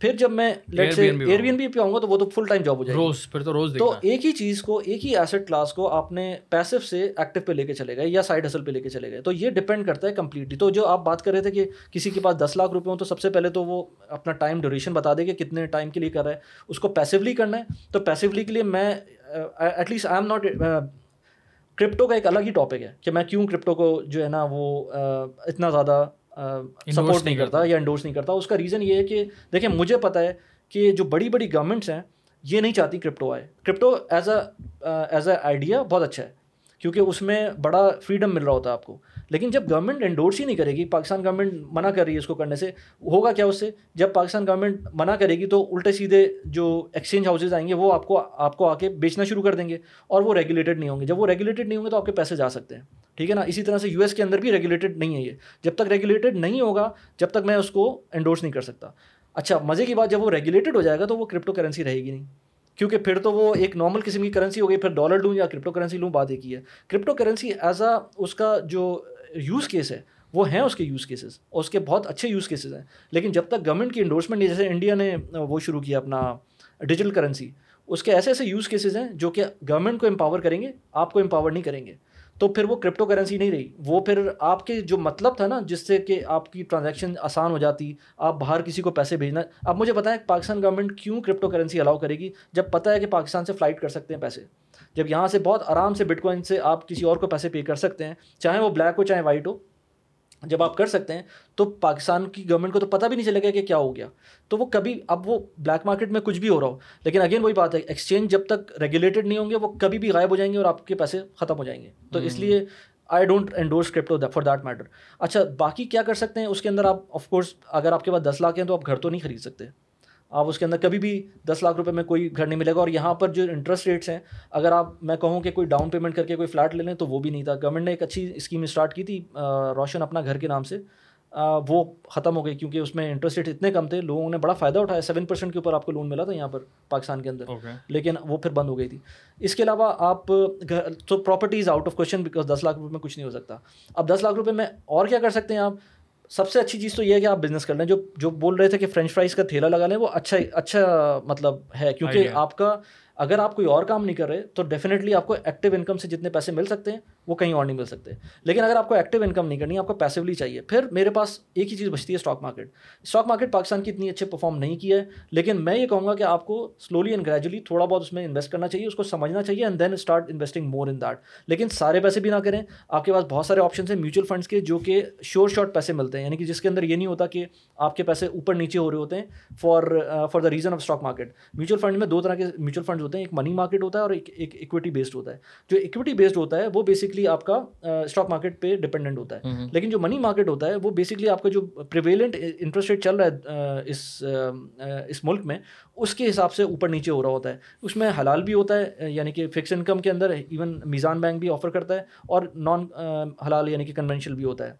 S1: پھر جب میں ایئر بی این بی پہ آؤں گا تو وہ تو فل ٹائم جاب ہو جائے
S2: روز پھر تو روز
S1: تو ایک ہی چیز کو ایک ہی ایسٹ کلاس کو آپ نے پیسو سے ایکٹیو پہ لے کے چلے گئے یا سائڈ ہسل پہ لے کے چلے گئے۔ تو یہ ڈپینڈ کرتا ہے کمپلیٹلی تو جو آپ بات کر رہے تھے کہ کسی کے پاس دس لاکھ روپے ہوں تو سب سے پہلے تو وہ اپنا ٹائم ڈیوریشن بتا دے کہ کتنے ٹائم کے لیے کر رہا ہے۔ اس کو پیسولی کرنا ہے۔ تو پیسولی کے لیے میں at least I am not crypto کا ایک الگ ہی ٹاپک ہے کہ میں کیوں کرپٹو کو جو ہے نا وہ اتنا زیادہ سپورٹ نہیں کرتا یا انڈورس نہیں کرتا۔ اس کا ریزن یہ ہے کہ دیکھیں مجھے پتہ ہے کہ جو بڑی بڑی گورنمنٹس ہیں یہ نہیں چاہتی کرپٹو آئے۔ Crypto as a as a idea بہت اچھا ہے کیونکہ اس میں بڑا فریڈم مل رہا ہوتا ہے آپ کو۔ لیکن جب گورنمنٹ انڈورس ہی نہیں کرے گی، پاکستان گورنمنٹ منع کر رہی ہے اس کو کرنے سے، ہوگا کیا اس سے؟ جب پاکستان گورنمنٹ منع کرے گی تو الٹے سیدھے جو ایکسچینج ہاؤسز آئیں گے، وہ آپ کو آپ کو آ کے بیچنا شروع کر دیں گے اور وہ ریگولیٹڈ نہیں ہوں گے۔ جب وہ ریگولیٹڈ نہیں ہوں گے تو آپ کے پیسے جا سکتے ہیں۔ ٹھیک ہے نا؟ اسی طرح سے یو ایس کے اندر بھی ریگولیٹڈ نہیں ہے یہ۔ جب تک ریگولیٹڈ نہیں ہوگا، جب تک میں اس کو انڈورس نہیں کر سکتا۔ اچھا مزے کی بات جب وہ ریگولیٹڈ ہو جائے گا تو وہ کرپٹو کرنسی رہے گی نہیں۔ کیونکہ پھر تو وہ ایک نارمل قسم کی کرنسی ہو گئی، پھر ڈالر لوں یا کرپٹو کرنسی لوں، بات ایک ہی ہے۔ کرپٹو کرنسی ایز اے اس کا جو یوز کیس ہے وہ ہیں اس کے یوز کیسز اور اس کے بہت اچھے یوز کیسز ہیں۔ لیکن جب تک گورنمنٹ کی انڈورسمنٹ نہیں، جیسے انڈیا نے وہ شروع کیا اپنا ڈیجیٹل کرنسی اس کے ایسے ایسے یوز کیسز ہیں جو کہ گورنمنٹ کو امپاور کریں گے، آپ کو امپاور نہیں کریں گے۔ تو پھر وہ کرپٹو کرنسی نہیں رہی۔ وہ پھر آپ کے جو مطلب تھا نا، جس سے کہ آپ کی ٹرانزیکشن آسان ہو جاتی، آپ باہر کسی کو پیسے بھیجنا۔ اب مجھے پتا ہے پاکستان گورنمنٹ کیوں کرپٹو کرنسی الاؤ کرے گی، جب پتہ ہے کہ پاکستان سے فلائٹ کر سکتے ہیں پیسے۔ جب یہاں سے بہت آرام سے بٹ کوائن سے آپ کسی اور کو پیسے پے کر سکتے ہیں، چاہے وہ بلیک ہو، چاہے وائٹ ہو، جب آپ کر سکتے ہیں، تو پاکستان کی گورنمنٹ کو تو پتہ بھی نہیں چلے گا کہ کیا ہو گیا۔ تو وہ کبھی، اب وہ بلیک مارکیٹ میں کچھ بھی ہو رہا ہو، لیکن اگین وہی بات ہے ایکسچینج جب تک ریگولیٹڈ نہیں ہوں گے، وہ کبھی بھی غائب ہو جائیں گے اور آپ کے پیسے ختم ہو جائیں گے۔ تو اس لیے I don't endorse crypto for that matter اچھا باقی کیا کر سکتے ہیں؟ اس کے اندر آپ آف کورس اگر آپ کے پاس دس لاکھ ہیں تو آپ گھر تو نہیں خرید سکتے۔ آپ اس کے اندر کبھی بھی دس لاکھ روپے میں کوئی گھر نہیں ملے گا اور یہاں پر جو انٹرسٹ ریٹس ہیں اگر آپ میں کہوں کہ کوئی ڈاؤن پیمنٹ کر کے کوئی فلیٹ لے لیں تو وہ بھی نہیں تھا۔ گورنمنٹ نے ایک اچھی اسکیم اسٹارٹ کی تھی روشن اپنا گھر کے نام سے۔ وہ ختم ہو گئی کیونکہ اس میں انٹرسٹ ریٹ اتنے کم تھے لوگوں نے بڑا فائدہ اٹھایا۔ سیون پرسینٹ کے اوپر آپ کو لون ملا تھا یہاں پر پاکستان کے اندر۔ لیکن وہ پھر بند ہو گئی تھی۔ اس کے علاوہ آپ تو properties out of question because دس لاکھ روپے میں کچھ نہیں ہو سکتا۔ اب دس لاکھ روپے میں اور کیا کر سکتے ہیں آپ؟ سب سے اچھی چیز تو یہ ہے کہ آپ بزنس کر لیں۔ جو جو بول رہے تھے کہ فرینچ فرائز کا تھیلا لگا لیں وہ اچھا اچھا مطلب ہے۔ کیونکہ آپ کا اگر آپ کوئی اور کام نہیں کر رہے تو ڈیفینیٹلی آپ کو ایکٹیو انکم سے جتنے پیسے مل سکتے ہیں وہ کہیں اور نہیں مل سکتے۔ لیکن اگر آپ کو ایکٹیو انکم نہیں کرنی آپ کو پیسولی چاہیے۔ پھر میرے پاس ایک ہی چیز بچتی ہے stock market stock market Pakistan کی اتنی اچھے پرفارم نہیں کیا ہے، لیکن میں یہ کہوں گا کہ آپ کو سلولی اینڈ گریجولی تھوڑا بہت اس میں انویسٹ کرنا چاہیے، اس کو سمجھنا چاہیے and then start investing more in that لیکن سارے پیسے بھی نہ کریں۔ آپ کے پاس بہت سارے آپشنس ہیں میوچل فنڈس کے، جو کہ شور شارٹ پیسے ملتے ہیں۔ یعنی کہ جس کے اندر یہ نہیں ہوتا کہ آپ کے پیسے اوپر نیچے ہو رہے ہوتے ہیں for for the reason of stock market mutual fund میں دو طرح کے میوچل فنڈز ہوتے ہیں۔ ایک منی مارکیٹ ہوتا ہے اور ایک ایک اکویٹی بیسڈ ہوتا ہے۔ جو اکویٹی بیسڈ ہوتا ہے، وہ بیسکلی آپ کا اسٹاک مارکیٹ پہ ڈپینڈنٹ ہوتا ہے. لیکن جو منی مارکیٹ ہوتا ہے وہ بیسکلی آپ کا جو پریویلنٹ انٹرسٹ ریٹ چل رہا ہے اس اس ملک میں اس کے حساب سے اوپر نیچے ہو رہا ہوتا ہے. اس میں حلال بھی ہوتا ہے یعنی کہ فکس انکم کے اندر ایون میزان بینک بھی آفر کرتا ہے اور نان حلال یعنی کہ کنونشنل بھی ہوتا ہے.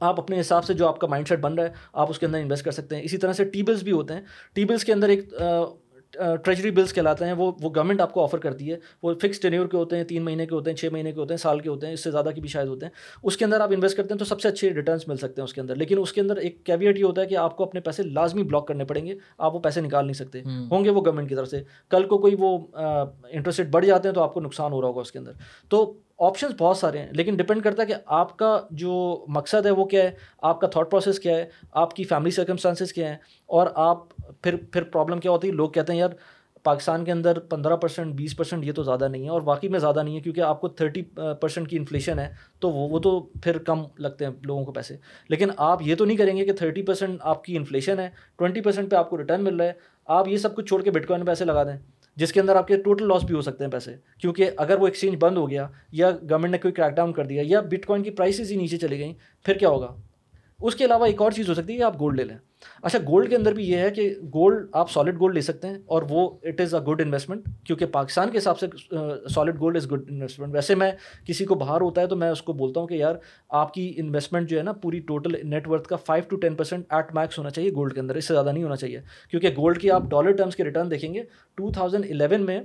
S1: آپ اپنے حساب سے جو آپ کا مائنڈ سیٹ بن رہا ہے آپ اس کے اندر انویسٹ کر سکتے ہیں. اسی طرح سے ٹی بلس بھی ہوتے ہیں. ٹی بلس کے اندر ایک ٹریجری بلس کہلاتے ہیں وہ وہ گورنمنٹ آپ کو آفر کرتی ہے۔ وہ فکس ٹینیور کے ہوتے ہیں تین مہینے کے ہوتے ہیں چھ مہینے کے ہوتے ہیں سال کے ہوتے ہیں اس سے زیادہ کی بھی شاید ہوتے ہیں۔ اس کے اندر آپ انویسٹ کرتے ہیں تو سب سے اچھے ریٹرنس مل سکتے ہیں اس کے اندر۔ لیکن اس کے اندر ایک کیویٹ یہ ہوتا ہے کہ آپ کو اپنے پیسے لازمی بلاک کرنے پڑیں گے۔ آپ وہ پیسے نکال نہیں سکتے۔ ہوں۔ گے وہ گورنمنٹ کی طرف سے۔ کل کو کوئی وہ انٹرسٹ ریٹ بڑھ جاتے ہیں تو آپ کو نقصان ہو رہا ہوگا اس کے اندر۔ تو آپشنس بہت سارے ہیں لیکن ڈپینڈ کرتا ہے کہ آپ کا جو مقصد ہے وہ کیا ہے؟ آپ کا تھاٹ پروسیس کیا ہے؟ آپ کی فیملی سرکمسٹانسز کیا ہیں؟ اور آپ پھر پھر پرابلم کیا ہوتی ہے؟ لوگ کہتے ہیں یار، پاکستان کے اندر پندرہ پرسینٹ بیس پرسینٹ یہ تو زیادہ نہیں ہے اور واقعی میں زیادہ نہیں ہے کیونکہ آپ کو تھرٹی پرسینٹ کی انفلیشن ہے، تو وہ وہ تو پھر کم لگتے ہیں لوگوں کو پیسے۔ لیکن آپ یہ تو نہیں کریں گے کہ تھرٹی پرسینٹ آپ کی انفلیشن ہے ٹوئنٹی پرسینٹ پہ آپ کو ریٹرن مل رہا ہے، آپ یہ سب کچھ چھوڑ کے بٹ کوائن پیسے لگا دیں، جس کے اندر آپ کے ٹوٹل لاس بھی ہو سکتے ہیں پیسے۔ کیونکہ اگر وہ ایکسچینج بند ہو گیا یا گورنمنٹ نے کوئی کریک ڈاؤن کر دیا یا بٹ کوائن کی پرائسز ہی نیچے چلی گئیں، پھر کیا ہوگا؟ اس کے علاوہ ایک اور چیز ہو سکتی ہے کہ آپ گولڈ لے لیں۔ اچھا گولڈ کے اندر بھی یہ ہے کہ گولڈ آپ سالڈ گولڈ لے سکتے ہیں اور وہ it is a good investment کیونکہ پاکستان کے حساب سے solid gold is good investment ویسے میں کسی کو باہر ہوتا ہے تو میں اس کو بولتا ہوں کہ یار، آپ کی انویسٹمنٹ جو ہے نا پوری ٹوٹل نیٹ ورتھ کا five to ten percent at max ہونا چاہیے گولڈ کے اندر۔ اس سے زیادہ نہیں ہونا چاہیے۔ کیونکہ گولڈ کی آپ ڈالر ٹرمس کے ریٹرن دیکھیں گے۔ ٹو تھاؤزنڈ الیون میں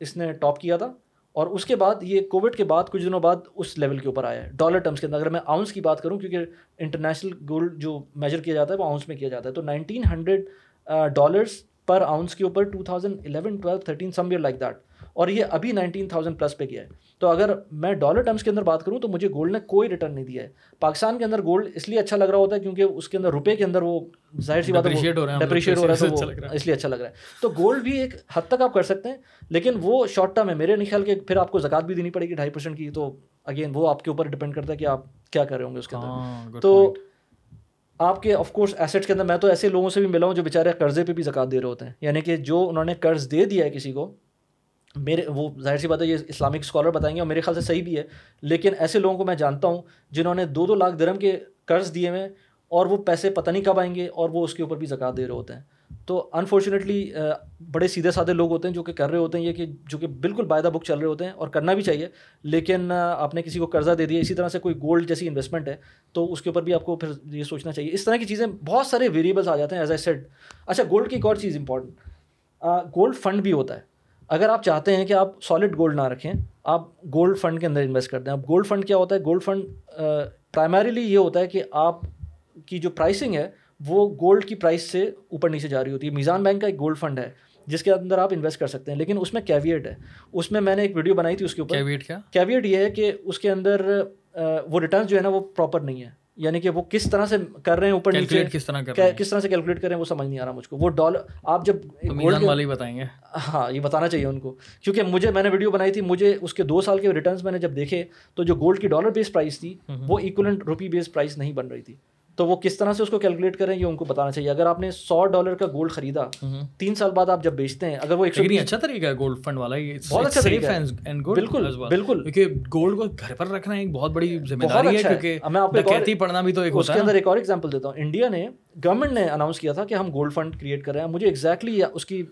S1: اس نے ٹاپ کیا تھا۔ اور اس کے بعد یہ کووڈ کے بعد کچھ دنوں بعد اس لیول کے اوپر آیا ہے۔ ڈالر ٹرمس کے اندر اگر میں آؤنس کی بات کروں، کیونکہ انٹرنیشنل گولڈ جو میجر کیا جاتا ہے وہ آؤنس میں کیا جاتا ہے۔ تو nineteen hundred dollars per ounce کے اوپر two thousand eleven twelve thirteen somewhere like that اور یہ ابھی نائنٹین تھاؤزینڈ پلس پہ کیا ہے۔ تو اگر میں ڈالر ٹرمس کے اندر بات کروں تو مجھے گولڈ نے کوئی ریٹرن نہیں دیا ہے۔ پاکستان کے اندر گولڈ اس لیے اچھا لگ رہا ہوتا ہے کیونکہ اس کے اندر روپے کے اندر وہ ظاہر سی بات ڈپریشیٹ ہو <laughs> رہا ہے اس لیے اچھا لگ رہا ہے۔ تو گولڈ بھی ایک حد تک آپ کر سکتے ہیں لیکن وہ شارٹ ٹرم ہے۔ میرے نہیں خیال کہ پھر آپ کو زکات بھی دینی پڑے گی ڈھائی پرسینٹ کی۔ تو اگین وہ آپ کے اوپر ڈپینڈ کرتا ہے کہ آپ کیا کر رہے ہوں گے اس کے اندر۔ ہاں، تو آپ کے آف کورس ایسیٹس کے اندر میں تو ایسے لوگوں سے بھی ملا ہوں جو بیچارے قرضے پہ بھی زکات دے رہے ہوتے ہیں۔ یعنی کہ جو انہوں نے قرض دے دیا ہے کسی کو میرے وہ ظاہر سی بات ہے یہ اسلامک اسکالر بتائیں گے اور میرے خیال سے صحیح بھی ہے، لیکن ایسے لوگوں کو میں جانتا ہوں جنہوں نے دو دو لاکھ درم کے قرض دیے ہوئے اور وہ پیسے پتہ نہیں کب آئیں گے اور وہ اس کے اوپر بھی زکات دے رہے ہوتے ہیں۔ تو انفارچونیٹلی بڑے سیدھے سادھے لوگ ہوتے ہیں جو کہ کر رہے ہوتے ہیں، یہ کہ جو کہ بالکل باعدہ بک چل رہے ہوتے ہیں اور کرنا بھی چاہیے۔ لیکن آپ نے کسی کو قرضہ دے دیا، اسی طرح سے کوئی گولڈ جیسی انویسٹمنٹ ہے، تو اس کے اوپر بھی آپ کو پھر یہ سوچنا چاہیے۔ اس طرح کی چیزیں بہت سارے ویریبلس آ جاتے ہیں ایز اے سیڈ اچھا گولڈ کی ایک اور چیز امپورٹنٹ گولڈ فنڈ بھی ہوتا ہے۔ اگر آپ چاہتے ہیں کہ آپ سالڈ گولڈ نہ رکھیں آپ گولڈ فنڈ کے اندر انویسٹ کرتے ہیں۔ اب گولڈ فنڈ کیا ہوتا ہے؟ گولڈ فنڈ پرائمریلی یہ ہوتا ہے کہ آپ کی جو پرائسنگ ہے وہ گولڈ کی پرائس سے اوپر نیچے جا رہی ہوتی ہے۔ میزان بینک کا ایک گولڈ فنڈ ہے جس کے اندر آپ انویسٹ کر سکتے ہیں لیکن اس میں کیویٹ ہے۔ اس میں میں نے ایک ویڈیو بنائی تھی اس کے اوپر۔
S2: کیویٹ کیا؟
S1: کیویٹ یہ ہے کہ اس کے اندر وہ ریٹرنس جو ہے نا وہ پراپر نہیں ہے۔ یعنی کہ وہ کس طرح سے کر رہے ہیں اوپر نیچے
S2: کس طرح
S1: کس طرح سے کیلکولیٹ کریں وہ سمجھ نہیں آ رہا مجھ کو۔ وہ ڈالر آپ جب
S2: والے بتائیں گے۔
S1: ہاں یہ بتانا چاہیے ان کو۔ کیونکہ مجھے میں نے ویڈیو بنائی تھی مجھے اس کے دو سال کے ریٹرنس میں نے جب دیکھے تو جو گولڈ کی ڈالر بیس پرائز تھی وہ ایکولنٹ روپی بیس پرائز نہیں بن رہی تھی۔ تو وہ کس طرح سے اس کو کیلکولیٹ کریں یہ ان کو بتانا چاہیے۔ اگر آپ نے سو ڈالر کا گولڈ خریدا تین سال بعد آپ جب بیچتے ہیں اگر وہ ایک
S2: اچھا طریقہ ہے گولڈ فنڈ والا
S1: بہت اچھا طریقہ ہے۔ بالکل بالکل۔
S2: کیونکہ گولڈ کو گھر پر رکھنا ایک بہت بڑی ذمہ داری ہے کیونکہ میں آپ کو پڑھنا بھی تو ایک
S1: اس کے اندر ایک اور ایگزامپل دیتا ہوں۔ انڈیا نے گورنمنٹ نے اناؤنس کیا تھا کہ ہم گولڈ فنڈ کریٹ کر رہے ہیں۔ مجھے ایگزیکٹلی اس کی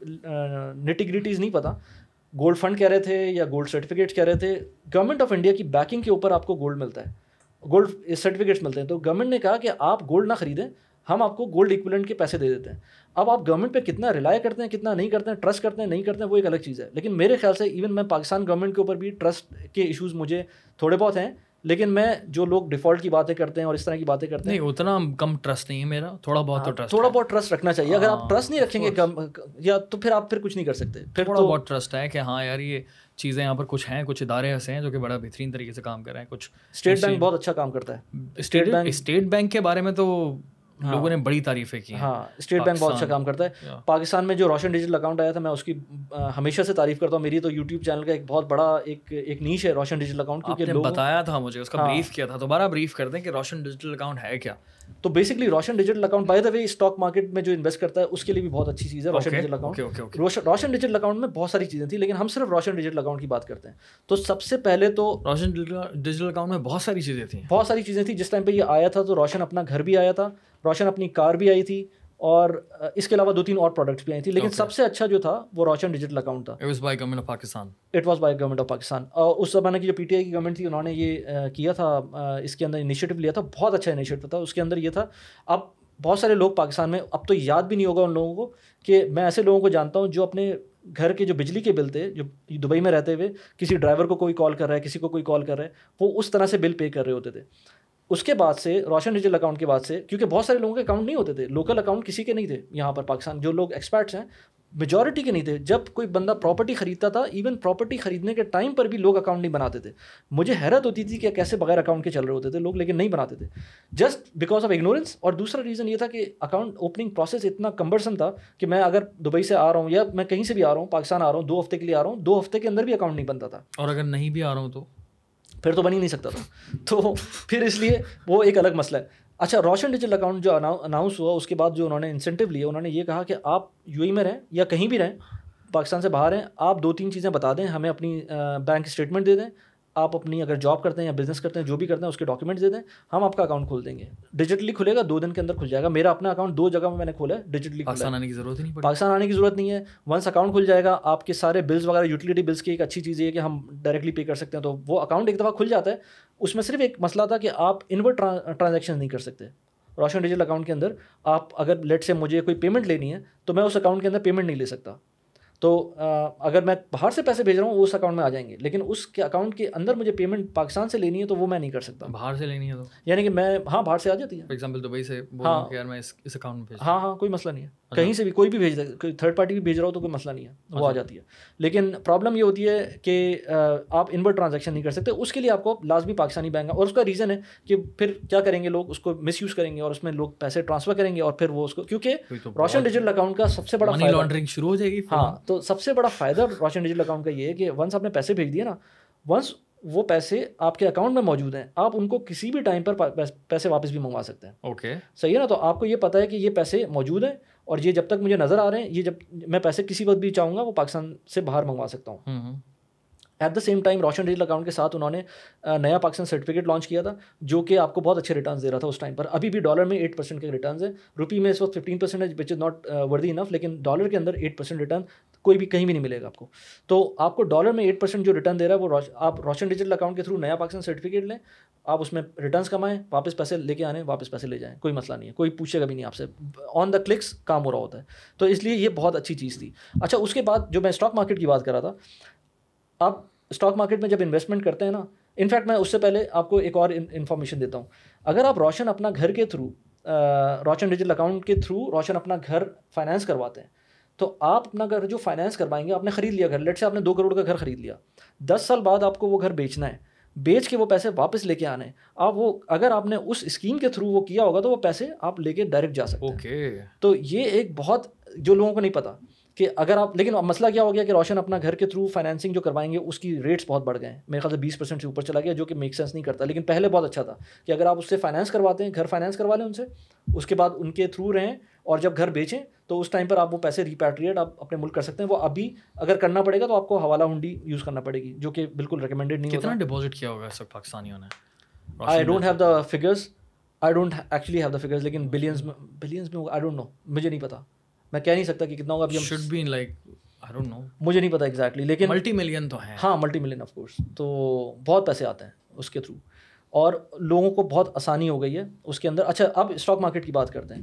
S1: نیٹیگریٹیز نہیں پتا۔ گولڈ فنڈ کہہ رہے تھے یا گولڈ سرٹیفکیٹ کہہ رہے تھے۔ گورنمنٹ آف انڈیا کی بیکنگ کے اوپر آپ کو گولڈ ملتا ہے۔ گولڈ سرٹیفکیٹس ملتے ہیں۔ تو گورنمنٹ نے کہا کہ آپ گولڈ نہ خریدیں ہم آپ کو گولڈ اکولنٹ کے پیسے دے دیتے ہیں۔ اب آپ گورنمنٹ پہ کتنا ریلائی کرتے ہیں کتنا نہیں کرتے ہیں ٹرسٹ کرتے ہیں نہیں کرتے ہیں وہ ایک الگ چیز ہے۔ لیکن میرے خیال سے ایون میں پاکستان گورنمنٹ کے اوپر بھی ٹرسٹ کے ایشوز مجھے تھوڑے بہت ہیں۔ لیکن میں جو لوگ ڈیفالٹ کی باتیں کرتے ہیں اور اس طرح کی باتیں کرتے
S2: ہیں اتنا کم ٹرسٹ نہیں ہے میرا تھوڑا بہت ٹرسٹ
S1: ہاں، تھوڑا بہت ٹرسٹ رکھنا چاہیے۔ اگر آپ ٹرسٹ نہیں رکھیں گے یا تو پھر آپ پھر کچھ نہیں کر سکتے۔ پھر
S2: تھوڑا بہت ٹرسٹ ہے کہ ہاں یار یہ چیزیں یہاں پر کچھ ہیں کچھ ادارے ایسے ہیں جو کہ بڑا بہترین طریقے سے کام کر رہے ہیں کچھ
S1: اسٹیٹ بینک بہت اچھا کام کرتا ہے۔
S2: اسٹیٹ بینک اسٹیٹ بینک کے بارے میں تو ہاں۔ لوگوں نے بڑی تعریفیں کی
S1: ہاں اسٹیٹ بینک بہت اچھا کام کرتا ہے۔ پاکستان میں جو روشن ڈیجیٹل اکاؤنٹ آیا تھا میں اس کی ہمیشہ سے تعریف کرتا ہوں۔ میری تو یوٹیوب چینل کا ایک بہت بڑا ایک ایک نیچ ہے روشن ڈیجیٹل اکاؤنٹ
S2: کیونکہ بتایا تھا مجھے اس کا بریف ہاں۔ کیا تھا۔ دوبارہ بریف کر دیں کہ روشن ڈیجیٹل اکاؤنٹ ہے کیا۔
S1: تو basically Roshan digital account by the way stock market میں جو انویسٹ کرتا ہے اس کے لیے بھی بہت اچھی چیز ہے Roshan digital account Roshan digital account میں بہت ساری چیزیں تھیں لیکن ہم صرف روشن ڈیجیٹل اکاؤنٹ کی بات کرتے ہیں۔ تو سب سے پہلے تو
S2: روشن ڈیجیٹل اکاؤنٹ میں بہت ساری چیزیں تھیں۔
S1: بہت ساری چیزیں تھیں۔ جس ٹائم پہ یہ آیا تھا تو روشن اپنا گھر بھی آیا تھا۔ روشن اپنی کار بھی آئی تھی۔ اور اس کے علاوہ دو تین اور پروڈکٹس بھی آئی تھیں لیکن سب سے اچھا جو تھا وہ روشن ڈیجیٹل اکاؤنٹ تھا۔
S2: It was by government of Pakistan
S1: it was by government of Pakistan اور اس زمانے کی جو پی ٹی آئی کی گورنمنٹ تھی انہوں نے یہ کیا تھا اس کے اندر انیشیٹو لیا تھا بہت اچھا انیشیٹو تھا۔ اس کے اندر یہ تھا اب بہت سارے لوگ پاکستان میں اب تو یاد بھی نہیں ہوگا ان لوگوں کو کہ میں ایسے لوگوں کو جانتا ہوں جو اپنے گھر کے جو بجلی کے بل تھے جو دبئی میں رہتے ہوئے کسی ڈرائیور کو کوئی کال کر رہا ہے کسی کو کوئی کال کر رہا ہے وہ اس طرح سے بل پے کر رہے ہوتے تھے۔ اس کے بعد سے، روشن ڈیجیٹل اکاؤنٹ کے بعد سے، کیونکہ بہت سارے لوگوں کے اکاؤنٹ نہیں ہوتے تھے۔ لوکل اکاؤنٹ کسی کے نہیں تھے یہاں پر، پاکستان۔ جو لوگ ایکسپرٹس ہیں میجورٹی کے نہیں تھے۔ جب کوئی بندہ پراپرٹی خریدتا تھا ایون پراپرٹی خریدنے کے ٹائم پر بھی لوگ اکاؤنٹ نہیں بناتے تھے۔ مجھے حیرت ہوتی تھی کہ کیسے بغیر اکاؤنٹ کے چل رہے ہوتے تھے۔ لوگ لیکن نہیں بناتے تھے۔ جسٹ بیکاز آف اگنورینس اور دوسرا ریزن یہ تھا کہ اکاؤنٹ اوپننگ پروسیس اتنا کمبرسم تھا کہ میں اگر دبئی سے آ رہا ہوں یا میں کہیں سے بھی آ رہا ہوں، پاکستان آ رہا ہوں، دو ہفتے کے لیے آ رہا ہوں، دو ہفتے کے اندر بھی اکاؤنٹ نہیں بنتا تھا۔
S2: اور اگر نہیں بھی آ رہا ہوں تو؟
S1: پھر تو بن ہی نہیں سکتا تھا۔ تو پھر اس لیے وہ ایک الگ مسئلہ ہے۔ اچھا روشن ڈیجیٹل اکاؤنٹ جو اناؤنس ہوا، اس کے بعد جو انہوں نے انسینٹیو لیا، انہوں نے یہ کہا کہ آپ یو ای میں رہیں یا کہیں بھی رہیں، پاکستان سے باہر ہیں آپ دو تین چیزیں بتا دیں، ہمیں اپنی بینک اسٹیٹمنٹ دے دیں آپ اپنی اگر جاب کرتے ہیں یا بزنس کرتے ہیں جو بھی کرتے ہیں اس کے ڈاکیومنٹس دے دیں ہم آپ کا اکاؤنٹ کھول دیں گے۔ ڈیجیٹلی کھلے گا دو دن کے اندر کھل جائے گا۔ میرا اپنا اکاؤنٹ دو جگہ میں میں نے کھولا ہے ڈیجیٹلی
S2: پاکستان آنے کی ضرورت نہیں
S1: پاکستان آنے کی ضرورت نہیں ہے۔ ونس اکاؤنٹ کھل جائے گا آپ کے سارے بلز وغیرہ یوٹیلیٹی بلس کی ایک اچھی چیز یہ ہے کہ ہم ڈائریکٹلی پے کر سکتے ہیں۔ تو وہ اکاؤنٹ ایک دفعہ کھل جاتا ہے۔ اس میں صرف ایک مسئلہ تھا کہ آپ انورٹ ٹرانزیکشن نہیں کر سکتے۔ روشن ڈیجیٹل اکاؤنٹ کے اندر آپ اگر لیٹ سے مجھے کوئی پیمنٹ لینی ہے تو میں اس اکاؤنٹ کے اندر پیمنٹ نہیں لے سکتا۔ تو اگر میں باہر سے پیسے بھیج رہا ہوں وہ اس اکاؤنٹ میں آ جائیں گے۔ لیکن اس کے اکاؤنٹ کے اندر مجھے پیمنٹ پاکستان سے لینی ہے تو وہ میں نہیں کر سکتا۔
S2: باہر سے لینی ہے تو؟
S1: یعنی کہ میں ہاں باہر سے آ جاتی ہے۔
S2: فار ایگزامپل دبئی سے
S1: ہاں۔
S2: یار میں اس اکاؤنٹ میں
S1: ہاں ہاں کوئی مسئلہ نہیں ہے۔ کہیں سے بھی کوئی بھی بھیج دے کوئی تھرڈ پارٹی بھی بھیج رہا ہو تو کوئی مسئلہ نہیں ہے وہ آ اچھا۔ جاتی ہے۔ لیکن پرابلم یہ ہوتی ہے کہ آپ انورٹ ٹرانزیکشن نہیں کر سکتے اس کے لیے آپ کو لازمی پاکستانی بینک اور اس کا ریزن ہے کہ پھر کیا کریں گے لوگ؟ اس کو مس یوز کریں گے اور اس میں لوگ پیسے ٹرانسفر کریں گے اور پھر وہ اس کو کیونکہ روشن ڈیجیٹل اکاؤنٹ کا سب سے بڑا
S2: لانڈرنگ شروع ہو جائے گی
S1: ہاں تو سب سے بڑا فائدہ روشن ڈیجیٹل اکاؤنٹ کا یہ ہے کہ ونس آپ نے پیسے بھیج دیے نا ونس وہ پیسے آپ کے اکاؤنٹ میں موجود ہیں آپ ان کو کسی بھی ٹائم پر پیسے واپس بھی منگوا سکتے ہیں۔
S2: اوکے
S1: صحیح ہے نا؟ تو آپ کو یہ پتہ ہے کہ یہ پیسے موجود ہیں اور یہ جب تک مجھے نظر آ رہے ہیں یہ جب میں پیسے کسی وقت بھی چاہوں گا وہ پاکستان سے باہر منگوا سکتا ہوں۔ At the same time Roshan digital account کے ساتھ انہوں نے نیا پاکستان سرٹیفکیٹ لانچ کیا تھا جو کہ آپ کو بہت اچھے ریٹرنس دے رہا تھا اس ٹائم پر۔ ابھی بھی ڈالر میں ایٹ پرسینٹ کے ریٹرنس ہے روپی میں اس وقت ففٹین پرسینٹ ہے which is not worthy enough لیکن ڈالر کے اندر ایٹ پرسینٹ ریٹرن کوئی بھی کہیں بھی نہیں ملے گا آپ کو۔ تو آپ کو ڈالر میں ایٹ پرسینٹ جو ریٹرن دے رہا ہے وہ آپ روشن ڈیجیٹل اکاؤنٹ کے تھرو نیا پاکستان سرٹیفکیٹ لیں۔ آپ اس میں ریٹرنس کمائیں، واپس پیسے لے کے آنے، واپس پیسے لے جائیں، کوئی مسئلہ نہیں ہے، کوئی پوچھے گا بھی نہیں آپ سے۔ آن دا کلکس کام ہو رہا ہوتا ہے۔ تو اس لیے یہ بہت اچھی چیز تھی۔ اچھا اس کے بعد جو میں اسٹاک مارکیٹ کی بات کر رہا تھا آپ اسٹاک مارکیٹ میں جب انویسٹمنٹ کرتے ہیں نا انفیکٹ میں اس سے پہلے آپ کو ایک اور انفارمیشن دیتا ہوں۔ اگر آپ روشن اپنا گھر کے تھرو روشن ڈیجیٹل اکاؤنٹ کے تھرو روشن اپنا گھر فائنینس کرواتے ہیں، تو آپ اپنا گھر جو فائنینس کروائیں گے، آپ نے خرید لیا گھر۔ لیٹ سے آپ نے دو کروڑ کا گھر خرید لیا۔ دس سال بعد آپ کو وہ گھر بیچنا ہے۔ بیچ کے وہ پیسے واپس لے کے آنے آپ وہ اگر آپ نے اس اسکیم کے تھرو وہ کیا ہوگا تو وہ پیسے آپ لے کے ڈائریکٹ جا سکتے ہیں۔ تو یہ ایک بہت جو لوگوں کو نہیں پتا۔ کہ اگر آپ لیکن مسئلہ کیا ہو گیا کہ روشن اپنا گھر کے تھرو فائنینسنگ جو کروائیں گے اس کی ریٹس بہت بڑھ گئے ہیں۔ میرے خیال سے بیس پرسینٹ سے اوپر چلا گیا جو کہ میک سینس نہیں کرتا۔ لیکن پہلے بہت اچھا تھا کہ اگر آپ اس سے فائنینس کرواتے ہیں گھر فائنینس کروا لیں ان سے اس کے بعد ان کے تھرو رہیں اور جب گھر بیچیں تو اس ٹائم پر آپ وہ پیسے ریپیٹریٹ آپ اپنے ملک کر سکتے ہیں۔ وہ ابھی اگر کرنا پڑے گا تو آپ کو حوالہ ہنڈی یوز کرنا پڑے گی جو کہ بالکل ریکمینڈیڈ نہیں
S2: ہوتا ڈپازٹ کیا ہوگا سب پاکستانیوں نے؟
S1: I don't have the figures I don't actually have the figures لیکن بلینس میں بلینس میں آئی ڈونٹ نو مجھے نہیں پتا۔ میں کہہ نہیں سکتا کہ کتنا ہوگا ابھی ہم
S2: شوڈ بی لائک
S1: مجھے نہیں پتا ایگزیکٹلی لیکن
S2: ملٹی ملین تو ہے
S1: ہاں ملٹی ملین آف کورس تو بہت پیسے آتے ہیں اس کے تھرو اور لوگوں کو بہت آسانی ہو گئی ہے اس کے اندر۔ اچھا اب اسٹاک مارکیٹ کی بات کرتے ہیں۔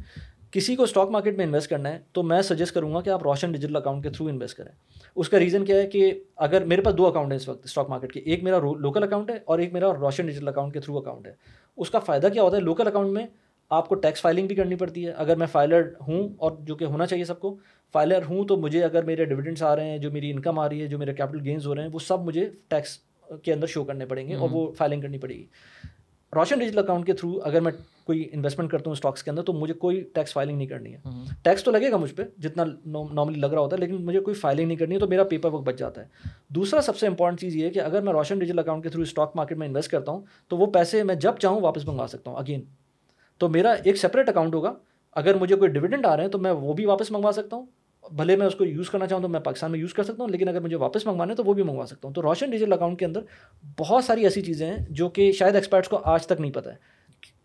S1: کسی کو اسٹاک مارکیٹ میں انویسٹ کرنا ہے تو میں سجیسٹ کروں گا کہ آپ روشن ڈیجیٹل اکاؤنٹ کے تھرو انویسٹ کریں۔ اس کا ریزن کیا ہے کہ اگر میرے پاس دو اکاؤنٹ ہیں اس وقت اسٹاک مارکیٹ کے۔ ایک میرا لوکل اکاؤنٹ ہے اور ایک میرا روشن ڈیجیٹل اکاؤنٹ کے تھرو اکاؤنٹ ہے۔ اس کا فائدہ کیا ہوتا ہے؟ لوکل اکاؤنٹ میں آپ کو ٹیکس فائلنگ بھی کرنی پڑتی ہے۔ اگر میں فائلر ہوں اور جو کہ ہونا چاہیے سب کو فائلر ہوں تو مجھے اگر میرے ڈویڈنٹس آ رہے ہیں جو میری انکم آ رہی ہے جو میرے کیپٹل گینز ہو رہے ہیں وہ سب مجھے ٹیکس کے اندر شو کرنے پڑیں گے اور وہ فائلنگ کرنی پڑے گی۔ روشن ڈیجیٹل اکاؤنٹ کے تھرو اگر میں کوئی انویسٹمنٹ کرتا ہوں اسٹاکس کے اندر تو مجھے کوئی ٹیکس فائلنگ نہیں کرنی ہے۔ ٹیکس تو لگے گا مجھ پہ جتنا نارملی لگ رہا ہوتا ہے لیکن مجھے کوئی فائلنگ نہیں کرنی ہے تو میرا پیپر ورک بچ جاتا ہے۔ دوسرا سب سے امپورٹنٹ چیز یہ ہے کہ اگر میں روشن ڈیجیٹل اکاؤنٹ کے تھرو اسٹاک مارکیٹ میں انویسٹ کرتا ہوں تو وہ پیسے میں جب چاہوں واپس منگوا سکتا ہوں۔ اگین تو میرا ایک سپریٹ اکاؤنٹ ہوگا۔ اگر مجھے کوئی ڈویڈنڈ آ رہے ہیں تو میں وہ بھی واپس منگوا سکتا ہوں۔ بھلے میں اس کو یوز کرنا چاہوں تو میں پاکستان میں یوز کر سکتا ہوں لیکن اگر مجھے واپس منگوانا ہے تو وہ بھی منگوا سکتا ہوں۔ تو روشن ڈیجیٹل اکاؤنٹ کے اندر بہت ساری ایسی چیزیں ہیں جو کہ شاید ایکسپرٹس کو آج تک نہیں پتہ ہے۔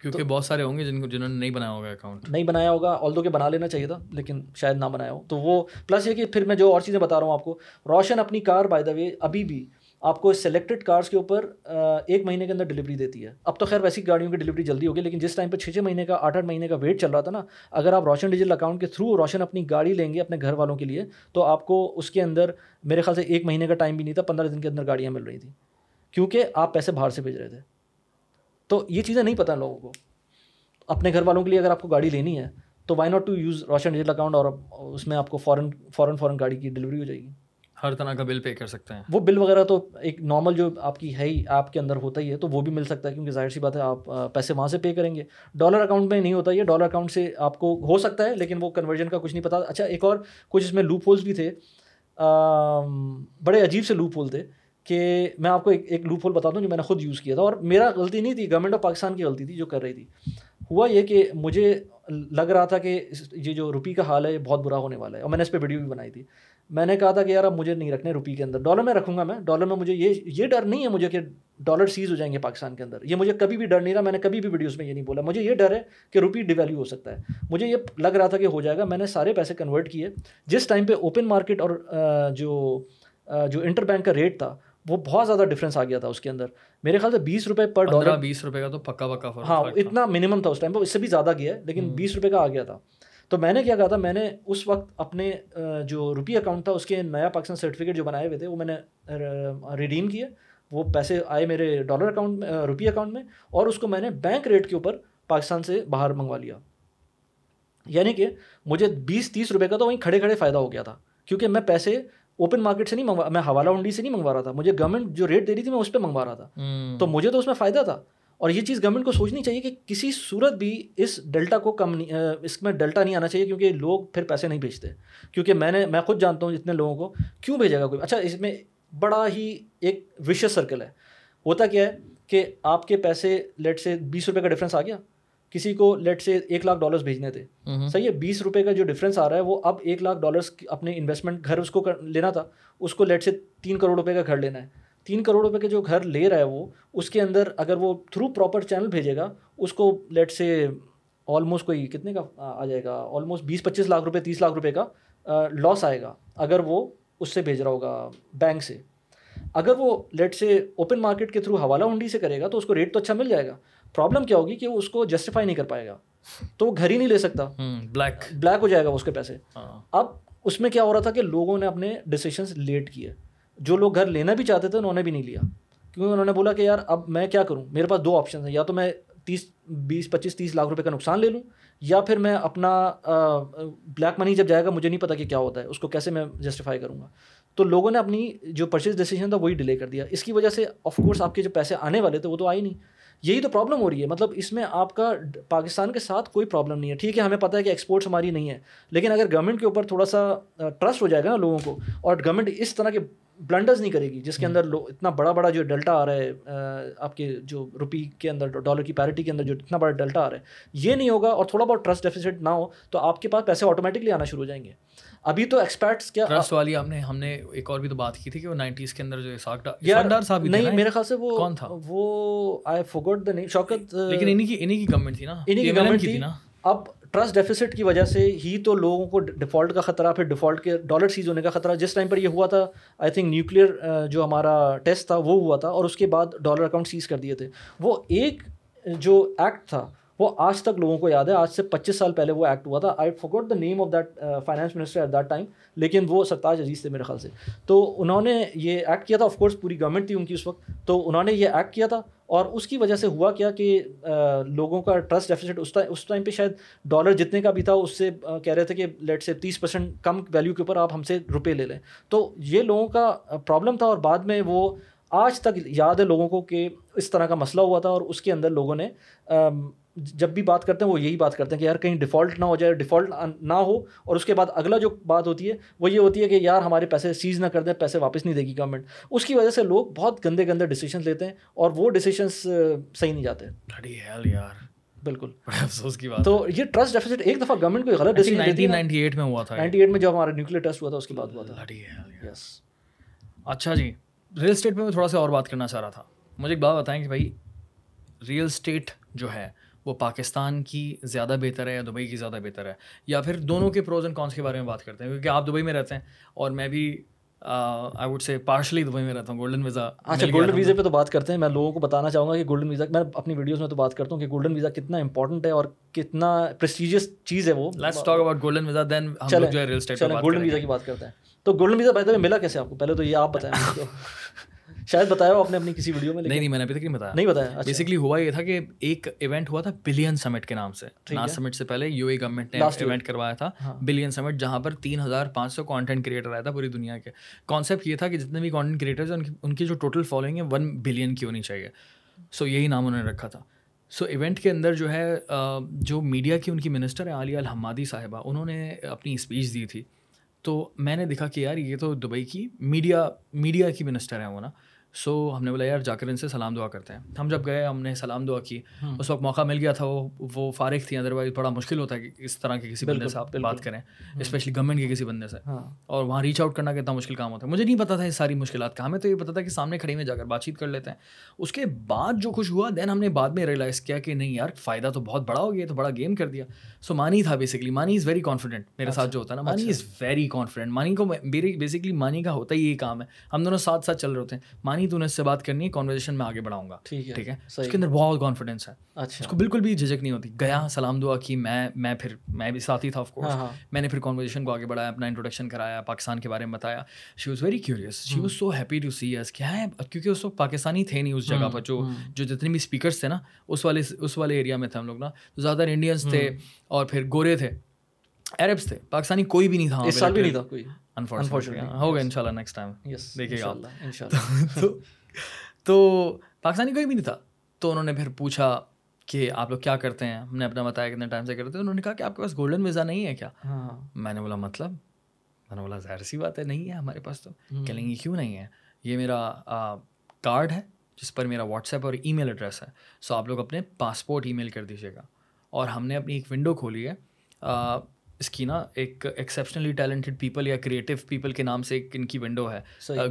S2: کیونکہ بہت سارے ہوں گے جن کو جنہوں نے نہیں بنایا ہوگا اکاؤنٹ
S1: نہیں بنایا ہوگا آل دو کہ بنا لینا چاہیے تھا لیکن شاید نہ بنایا ہو۔ تو وہ پلس یہ کہ پھر میں جو اور چیزیں بتا رہا ہوں آپ کو روشن اپنی کار بائی دا وے ابھی بھی آپ کو سلیکٹڈ کارس کے اوپر ایک مہینے کے اندر ڈلیوری دیتی ہے۔ اب تو خیر ویسی گاڑیوں کی ڈلیوری جلدی ہوگی، لیکن جس ٹائم پہ چھ چھ مہینے کا، آٹھ آٹھ مہینے کا ویٹ چل رہا تھا نا، اگر آپ روشن ڈیجیٹل اکاؤنٹ کے تھرو روشن اپنی گاڑی لیں گے اپنے گھر والوں کے لیے، تو آپ کو اس کے اندر میرے خیال سے ایک مہینے کا ٹائم بھی نہیں تھا، پندرہ دن کے اندر گاڑیاں مل رہی تھیں۔ کیونکہ آپ پیسے باہر سے بھیج رہے تھے۔ تو یہ چیزیں نہیں پتہ لوگوں کو۔ اپنے گھر والوں کے لیے اگر آپ کو گاڑی لینی ہے، تو why not to use Roshan digital account اور اس میں آپ کو فوراً فوراً فوراً گاڑی کی ڈلیوری ہو جائے گی۔
S2: ہر طرح کا بل پے کر سکتے ہیں۔
S1: وہ بل وغیرہ تو ایک نارمل جو آپ کی ہے ہی ایپ کے اندر ہوتا ہی ہے، تو وہ بھی مل سکتا ہے، کیونکہ ظاہر سی بات ہے، آپ پیسے وہاں سے پے کریں گے۔ ڈالر اکاؤنٹ میں نہیں ہوتا یہ ڈالر اکاؤنٹ سے آپ کو ہو سکتا ہے، لیکن وہ کنورژن کا کچھ نہیں پتا۔ اچھا ایک اور کچھ اس میں لوپ ہولس بھی تھے۔ بڑے عجیب سے لوپ ہول تھے کہ میں آپ کو ایک ایک لوپ ہول بتا دوں جو میں نے خود یوز کیا تھا۔ اور میرا غلطی نہیں تھی گورنمنٹ آف پاکستان کی غلطی تھی جو کر رہی تھی۔ ہوا یہ کہ مجھے لگ رہا تھا کہ یہ جو روپی کا حال ہے، یہ بہت برا ہونے والا ہے۔ اور میں نے اس پہ ویڈیو بھی بنائی تھی۔ میں نے کہا تھا کہ یار اب مجھے نہیں رکھنے روپی کے اندر۔ ڈالر میں رکھوں گا میں۔ ڈالر میں مجھے یہ یہ ڈر نہیں ہے مجھے کہ ڈالر سیز ہو جائیں گے پاکستان کے اندر۔ یہ مجھے کبھی بھی ڈر نہیں رہا۔ میں نے کبھی بھی ویڈیوز میں یہ نہیں بولا۔ مجھے یہ ڈر ہے کہ روپی ڈیویلیو ہو سکتا ہے۔ مجھے یہ لگ رہا تھا کہ ہو جائے گا۔ میں نے سارے پیسے کنورٹ کیے۔ جس ٹائم پہ اوپن مارکیٹ اور جو جو انٹر بینک کا ریٹ تھا وہ بہت زیادہ ڈفرینس آ گیا تھا اس کے اندر۔ میرے خیال سے بیس روپے پر ڈالر
S2: بیس روپے کا تو پکا پکا
S1: ہاں اتنا منیمم تھا اس ٹائم پہ۔ اس سے بھی زیادہ گیا ہے لیکن بیس روپے کا آ گیا تھا۔ تو میں نے کیا کہا تھا میں نے اس وقت اپنے جو روپی اکاؤنٹ تھا اس کے نیا پاکستان سرٹیفکیٹ جو بنائے ہوئے تھے وہ میں نے ریڈیم کیے وہ پیسے آئے میرے ڈالر اکاؤنٹ میں روپی اکاؤنٹ میں اور اس کو میں نے بینک ریٹ کے اوپر پاکستان سے باہر منگوا لیا۔ یعنی کہ مجھے بیس تیس روپے کا تو وہیں کھڑے کھڑے فائدہ ہو گیا تھا کیونکہ میں پیسے اوپن مارکیٹ سے نہیں منگوا میں حوالہ ہنڈی سے نہیں منگوا رہا تھا۔ مجھے گورنمنٹ جو ریٹ دے رہی تھی میں اس پہ منگوا رہا تھا۔ تو مجھے تو اس میں فائدہ تھا۔ اور یہ چیز گورنمنٹ کو سوچنی چاہیے کہ کسی صورت بھی اس ڈیلٹا کو کم نہیں اس میں ڈیلٹا نہیں آنا چاہیے کیونکہ لوگ پھر پیسے نہیں بھیجتے۔ کیونکہ میں نے میں خود جانتا ہوں اتنے لوگوں کو کیوں بھیجے گا کوئی؟ اچھا اس میں بڑا ہی ایک وشیس سرکل ہے۔ ہوتا کیا ہے کہ آپ کے پیسے لیٹ سے بیس روپے کا ڈفرینس آ گیا۔ کسی کو لیٹ سے ایک لاکھ ڈالرس بھیجنے تھے۔ صحیح ہے بیس روپے کا جو ڈفرینس آ رہا ہے وہ اب ایک لاکھ ڈالرس اپنے انویسٹمنٹ گھر اس کو لینا تھا۔ اس کو لیٹ سے تین کروڑ روپے کا گھر لینا ہے۔ تین کروڑ روپے کے جو گھر لے رہا ہے وہ اس کے اندر اگر وہ تھرو پراپر چینل بھیجے گا اس کو لیٹ سے آلموسٹ کوئی کتنے کا آ جائے گا؟ آلموسٹ بیس پچیس لاکھ روپے تیس لاکھ روپے کا لاس آئے گا۔ اگر وہ اس سے بھیج رہا ہوگا بینک سے۔ اگر وہ لیٹ سے اوپن مارکیٹ کے تھرو حوالہ ہنڈی سے کرے گا تو اس کو ریٹ تو اچھا مل جائے گا۔ پرابلم کیا ہوگی کہ وہ اس کو جسٹیفائی نہیں کر پائے گا۔ تو وہ گھر ہی نہیں لے سکتا۔
S2: بلیک
S1: بلیک ہو جائے گا اس کے پیسے۔
S2: ہاں۔
S1: اب اس میں کیا ہو رہا تھا کہ لوگوں نے اپنے ڈیسیشنس لیٹ کیے۔ جو لوگ گھر لینا بھی چاہتے تھے انہوں نے بھی نہیں لیا۔ کیونکہ انہوں نے بولا کہ یار اب میں کیا کروں؟ میرے پاس دو آپشن ہیں۔ یا تو میں تیس، بیس، پچیس، تیس لاکھ روپے کا نقصان لے لوں، یا پھر میں اپنا بلیک منی جب جائے گا، مجھے نہیں پتا کہ کیا ہوتا ہے، اس کو کیسے میں جسٹیفائی کروں گا۔ تو لوگوں نے اپنی جو پرچیز ڈیسیجن تھا، وہی ڈیلے کر دیا۔ اس کی وجہ سے آف کورس آپ کے جو پیسے آنے والے تھے، وہ تو آئے نہیں۔ یہی تو پرابلم ہو رہی ہے۔ مطلب اس میں آپ کا پاکستان کے ساتھ کوئی پرابلم نہیں ہے۔ ٹھیک ہے ہمیں پتہ ہے کہ ایکسپورٹس ہماری نہیں ہے لیکن اگر گورنمنٹ کے اوپر تھوڑا سا ٹرسٹ ہو جائے گا نا لوگوں کو اور گورنمنٹ اس طرح کے بلنڈرز نہیں کرے گی جس کے اندر اتنا بڑا بڑا جو ڈیلٹا آ رہا ہے آپ کے جو روپی کے اندر ڈالر کی پیرٹی کے اندر جو اتنا بڑا ڈیلٹا آ رہا ہے یہ نہیں ہوگا اور تھوڑا بہت ٹرسٹ ڈیفیسٹ نہ ہو تو آپ کے پاس پیسے آٹومیٹکلی آنا شروع ہو جائیں گے۔ ابھی تو ایکسپیکٹس کیا
S2: ٹرسٹ والی آپ نے ہم نے ایک اور بھی تو بات کی تھی کہ وہ نائنٹیز کے اندر جو
S1: صاحب نہیں میرے خیال سے وہ کون تھا؟ وہ آئی فوگٹ دا نیم شوکت
S2: لیکن انہیں کی انہیں کی گورنمنٹ تھی نا؟
S1: انہیں کی گورنمنٹ تھی۔ نا؟ اب ٹرسٹ ڈیفیسٹ کی وجہ سے ہی تو لوگوں کو ڈیفالٹ کا خطرہ پھر ڈیفالٹ کے ڈالر سیز ہونے کا خطرہ۔ جس ٹائم پر یہ ہوا تھا آئی تھنک نیوکلیئر جو ہمارا ٹیسٹ تھا وہ ہوا تھا اور اس کے بعد ڈالر اکاؤنٹ سیز کر دیے تھے۔ وہ ایک جو ایکٹ تھا وہ آج تک لوگوں کو یاد ہے، آج سے پچیس سال پہلے وہ ایکٹ ہوا تھا۔ I forgot the name of that finance minister at that time لیکن وہ سرتاج عزیز تھے میرے خیال سے۔ تو انہوں نے یہ ایکٹ کیا تھا۔ آف کورس پوری گورنمنٹ تھی ان کی اس وقت۔ تو انہوں نے یہ ایکٹ کیا تھا اور اس کی وجہ سے ہوا کیا کہ uh, لوگوں کا ٹرسٹ ڈیفیسٹ اس ٹائم اس ٹائم پہ شاید ڈالر جتنے کا بھی تھا، اس سے uh, کہہ رہے تھے کہ لیٹ سے تیس پرسینٹ کم ویلیو کے اوپر آپ ہم سے روپے لے لیں۔ تو یہ لوگوں کا پرابلم تھا اور بعد میں وہ آج تک یاد ہے لوگوں کو کہ اس طرح کا مسئلہ ہوا تھا اور اس کے اندر لوگوں نے um, جب بھی بات کرتے ہیں وہ یہی بات کرتے ہیں کہ یار کہیں ڈیفالٹ نہ ہو جائے ڈیفالٹ نہ ہو۔ اور اس کے بعد اگلا جو بات ہوتی ہے وہ یہ ہوتی ہے کہ یار ہمارے پیسے سیز نہ کر دیں پیسے واپس نہیں دے گی گورنمنٹ اس کی وجہ سے لوگ بہت گندے گندے ڈیسیشن لیتے ہیں اور وہ ڈیسیشنس صحیح نہیں جاتے۔ بالکل۔ افسوس کی بات تو یہ ٹرسٹ ڈیفیسٹ ایک دفعہ گورنمنٹ کو غلط ڈیسیجن میں ہوا تھا نائنٹی ایٹ میں جب ہمارا نیوکلیئر ٹیسٹ ہوا تھا اس کے بعد ہوا تھا۔
S2: اچھا جی۔ ریئل اسٹیٹ میں میں تھوڑا سا اور بات کرنا چاہ رہا تھا۔ مجھے ایک بات بتائیں کہ بھائی ریئل اسٹیٹ جو ہے وہ پاکستان کی زیادہ بہتر ہے یا دبئی کی زیادہ بہتر ہے؟ یا پھر دونوں کے پروز اینڈ کونس کے بارے میں بات کرتے ہیں کیونکہ آپ دبئی میں رہتے ہیں اور میں بھی I would say partially Dubai میں رہتا ہوں گولڈن ویزا
S1: اچھا گولڈن ویزے پہ تو بات کرتے ہیں میں لوگوں کو بتانا چاہوں گا کہ گولڈن ویزا میں اپنی ویڈیوز میں تو بات کرتا ہوں کہ گولڈن ویزا کتنا امپورٹنٹ ہے اور کتنا پریسٹیجیس چیز ہے وہ۔
S2: Let's talk about golden visa then
S1: ہم جو ہے ریل اسٹیٹ گولڈن ویزا کی بات کرتے ہیں۔ تو گولڈن ویزا بہتر ملا کیسے آپ کو؟ پہلے تو یہ آپ بتائیں۔ <laughs> شاید بتایا ہو آپ نے اپنی کسی ویڈیو میں
S2: نہیں نہیں میں نے ابھی تک نہیں بتایا۔
S1: نہیں بتایا
S2: بیسکلی اچھا۔ ہوا یہ تھا کہ ایک ایونٹ ہوا تھا بلین سمٹ کے نام سے۔ ناز سمٹ سے پہلے یو اے گورنمنٹ نے ایونٹ کروایا تھا بلین ہاں۔ سمٹ جہاں پر تین ہزار پانچ سو کانٹینٹ کریٹر آیا تھا پوری دنیا کے۔ کانسیپٹ یہ تھا کہ جتنے بھی کانٹینٹ کریٹرز ہیں ان کی جو ٹوٹل فالوئنگ ہے ون بلین کی ہونی چاہیے۔ سو یہی نام انہوں نے رکھا تھا۔ سو ایونٹ کے اندر جو ہے جو میڈیا کی ان کی منسٹر ہے عالیہ الحمادی صاحبہ انہوں نے اپنی اسپیچ دی تھی۔ تو میں نے دیکھا کہ یار یہ تو دبئی کی میڈیا میڈیا کی منسٹر ہیں وہ نا۔ سو ہم نے بولا یار جا کر ان سے سلام دعا کرتے ہیں. ہم جب گئے ہم نے سلام دعا کی۔ اس وقت موقع مل گیا تھا وہ وہ فارغ تھیں ادروائز بڑا مشکل ہوتا ہے کہ اس طرح کے کسی بندے سے آپ بات کریں۔ اسپیشلی گورنمنٹ کے کسی بندے سے۔ ہاں۔ اور وہاں ریچ آؤٹ کرنا کتنا مشکل کام ہوتا ہے۔ مجھے نہیں پتا تھا یہ ساری مشکلات کا۔ ہمیں تو یہ پتا تھا کہ سامنے کھڑی میں جا کر بات چیت کر لیتے ہیں۔ اس کے بعد جو خوش ہوا دین ہم نے بعد میں ریئلائز کیا کہ نہیں یار فائدہ تو بہت بڑا ہو گیا تو بڑا گیم کر دیا۔ سو مانی تھا بیسکلی مانی از ویری کانفیڈنٹ میرے ساتھ جو ہوتا ہے نا مانی از ویری کانفیڈنٹ مانی کو بیسکلی مانی کا ہوتا ہی یہ کام ہے۔ ہم دونوں ساتھ ساتھ چل رہے ہوتے ہیں۔ مانی تو نے اس سے بات کرنی ہے کانورزیشن میں آگے بڑھاؤں گا۔ ٹھیک ہے اس کے اندر بہت کانفیڈینس ہے۔ اچھا۔ اس کو بالکل بھی جھجک نہیں ہوتی۔ گیا سلام دعا کی میں میں پھر میں بھی ساتھی تھا آف کورس ہاں، ہاں۔ میں نے پھر کانورزیشن کو آگے بڑھایا اپنا انٹروڈکشن کرایا پاکستان کے بارے میں بتایا۔ She was very curious she was so happy to see S کیا ہے کیونکہ اس وقت پاکستانی تھے نہیں اس جگہ پر جو جو جتنے بھی اسپیکرس تھے نا اس والے اس والے ایریا میں تھے ہم لوگ نا۔ زیادہ تر انڈینس تھے اور پھر گورے تھے۔ عربس تھے۔ پاکستانی کوئی بھی نہیں تھا اس سال بھی نہیں تھا کوئی۔ ہوگا ان شاء اللہ نیکسٹ ٹائم دیکھیے گا تو پاکستانی کوئی بھی نہیں تھا۔ تو انہوں نے پھر پوچھا کہ آپ لوگ کیا کرتے ہیں؟ ہم نے اپنا بتایا کتنے ٹائم سے کرتے ہیں۔ انہوں نے کہا کہ آپ کے پاس گولڈن ویزا نہیں ہے کیا؟ ہاں۔ میں نے بولا مطلب؟ میں نے بولا ظاہر سی بات ہے نہیں ہے ہمارے پاس تو۔ کہہ لیں گے کیوں نہیں ہے؟ یہ میرا کارڈ ہے جس پر میرا واٹس ایپ اور ای میل ایڈریس ہے۔ سو آپ لوگ اپنے پاسپورٹ ای میل کر دیجیے گا۔ اور ہم نے اپنی ایک ونڈو کھولی ہے۔ اس کی نا ایک ایکسیپشنلی ٹیلنٹڈ پیپل یا کریٹیو پیپل کے نام سے ایک ان کی ونڈو ہے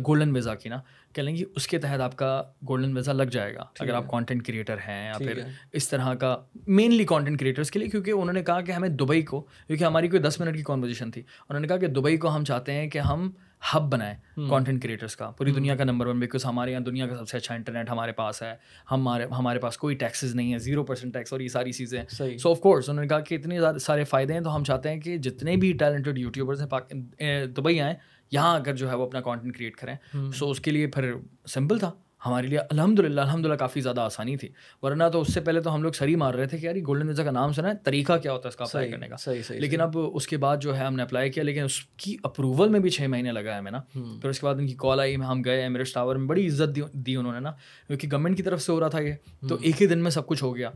S2: گولڈن ویزا کی نا۔ کہہ لیں گے اس کے تحت آپ کا گولڈن ویزا لگ جائے گا اگر آپ کانٹینٹ کریٹر ہیں یا پھر اس طرح کا مینلی کانٹینٹ کریٹرس کے لیے کیونکہ انہوں نے کہا کہ ہمیں دبئی کو کیونکہ ہماری کوئی دس منٹ کی کانورزیشن تھی انہوں نے کہا کہ دبئی کو ہم چاہتے ہیں کہ ہم ہب بنائیں کانٹینٹ کریٹرس کا۔ پوری دنیا کا نمبر ون بیکاز ہمارے یہاں دنیا کا سب سے اچھا انٹرنیٹ ہمارے پاس ہے۔ ہمارے ہمارے پاس کوئی ٹیکسز نہیں ہے زیرو پرسینٹ ٹیکس اور یہ ساری چیزیں سو آف کورس انہوں نے کہا کہ اتنے سارے فائدے ہیں تو ہم چاہتے ہیں کہ جتنے بھی ٹیلنٹڈ یوٹیوبرس ہیں دبئی آئیں یہاں اگر جو ہے وہ اپنا کانٹینٹ کریٹ کریں۔ سو اس کے لیے پھر سمپل تھا۔ ہمارے لیے الحمد للہ الحمد للہ کافی زیادہ آسانی تھی۔ ورنہ تو اس سے پہلے تو ہم لوگ سری مار رہے تھے کہ یار گولڈن ویزا کا نام سنا ہے طریقہ کیا ہوتا ہے اس کا اپلائی کرنے کا؟ لیکن اب اس کے بعد جو ہے ہم نے اپلائی کیا لیکن اس کی اپروول میں بھی چھ مہینے لگا ہے ہمیں نا۔ پھر اس کے بعد ان کی کال آئی ہم گئے ایمریٹس ٹاور میں بڑی عزت دی انہوں نے نا۔ کیونکہ گورنمنٹ کی طرف سے ہو رہا تھا یہ تو ایک ہی دن میں سب کچھ ہو گیا۔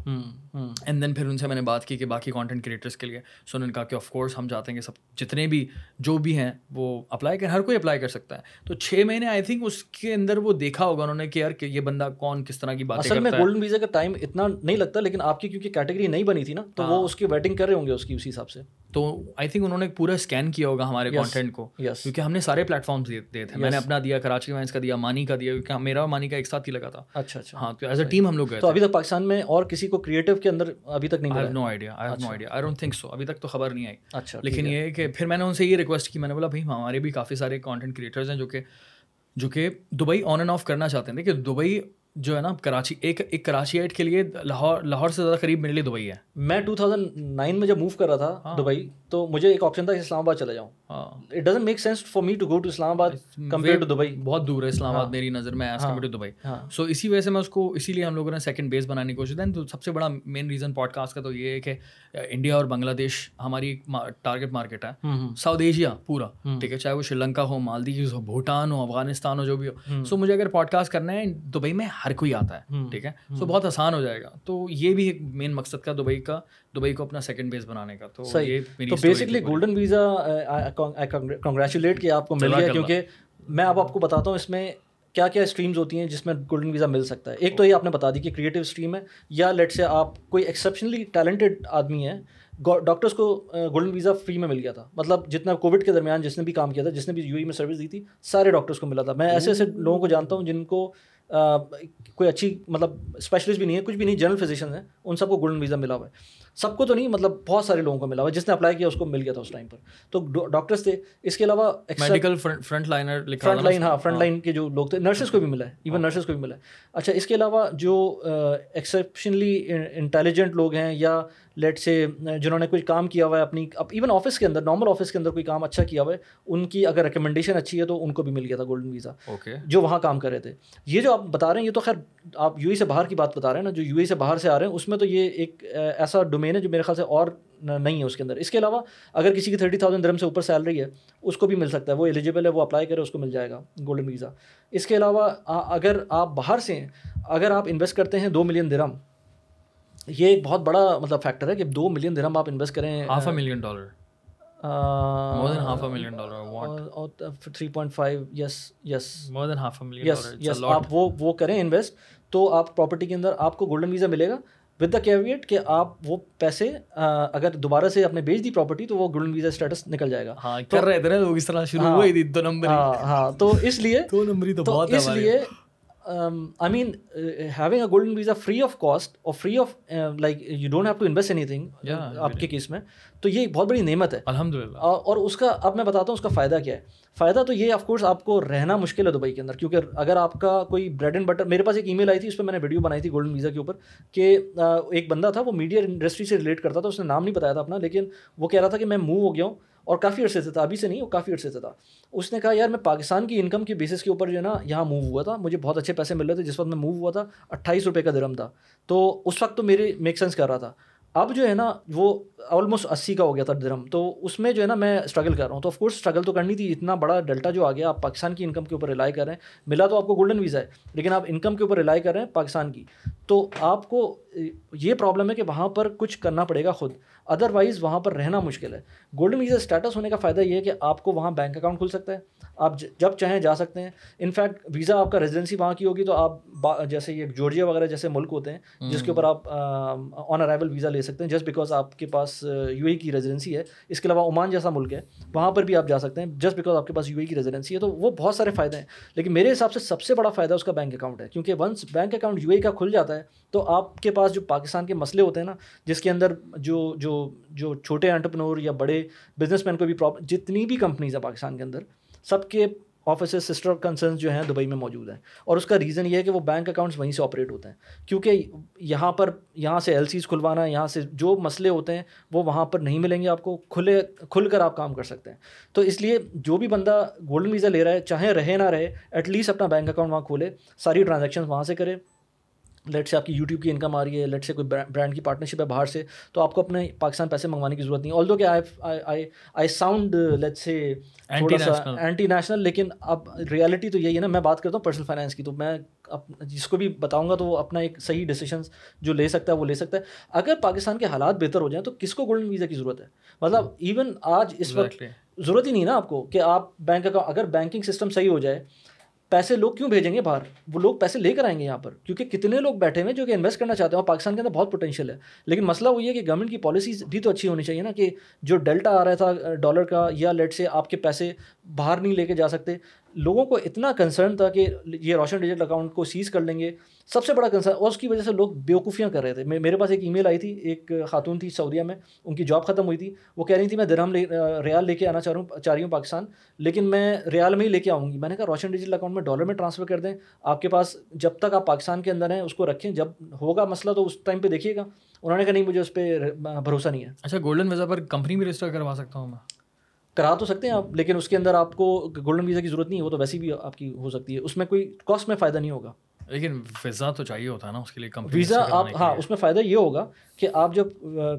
S2: اینڈ دین پھر ان سے میں نے بات کی کہ باقی کانٹینٹ کریٹرس کے لیے۔ سو انہوں نے کہا کہ آف کورس ہم چاہتے ہیں کہ سب جتنے بھی جو بھی ہیں وہ اپلائی کریں ہر کوئی اپلائی کر سکتا ہے۔ تو چھ مہینے آئی تھنک اس کے اندر وہ دیکھا ہوگا انہوں نے کہ یار کہ یہ بندہ کون کس طرح کی بات
S1: اصل میں گولڈن ویزا کا ٹائم اتنا نہیں لگتا لیکن آپ کی کیونکہ کیٹیگری نہیں بنی تھی نا تو وہ ہاں۔ اس کی ویٹنگ کر رہے ہوں گے اس کی اسی حساب سے۔
S2: تو آئی تھنک انہوں نے پورا اسکین کیا ہوگا ہمارے کانٹینٹ کو کیونکہ ہم نے سارے پلیٹ فارمس دیے تھے۔ میں نے اپنا دیا کراچی وائنس کا دیا مانی کا دیا کیونکہ میرا مانی کا ایک ساتھ ہی لگا تھا۔
S1: اچھا اچھا۔
S2: ہاں تو ایز اے ٹیم ہم لوگ گئے
S1: تو ابھی تک پاکستان میں اور کسی کو کریٹو کے اندر ابھی تک نہیں
S2: no idea I no idea I don't think so ابھی تک تو خبر نہیں آئی۔ اچھا لیکن یہ کہ پھر میں نے ان سے یہ ریکویسٹ کی میں نے بولا بھائی ہمارے بھی کافی سارے کانٹینٹ کریٹرز ہیں جو کہ جو کہ دبئی آن اینڈ آف کرنا چاہتے ہیں۔ کہ دبئی جو ہے نا کراچی ایک ایک کراچی ایٹ کے لیے لاہور لاہور سے زیادہ قریب میرے لیے دبئی ہے۔
S1: میں ٹو تھاؤزینڈ نائن میں جب موو کر رہا تھا ہاں۔ دبئی تو مجھے ایک آپشن تھا کہ اسلام آباد چلا جاؤں۔ It doesn't make sense for me to go to Islamabad compare to Dubai.
S2: بہت دور ہے اسلام آباد ہاں۔ میری نظر میں as compare to Dubai. So اسی وجہ سے میں اس کو اسی لیے ہم لوگوں نے سیکنڈ بیس بنانے کی کوشش کی۔ تو سب سے بڑا مین ریزن پوڈ کاسٹ کا تو یہ ہے کہ انڈیا اور بنگلہ دیش ہماری ٹارگیٹ مارکیٹ ہے۔ ساؤتھ ایشیا پورا۔ ٹھیک ہے چاہے وہ شری لنکا ہو مالدیوز ہو بھوٹان ہو افغانستان ہو جو بھی ہو۔ سو مجھے اگر پوڈ کاسٹ کرنا ہے دبئی میں ہر کوئی آتا ہے ٹھیک ہے؟ سو بہت آسان ہو جائے گا۔ تو یہ بھی ایک مین مقصد کا دبئی کا دبئی کو اپنا سیکنڈ بیس بنانے کا۔ تو
S1: تو بیسکلی گولڈن ویزا کنگریچولیٹ کہ آپ کو مل گیا کیونکہ میں اب آپ کو بتاتا ہوں اس میں کیا کیا اسٹریمز ہوتی ہیں جس میں گولڈن ویزا مل سکتا ہے۔ ایک تو یہ آپ نے بتا دی کہ کریٹیو اسٹریم ہے یا لیٹ سے آپ کوئی ایکسیپشنلی ٹیلنٹڈ آدمی ہے ڈاکٹرس کو گولڈن ویزا فری میں مل گیا تھا۔ مطلب جتنا کووڈ کے درمیان جس نے بھی کام کیا تھا جس نے بھی یو ای میں سروس دی تھی سارے ڈاکٹرس کو ملا تھا۔ میں ایسے ایسے لوگوں کو جانتا ہوں جن کو کوئی اچھی مطلب اسپیشلسٹ بھی نہیں ہے، کچھ بھی نہیں جنرل فزیشن ہیں، ان سب کو گولڈن ویزا ملا ہوا ہے۔ سب کو تو نہیں مطلب بہت سارے لوگوں کو ملا ہوا جس نے اپلائی کیا اس کو مل گیا تھا اس ٹائم پر۔ تو ڈاکٹرس تھے۔ اس کے علاوہ
S2: medical front liner
S1: front line ہاں فرنٹ لائن کے جو لوگ تھے نرسز کو بھی ملا ہے ایون نرسز کو بھی ملا ہے۔ اچھا اس کے علاوہ جو ایکسیپشنلی انٹیلیجنٹ لوگ ہیں یا لیٹ سے جنہوں نے کوئی کام کیا ہوا ہے اپنی ایون آفس کے اندر نارمل آفس کے اندر کوئی کام اچھا کیا ہوا ہے ان کی اگر ریکمنڈیشن اچھی ہے تو ان کو بھی مل گیا تھا گولڈن ویزا جو وہاں کام کر رہے تھے۔ یہ جو آپ بتا رہے ہیں یہ تو خیر آپ یو ای سے باہر کی بات بتا رہے ہیں نا جو یو ای سے باہر سے آ رہے ہیں اس میں تو یہ ایک ایسا ڈومین ہے جو میرے خیال سے اور نہیں ہے اس کے اندر۔ اس کے علاوہ اگر کسی کی تھرٹی تھاؤزینڈ درم سے اوپر سیلری ہے اس کو بھی مل سکتا ہے۔ وہ ایلیجیبل ہے وہ اپلائی کرے اس کو مل جائے گا۔ گولڈن ویزا اس کے علاوہ اگر آپ باہر سے ہیں اگر آپ انویسٹ کرتے ہیں دو ملین درم یہ ایک بہت بڑا مطلب فیکٹر ہے کہ دو ملین درم آپ انویسٹ کریں
S2: ہاف اے ملین ڈالر
S1: آپ وہ وہ کریں انویسٹ تو آپ پراپرٹی کے اندر آپ کو گولڈن ویزا ملے گا۔ ود دا کیویٹ کہ آپ وہ پیسے اگر دوبارہ سے اپنے بیچ دی پراپرٹی تو وہ گولڈن ویزا اسٹیٹس نکل جائے گا.
S2: ہاں کر رہے تھے نا لوگ اس طرح شروع ہوئی تھی دو نمبر
S1: ہاں ہاں تو اس لیے <laughs>
S2: دو نمبری تو بہت
S1: اس لیے I mean having a golden visa free of cost اور free of like you don't have to invest anything آپ کے کیس میں تو یہ ایک بہت بڑی نعمت ہے
S2: الحمد للہ
S1: اور اس کا اب میں بتاتا ہوں اس کا فائدہ کیا ہے فائدہ تو یہ آف کورس آپ کو رہنا مشکل ہے دبئی کے اندر کیونکہ اگر آپ کا کوئی بریڈ اینڈ بٹر میرے پاس ایک ای میل آئی تھی اس پہ میں نے ویڈیو بنائی تھی گولڈن ویزا کے اوپر کہ ایک بندہ تھا وہ میڈیا انڈسٹری سے ریلیٹ کرتا تھا اس نے نام نہیں بتایا تھا اپنا لیکن وہ کہہ رہا تھا کہ میں موو ہو گیا ہوں اور کافی عرصے سے تھا، ابھی سے نہیں، وہ کافی عرصے سے تھا۔ اس نے کہا، یار، میں پاکستان کی انکم کی بیسس کے اوپر جو ہے نا، یہاں موو ہوا تھا۔ مجھے بہت اچھے پیسے مل رہے تھے، جس وقت میں موو ہوا تھا، اٹھائیس روپے کا درم تھا۔ تو اس وقت تو میرے میک سینس کر رہا تھا۔ اب جو ہے نا، وہ آلموسٹ اسی کا ہو گیا تھا درم تو اس میں جو ہے نا، میں اسٹرگل کر رہا ہوں۔ تو آف کورس اسٹرگل تو کرنی تھی، اتنا بڑا ڈیلٹا جو آ گیا، آپ پاکستان کی انکم کے اوپر ریلائی کر رہے ہیں۔ ملا تو آپ کو گولڈن ویزا ہے، لیکن آپ انکم کے اوپر ریلائی کر رہے ہیں پاکستان کی۔ تو آپ کو یہ پرابلم ہے کہ وہاں پر کچھ کرنا پڑے گا خود۔ ادر وائز وہاں پر رہنا مشکل ہے۔ گولڈن ویزا اسٹیٹس ہونے کا فائدہ یہ ہے کہ آپ کو وہاں بینک اکاؤنٹ کھل سکتا ہے۔ آپ جب چاہیں جا سکتے ہیں۔ انفیکٹ ویزا آپ کا ریزیڈنسی وہاں کی ہوگی تو آپ جیسے یہ جورجیا وغیرہ جیسے ملک ہوتے ہیں جس کے اوپر آپ آن ارائیول ویزا لے سکتے ہیں۔ جسٹ بیکاز آپ کے پاس پاس یو اے کی ریزیڈنسی ہے۔ اس کے علاوہ عمان جیسا ملک ہے وہاں پر بھی آپ جا سکتے ہیں۔ جسٹ بیکاز آپ کے پاس یو اے کی ریزیڈنسی ہے تو وہ بہت سارے فائدے ہیں۔ لیکن میرے حساب سے سب سے بڑا فائدہ اس کا بینک اکاؤنٹ ہے۔ کیونکہ once bank account U A کا کھل جاتا ہے تو آپ کے پاس جو پاکستان کے مسئلے ہوتے ہیں نا جس کے اندر جو جو جو چھوٹے انٹرپرنور یا بڑے بزنس مین کو بھی پرابلم جتنی بھی کمپنیز ہیں پاکستان کے اندر، سب کے آفیسز سسٹر کنسرنس جو ہیں دبئی میں موجود ہیں۔ اور اس کا ریزن یہ ہے کہ وہ بینک اکاؤنٹس وہیں سے آپریٹ ہوتے ہیں۔ کیونکہ یہاں پر یہاں سے ایل سیز کھلوانا، یہاں سے جو مسئلے ہوتے ہیں، وہ وہاں پر نہیں ملیں گے آپ کو، کھلے کھل کر آپ کام کر سکتے ہیں۔ تو اس لیے جو بھی بندہ گولڈن ویزا لے رہا ہے، چاہے رہے نہ رہے ایٹ لیسٹ اپنا بینک اکاؤنٹ وہاں کھولے، ساری ٹرانزیکشن وہاں سے کرے۔ لیٹ سے آپ کی یوٹیوب کی انکم آ رہی ہے لیٹ سے کوئی برانڈ کی پارٹنرشپ ہے باہر سے تو آپ کو اپنے پاکستان پیسے منگوانے کی ضرورت نہیں آل دو کہ آئی ساؤنڈ لیٹ سے اینٹی نیشنل لیکن اب ریالٹی تو یہی ہے نا میں بات کرتا ہوں پرسنل فائنینس کی. تو میں جس کو بھی بتاؤں گا تو وہ اپنا ایک صحیح ڈیسیشنس جو لے سکتا ہے وہ لے سکتا ہے. اگر پاکستان کے حالات بہتر ہو جائیں تو کس کو گولڈن ویزا کی ضرورت ہے؟ مطلب ایون آج اس وقت ضرورت ہی نہیں نا آپ کو کہ آپ بینک اکاؤنٹ اگر بینکنگ سسٹم صحیح ہو جائے پیسے لوگ کیوں بھیجیں گے باہر؟ وہ لوگ پیسے لے کر آئیں گے یہاں پر، کیونکہ کتنے لوگ بیٹھے ہوئے جو کہ انویسٹ کرنا چاہتے ہیں اور پاکستان کے اندر بہت پوٹینشیل ہے۔ لیکن مسئلہ وہ یہ کہ گورنمنٹ کی پالیسیز بھی تو اچھی ہونی چاہیے نا کہ جو ڈیلٹا آ رہا تھا ڈالر کا، یا لیٹ سے آپ کے پیسے باہر نہیں لے کے جا سکتے لوگوں کو اتنا کنسرن تھا کہ یہ روشن ڈیجیٹل اکاؤنٹ کو سیز کر لیں گے۔ سب سے بڑا کنسرن اور اس کی وجہ سے لوگ بیوقوفیاں کر رہے تھے۔ میرے پاس ایک ای میل آئی تھی، ایک خاتون تھی سعودیہ میں، ان کی جاب ختم ہوئی تھی۔ وہ کہہ رہی تھی، میں درہم لے ریال لے کے آنا چاہ رہا ہوں، چاہ رہی ہوں پاکستان، لیکن میں ریال میں ہی لے کے آؤں گی۔ میں نے کہا، روشن ڈیجیٹل اکاؤنٹ میں ڈالر میں ٹرانسفر کر دیں۔ آپ کے پاس جب تک آپ پاکستان کے اندر ہیں، اس کو رکھیں۔ جب ہوگا مسئلہ تو اس ٹائم پہ دیکھیے گا۔ انہوں نے کہا، نہیں، مجھے اس پہ بھروسہ نہیں ہے۔
S2: اچھا گولڈن ویزا پر کمپنی بھی رجسٹر کروا سکتا ہوں میں۔
S1: کرا تو سکتے ہیں آپ، لیکن اس کے اندر آپ کو گولڈن ویزا کی ضرورت نہیں ہے، وہ تو ویسی بھی آپ کی ہو سکتی ہے۔ اس میں کوئی کاسٹ میں فائدہ نہیں ہوگا۔
S2: لیکن ویزا تو چاہیے ہوتا ہے نا اس کے لیے
S1: ویزا آپ ہاں اس میں فائدہ یہ ہوگا کہ آپ جب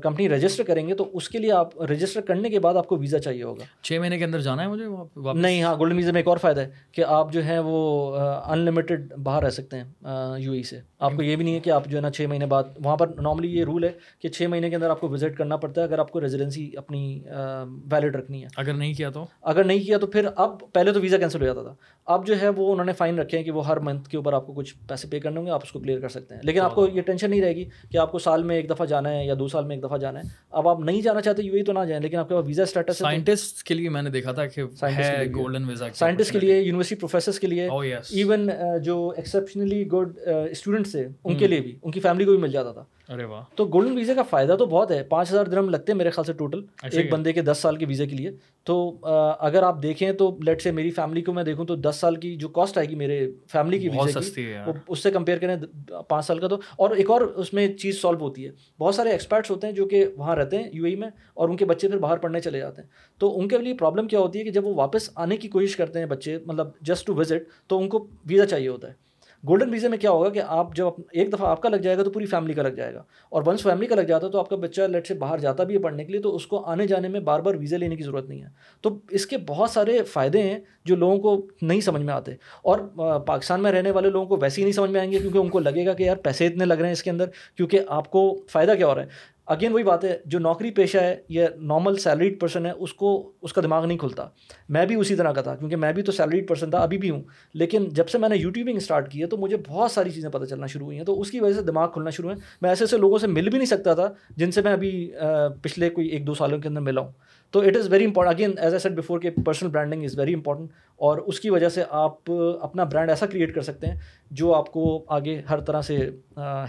S1: کمپنی رجسٹر کریں گے تو اس کے لیے آپ رجسٹر کرنے کے بعد آپ کو ویزا چاہیے ہوگا۔
S2: چھ مہینے کے اندر جانا ہے مجھے
S1: نہیں ہاں گولڈن ویزا میں ایک اور فائدہ ہے کہ آپ جو ہے وہ ان لمیٹیڈ باہر رہ سکتے ہیں یو ای سے۔ آپ کو یہ بھی نہیں ہے کہ آپ جو ہے نا چھ مہینے بعد وہاں پر نارملی یہ رول ہے کہ چھ مہینے کے اندر آپ کو وزٹ کرنا پڑتا ہے اگر آپ کو ریزیڈنسی اپنی ویلڈ رکھنی ہے۔
S2: اگر نہیں کیا تو؟
S1: اگر نہیں کیا تو پھر اب پہلے تو ویزا کینسل ہو جاتا تھا۔ اب جو ہے وہ انہوں نے فائن رکھے ہیں کہ وہ ہر منتھ کے اوپر آپ کو کچھ پیسے پے کرنے ہوں گے آپ اس کو کلیئر کر سکتے ہیں۔ لیکن آپ کو یہ ٹینشن نہیں رہے گی کہ آپ کو سال میں ایک دفعہ جانا ہے یا دو سال میں ایک دفعہ جانا ہے۔ اب آپ نہیں جانا چاہتے یو ای تو نہ جائیں لیکن آپ کے پاس ویزا اسٹیٹس
S2: سائنٹسٹ کے لیے میں نے دیکھا تھا کہ گولڈن ویزا
S1: سائنٹسٹ کے لیے یونیورسٹی پروفیسرس کے لیے ایون جو ایکسیپشنلی گڈ اسٹوڈنٹس تھے ان کے لیے بھی ان کی فیملی کو بھی مل جاتا تھا۔
S2: ارے واہ۔
S1: تو گولڈن ویزے کا فائدہ تو بہت ہے۔ پانچ ہزار درم لگتے ہیں میرے خیال سے ٹوٹل ایک بندے کے دس سال کے ویزے کے لیے۔ تو اگر آپ دیکھیں تو لیٹ سے میری فیملی کو میں دیکھوں تو دس سال کی جو کاسٹ آئے گی میرے فیملی کی ویزے کی اس سے کمپیئر کریں پانچ سال کا تو۔ اور ایک اور اس میں چیز سالو ہوتی ہے۔ بہت سارے ایکسپرٹس ہوتے ہیں جو کہ وہاں رہتے ہیں یو اے میں اور ان کے بچے پھر باہر پڑھنے چلے جاتے ہیں۔ تو ان کے لیے پرابلم کیا ہوتی ہے کہ جب وہ واپس آنے کی کوشش کرتے ہیں بچے مطلب جسٹ ٹو وزٹ تو ان کو ویزا چاہیے ہوتا ہے۔ گولڈن ویزے میں کیا ہوگا کہ آپ جب ایک دفعہ آپ کا لگ جائے گا تو پوری فیملی کا لگ جائے گا۔ اور ونس فیملی کا لگ جاتا ہے تو آپ کا بچہ لیٹ سے باہر جاتا بھی ہے پڑھنے کے لیے تو اس کو آنے جانے میں بار بار ویزے لینے کی ضرورت نہیں ہے۔ تو اس کے بہت سارے فائدے ہیں جو لوگوں کو نہیں سمجھ میں آتے۔ اور پاکستان میں رہنے والے لوگوں کو ویسے ہی نہیں سمجھ میں آئیں گے کیونکہ ان کو لگے گا کہ یار پیسے اتنے لگ رہے ہیں اس کے اندر، کیونکہ آپ کو فائدہ کیا ہو رہا ہے۔ اگین وہی بات ہے، جو نوکری پیشہ ہے یا نارمل سیلریڈ پرسن ہے، اس کو، اس کا دماغ نہیں کھلتا۔ میں بھی اسی طرح کا تھا، کیونکہ میں بھی تو سیلریڈ پرسن تھا، ابھی بھی ہوں۔ لیکن جب سے میں نے یوٹیوبنگ اسٹارٹ کی ہے، تو مجھے بہت ساری چیزیں پتہ چلنا شروع ہوئی ہیں۔ تو اس کی وجہ سے دماغ کھلنا شروع ہے۔ میں ایسے ایسے لوگوں سے مل بھی نہیں سکتا تھا، جن سے میں ابھی پچھلے کوئی ایک دو سالوں کے اندر ملا ہوں۔ تو it is very important again as I said before کہ personal branding is very important اور اس کی وجہ سے آپ اپنا برانڈ ایسا کریٹ کر سکتے ہیں، جو آپ کو آگے ہر طرح سے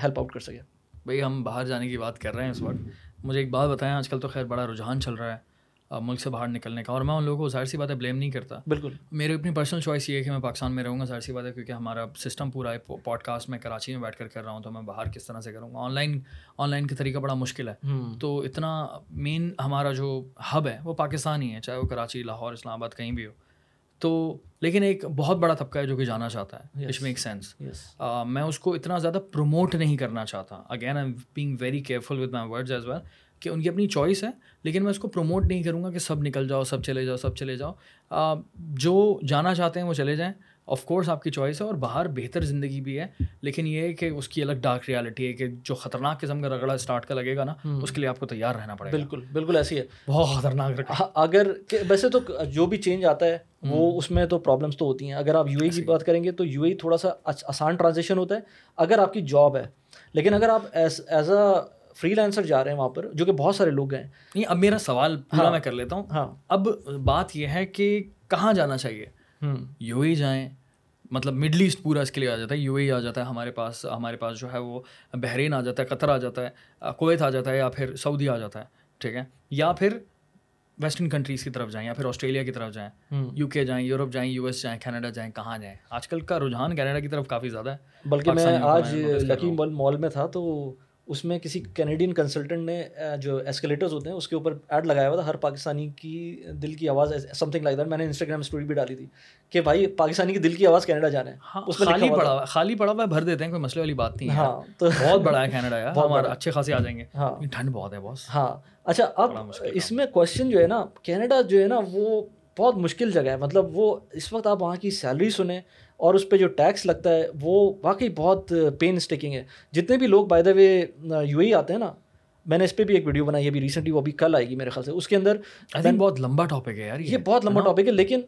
S1: ہیلپ آؤٹ کر سکے۔
S2: بھائی ہم باہر جانے کی بات کر رہے ہیں اس وقت۔ مجھے ایک بات بتائیں آج کل تو خیر بڑا رجحان چل رہا ہے ملک سے باہر نکلنے کا۔ اور میں ان لوگوں کو ظاہر سی بات ہے بلیم نہیں کرتا۔
S1: بالکل۔
S2: میری اپنی پرسنل چوائس یہ ہے کہ میں پاکستان میں رہوں گا ظاہر سی بات ہے کیونکہ ہمارا سسٹم پورا ہے پوڈ کاسٹ میں کراچی میں بیٹھ کر کر رہا ہوں تو میں باہر کس طرح سے کروں گا؟ آن لائن آن لائن کا طریقہ بڑا مشکل ہے۔ تو اتنا مین ہمارا جو ہب ہے وہ پاکستان ہی ہے چاہے وہ کراچی لاہور اسلام آباد کہیں بھی ہو۔ تو لیکن ایک بہت بڑا طبقہ ہے جو کہ جانا چاہتا ہے وچ میک سینس میں اس کو اتنا زیادہ پروموٹ نہیں کرنا چاہتا۔ Again I being very careful with my words as well کہ ان کی اپنی چوائس ہے لیکن میں اس کو پروموٹ نہیں کروں گا کہ سب نکل جاؤ سب چلے جاؤ سب چلے جاؤ۔ جو جانا چاہتے ہیں وہ چلے جائیں۔ آف کورس آپ کی چوائس ہے اور باہر بہتر زندگی بھی ہے لیکن یہ ہے کہ اس کی الگ ڈارک ریالٹی ہے کہ جو خطرناک قسم کا رگڑا اسٹارٹ کا لگے گا نا اس کے لیے آپ کو تیار رہنا پڑے
S1: گا۔ بالکل بالکل ایسی ہے۔
S2: بہت خطرناک
S1: ہاں، اگر ویسے تو جو بھی چینج آتا ہے وہ اس میں تو پرابلمس تو ہوتی ہیں۔ اگر آپ یو اے کی بات کریں گے تو یو اے تھوڑا سا آسان ٹرانزیکشن ہوتا ہے۔ اگر آپ کی جاب ہے لیکن اگر آپ as as a freelancer جا رہے ہیں وہاں پر جو کہ بہت سارے لوگ ہیں۔
S2: نہیں اب میرا سوال پورا میں کر لیتا ہوں۔
S1: ہاں۔
S2: اب بات یہ ہے کہ کہاں جانا چاہیے؟ یو اے جائیں۔ مطلب مڈل ایسٹ پورا اس کے لیے آ جاتا ہے یو اے آ جاتا ہے ہمارے پاس ہمارے پاس جو ہے وہ بحرین آ جاتا ہے قطر آ جاتا ہے کویت آ جاتا ہے یا پھر سعودی آ جاتا ہے ٹھیک ہے؟ یا پھر ویسٹرن کنٹریز کی طرف جائیں یا پھر آسٹریلیا کی طرف جائیں یو کے جائیں یورپ جائیں یو ایس جائیں کینیڈا جائیں کہاں جائیں؟ آج کل کا رجحان کینیڈا کی طرف کافی زیادہ ہے
S1: بلکہ میں آج لکی مال میں تھا تو اس میں کسی کینیڈین کنسلٹنٹ نے جو ایسکلیٹرز ہوتے ہیں اس کے اوپر ایڈ لگایا ہوا تھا ہر پاکستانی کی دل کی آواز سم تھنگ لائک دیٹ میں نے انسٹاگرام اسٹوری بھی ڈالی تھی کہ بھائی پاکستانی کی دل کی آواز کینیڈا جانا ہے۔
S2: ہاں خالی پڑا خالی پڑا ہوا بھر دیتے ہیں کوئی مسئلے والی بات نہیں ہاں تو بہت بڑا ہے کینیڈا یار <laughs> ہمارا اچھے خاصے آ جائیں گے۔ ہاں۔ ٹھنڈ بہت ہے بہت
S1: ہاں۔ اچھا اب اس میں کوشچن جو ہے نا کینیڈا جو ہے نا وہ بہت مشکل جگہ ہے۔ مطلب وہ اس وقت آپ وہاں کی سیلری سنیں اور اس پہ جو ٹیکس لگتا ہے وہ واقعی بہت پین اسٹیکنگ ہے۔ جتنے بھی لوگ بائی دا وے یو ہی آتے ہیں نا میں نے اس پہ بھی ایک ویڈیو بنائی ابھی ریسنٹلی وہ ابھی کل آئے گی میرے خیال سے۔ اس کے اندر
S2: بہت لمبا ٹاپک ہے یار
S1: یہ۔ بہت لمبا ٹاپک ہے لیکن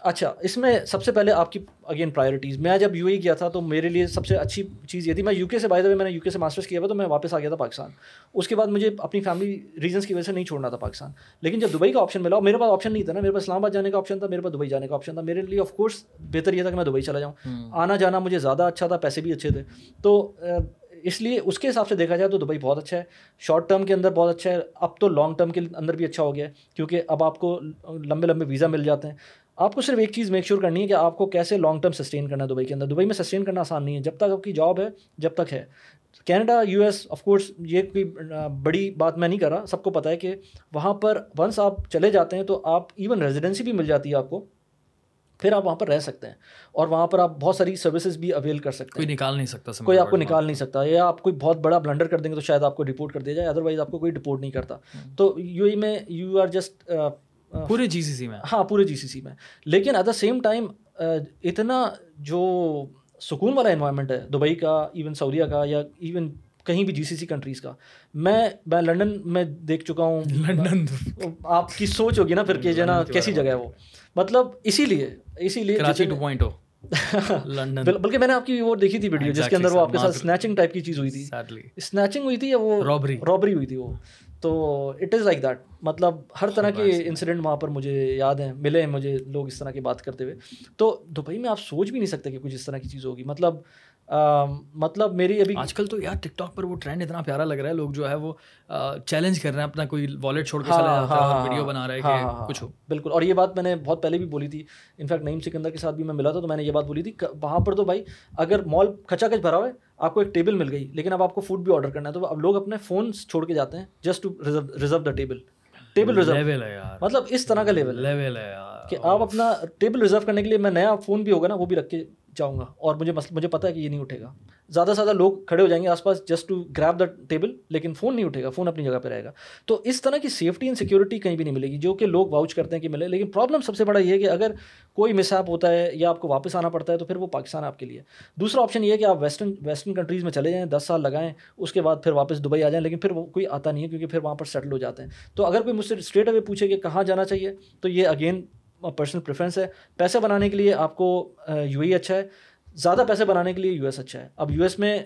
S1: اچھا اس میں سب سے پہلے آپ کی اگین پرائرٹیز میں جب یو اے کیا تھا تو میرے لیے سب سے اچھی چیز یہ تھی میں یو کے سے بائی دا میں نے یو کے سے ماسٹرس کیا ہوا تو میں واپس آ گیا تھا پاکستان۔ اس کے بعد مجھے اپنی فیملی ریزنس کی وجہ سے نہیں چھوڑنا تھا پاکستان۔ لیکن جب دبئی کا آپشن ملا میرے پاس آپشن نہیں تھا نا میرے پاس اسلام آباد جانے کا آپشن تھا میرے پاس دبئی جانے کا آپشن تھا۔ میرے لیے آف کورس بہتر یہ تھا کہ میں دبئی چلا جاؤں۔ آنا جانا مجھے زیادہ اچھا تھا پیسے بھی اچھے تھے۔ تو اس لیے اس کے حساب سے دیکھا جائے تو دبئی بہت اچھا ہے۔ شارٹ ٹرم کے اندر بہت اچھا ہے۔ اب تو لانگ ٹرم کے اندر بھی اچھا ہو گیا ہے۔ کیونکہ اب آپ کو لمبے لمبے ویزا مل جاتے ہیں۔ آپ کو صرف ایک چیز میک شیور کرنی ہے کہ آپ کو کیسے لانگ ٹرم سسٹین کرنا ہے دبئی کے اندر۔ دبئی میں سسٹین کرنا آسان نہیں ہے۔ جب تک آپ کی جاب ہے، جب تک ہے۔ Canada U S of course یہ کوئی بڑی بات میں نہیں کر رہا۔ سب کو پتہ ہے کہ وہاں پر ونس آپ چلے جاتے ہیں تو آپ ایون ریزیڈنسی بھی مل جاتی ہے آپ کو۔ پھر آپ وہاں پر رہ سکتے ہیں اور وہاں پر آپ بہت ساری سروسز بھی اویل کر سکتے
S2: ہیں۔ کوئی نکال نہیں سکتا
S1: کوئی آپ کو نکال نہیں سکتا یا آپ کوئی بہت بڑا بلنڈر کر دیں گے تو شاید آپ کو رپورٹ کر دیا جائے ادروائز آپ کو کوئی رپورٹ نہیں کرتا۔ تو یو ای میں یو آر جسٹ
S2: پورے جی سی سی میں۔
S1: ہاں پورے جی سی سی میں۔ لیکن ایٹ دا سیم ٹائم اتنا جو سکون والا انوائرمنٹ ہے دبئی کا ایون سعودیہ کا یا ایون کہیں بھی جی سی سی کنٹریز کا۔ میں میں لنڈن میں دیکھ چکا ہوں۔ لنڈن آپ کی سوچ ہوگی نا پھر کہ جو ہے نا کیسی جگہ ہے وہ۔ مطلب اسی لیے اسی لیے <laughs> بلکہ میں نے آپ کی وہ دیکھی تھی ویڈیو جس کے اندر وہ آپ کے ساتھ اسنیچنگ ٹائپ کی چیز ہوئی تھی۔ اسنیچنگ ہوئی تھی یا وہ رابری رابری ہوئی تھی وہ۔ تو اٹ از لائک دیٹ مطلب ہر طرح کے انسیڈنٹ وہاں پر مجھے یاد ہیں۔ ملے ہیں مجھے لوگ اس طرح کی بات کرتے ہوئے۔ تو دبئی میں آپ سوچ بھی نہیں سکتے کہ کچھ اس طرح کی چیز ہوگی۔ مطلب مطلب میری ابھی
S2: آج کل تو یار ٹک ٹاک پر وہ ٹرینڈ اتنا پیارا لگ رہا ہے لوگ جو ہے وہ چیلنج کر رہے ہیں اپنا کوئی والٹ چھوڑ کے ویڈیو بنا رہے ہیں کچھ ہو۔
S1: بالکل اور یہ بات میں نے بہت پہلے بھی بولی تھی انفیکٹ نعیم سکندر کے ساتھ بھی میں ملا تھا تو میں نے یہ بات بولی تھی وہاں پر تو بھائی اگر مال کھچا کچ بھرا ہوا ہے آپ کو ایک ٹیبل مل گئی لیکن اب آپ کو فوڈ بھی آرڈر کرنا ہے تو اب لوگ اپنے فون چھوڑ کے جاتے ہیں just to reserve the table table reserve مطلب اس طرح کا لیول
S2: لیول ہے
S1: کہ آپ اپنا ٹیبل ریزرو کرنے کے لیے میں نیا فون بھی ہوگا نا وہ بھی رکھ کے جاؤں گا۔ اور مجھے مجھے پتا ہے کہ یہ نہیں اٹھے گا۔ زیادہ سے زیادہ لوگ کھڑے ہو جائیں گے آس پاس just to grab the table لیکن فون نہیں اٹھے گا فون اپنی جگہ پہ رہے گا۔ تو اس طرح کی سیفٹی اینڈ سیکورٹی کہیں بھی نہیں ملے گی، جو کہ لوگ واؤچ کرتے ہیں کہ ملے۔ لیکن پرابلم سب سے بڑا یہ ہے کہ اگر کوئی مس ایپ ہوتا ہے یا آپ کو واپس آنا پڑتا ہے، تو پھر وہ پاکستان آپ کے لیے۔ دوسرا آپشن یہ ہے کہ آپ ویسٹرن ویسٹرن کنٹریز میں چلے جائیں، دس سال لگائیں، اس کے بعد پھر واپس دبئی آ جائیں، لیکن پھر وہ کوئی آتا نہیں ہے کیونکہ پھر وہاں پر سیٹل ہو جاتے ہیں۔ تو اگر کوئی مجھ سے اسٹریٹ اوے پوچھے کہ کہاں جانا چاہیے، تو یہ اگین پرسنل پریفرنس ہے۔ پیسے بنانے کے لیے آپ کو یو اے اچھا ہے۔ زیادہ پیسے بنانے کے لیے یو ایس اچھا ہے۔ اب یو ایس میں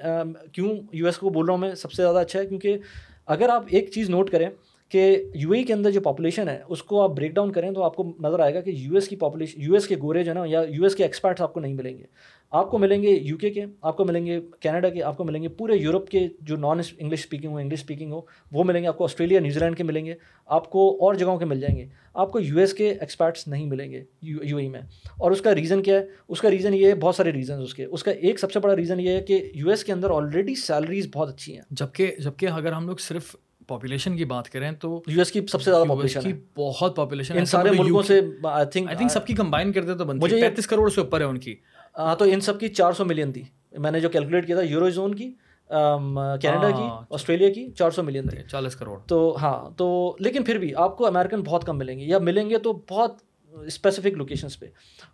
S1: کیوں یو ایس کو بول رہا ہوں میں؟ سب سے زیادہ اچھا ہے کیونکہ اگر آپ ایک چیز نوٹ کریں کہ یو اے کے اندر جو پاپولیشن ہے، اس کو آپ بریک ڈاؤن کریں تو آپ کو نظر آئے گا کہ یو ایس کی پاپولیشن یو ایس کے گورے جو ہے نا، یا یو ایس کے ایکسپرٹس آپ کو نہیں ملیں گے۔ آپ کو ملیں گے یو کے کے، آپ کو ملیں گے کینیڈا کے، آپ کو ملیں گے پورے یورپ کے جو نان انگلش اسپیکنگ ہو انگلش اسپیکنگ ہو، وہ ملیں گے، آپ کو آسٹریلیا نیوزی لینڈ کے ملیں گے، آپ کو اور جگہوں کے مل جائیں گے۔ آپ کو یو ایس کے ایکسپرٹس نہیں ملیں گے یو یو ای میں۔ اور اس کا ریزن کیا ہے؟ اس کا ریزن یہ ہے، بہت سارے ریزن اس کے۔ اس کا ایک سب سے بڑا ریزن یہ ہے کہ یو ایس کے اندر آلریڈی سیلریز بہت اچھی ہیں۔
S2: جبکہ جبکہ اگر ہم لوگ صرف پاپولیشن کی بات کریں تو
S1: یو ایس کی سب سے زیادہ پاپولیشن
S2: کی بہت پاپولیشن
S1: ان سارے ملکوں سے
S2: آئی تھنک آئی تھنک سب کی کمبائن کرتے تو بنتی مجھے پینتیس کروڑ سے اوپر ہے ان کی۔
S1: ہاں تو ان سب کی چار سو ملین تھی۔ میں نے جو کیلکولیٹ کیا تھا یورو زون کی کینیڈا کی آسٹریلیا کی چار سو ملین تھی۔
S2: چالیس کروڑ۔
S1: تو ہاں تو لیکن پھر بھی آپ کو امیرکن بہت کم ملیں گے۔ یا ملیں گے تو بہت اسپیسیفک لوکیشنس پہ۔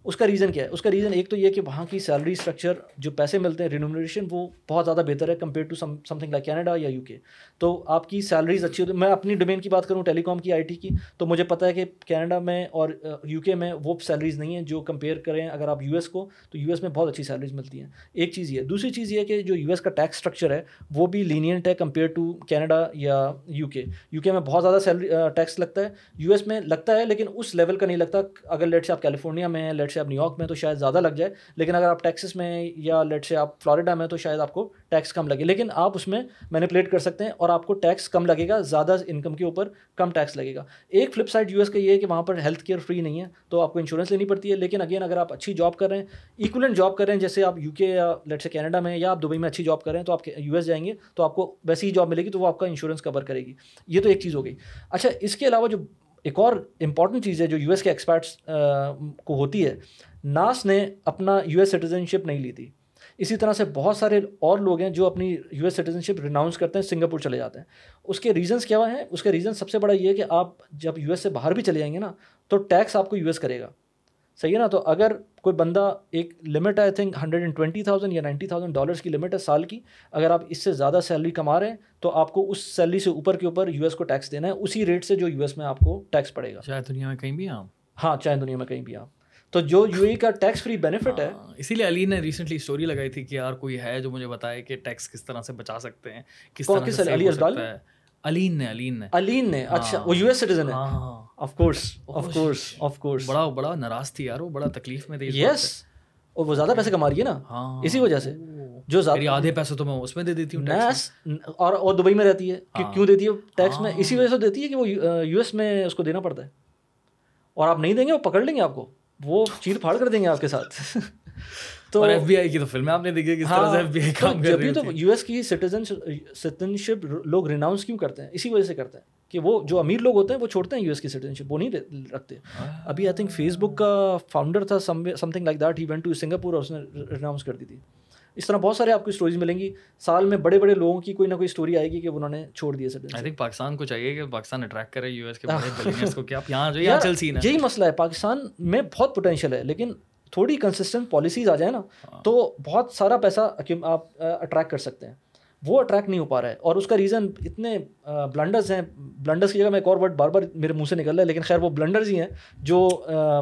S1: اس کا ریزن کیا ہے؟ اس کا ریزن ایک تو یہ کہ وہاں کی سیلری اسٹرکچر جو پیسے ملتے ہیں رینومریشن وہ بہت زیادہ بہتر ہے compare to some something like Canada یا یو کے تو آپ کی سیلریز اچھی ہوتی ہے میں اپنی ڈومین کی بات کروں ٹیلی کام کی آئی ٹی کی، تو مجھے پتا ہے کہ کینیڈا میں اور uh, یو کے میں وہ سیلریز نہیں ہیں جو کمپیئر کریں اگر آپ یو ایس کو، تو یو ایس میں بہت اچھی سیلریز ملتی ہیں۔ ایک چیز یہ دوسری چیز یہ کہ جو یو ایس کا ٹیکس اسٹرکچر ہے، وہ بھی لینینٹ ہے کمپیئر ٹو کینیڈا یا یو کے یو کے میں بہت زیادہ سیلری ٹیکس uh, لگتا ہے۔ یو ایس میں لگتا ہے، لیکن اس لیول کا نہیں لگتا۔ اگر لیٹ سے آپ کیلیفورنیا میں ہیں لیٹ سے آپ نیو یارک میں تو شاید زیادہ لگ جائے۔ لیکن اگر آپ ٹیکسس میں یا لیٹ سے آپ فلوریڈا میں تو شاید آپ کو ٹیکس کم لگے۔ لیکن آپ اس میں مینیپولیٹ کر سکتے ہیں اور آپ کو ٹیکس کم لگے گا، زیادہ انکم کے اوپر کم ٹیکس لگے گا۔ ایک فلپ سائڈ یو ایس کا یہ ہے کہ وہاں پر ہیلتھ کیئر فری نہیں ہے، تو آپ کو انشورنس لینی پڑتی ہے۔ لیکن اگین اگر آپ اچھی جاب کر رہے ہیں ایکولنٹ جاب کر رہے ہیں، جیسے آپ یو کے یا لیٹ سے کینیڈا میں یا آپ دبئی میں اچھی جاب کر رہے ہیں، تو آپ یو ایس جائیں گے، تو آپ کو ویسی ہی جاب ملے گی، تو وہ آپ کا انشورنس کور کرے گی۔ یہ تو ایک چیز ہو گئی۔ اچھا اس کے علاوہ جو ایک اور امپورٹنٹ چیز ہے جو یو ایس کے ایکسپرٹس کو ہوتی ہے، ناس نے اپنا یو ایس سٹیزن شپ نہیں لی تھی۔ اسی طرح سے بہت سارے اور لوگ ہیں جو اپنی U S citizenship renounce کرتے ہیں، سنگاپور چلے جاتے ہیں۔ اس کے ریزنس کیا ہیں؟ اس کے ریزن سب سے بڑا یہ ہے کہ آپ جب یو ایس سے باہر بھی چلے جائیں گے نا، تو ٹیکس آپ کو یو ایس کرے گا۔ صحیح ہے نا؟ تو اگر کوئی بندہ ایک limit I think hundred and twenty thousand یا نائنٹی تھاؤزینڈ ڈالرس کی لمٹ ہے سال کی. اگر آپ اس سے زیادہ سیلری کما رہے ہیں تو آپ کو اس سیلری سے اوپر کے اوپر یو ایس کو ٹیکس دینا ہے. اسی ریٹ سے جو یو ایس میں آپ کو ٹیکس پڑے گا.
S2: چاہے دنیا میں کہیں بھی آپ
S1: ہاں چاہے دنیا میں کہیں بھی آپ تو جو یو اے کا ٹیکس فری بینیفٹ ہے
S2: ہاں، اسی لیے علی نے ریسنٹلی اسٹوری لگائی تھی کہ یار کوئی ہے جو مجھے بتائے کہ ٹیکس کس طرح سے بچا سکتے ہیں کس طرح سے علی ازدال علین نے علین نے
S1: علین نے اچھا وہ یو ایس سٹیزن ہے of course of course of course
S2: بڑا بڑا ناراض تھی یار وہ بڑا تکلیف میں تھی
S1: یس اور وہ زیادہ پیسے کما رہی ہے نا اسی وجہ سے جو
S2: آدھے پیسے تو میں اس میں دے دیتی ہوں
S1: اور اور دبئی میں رہتی ہے کیوں دیتی ہے ٹیکس میں اسی وجہ سے دیتی ہے کہ وہ یو ایس میں اس کو دینا پڑتا ہے اور آپ نہیں دیں گے وہ پکڑ لیں گے آپ کو وہ چیر پھاڑ کر دیں گے آپ کے ساتھ
S2: تو ایف بی آئی کی تو فلمیں آپ نے دیکھی کس طرح سے ایف بی آئی کام کر رہی
S1: تو یو ایس کی سٹیزن سٹیزنشپ لوگ ریناؤنس کیوں کرتے ہیں؟ اسی وجہ سے کرتے ہیں کہ وہ جو امیر لوگ ہوتے ہیں وہ چھوڑتے ہیں یو ایس کی سٹیزنشپ وہ نہیں رکھتے۔ ابھی آئی تھنک فیس بک کا فاؤنڈر تھا something like that he went to Singapore اور اس نے ریناؤنس کر دی تھی۔ اس طرح بہت سارے آپ کو اسٹوریز ملیں گی۔ سال میں بڑے بڑے لوگوں کی کوئی نہ کوئی اسٹوری آئے گی کہ انہوں نے چھوڑ دیا
S2: آئی تھنک پاکستان کو چاہیے کہ پاکستان اٹریکٹ کرے یو ایس کے کو کہ آپ یہاں جو <laughs> یہاں چل سی
S1: یہی مسئلہ ہے۔ پاکستان میں بہت پوٹینشیل ہے لیکن تھوڑی کنسسٹنٹ پالیسیز آ جائیں نا ہاں۔ تو بہت سارا پیسہ آپ اٹریکٹ کر سکتے ہیں۔ وہ اٹریکٹ نہیں ہو پا رہا ہے۔ اور اس کا ریزن اتنے بلنڈرز ہیں۔ بلنڈرز کی جگہ میں ایک اور ورڈ بار بار میرے منہ سے نکل رہا ہے لیکن خیر وہ بلنڈرز ہی ہیں جو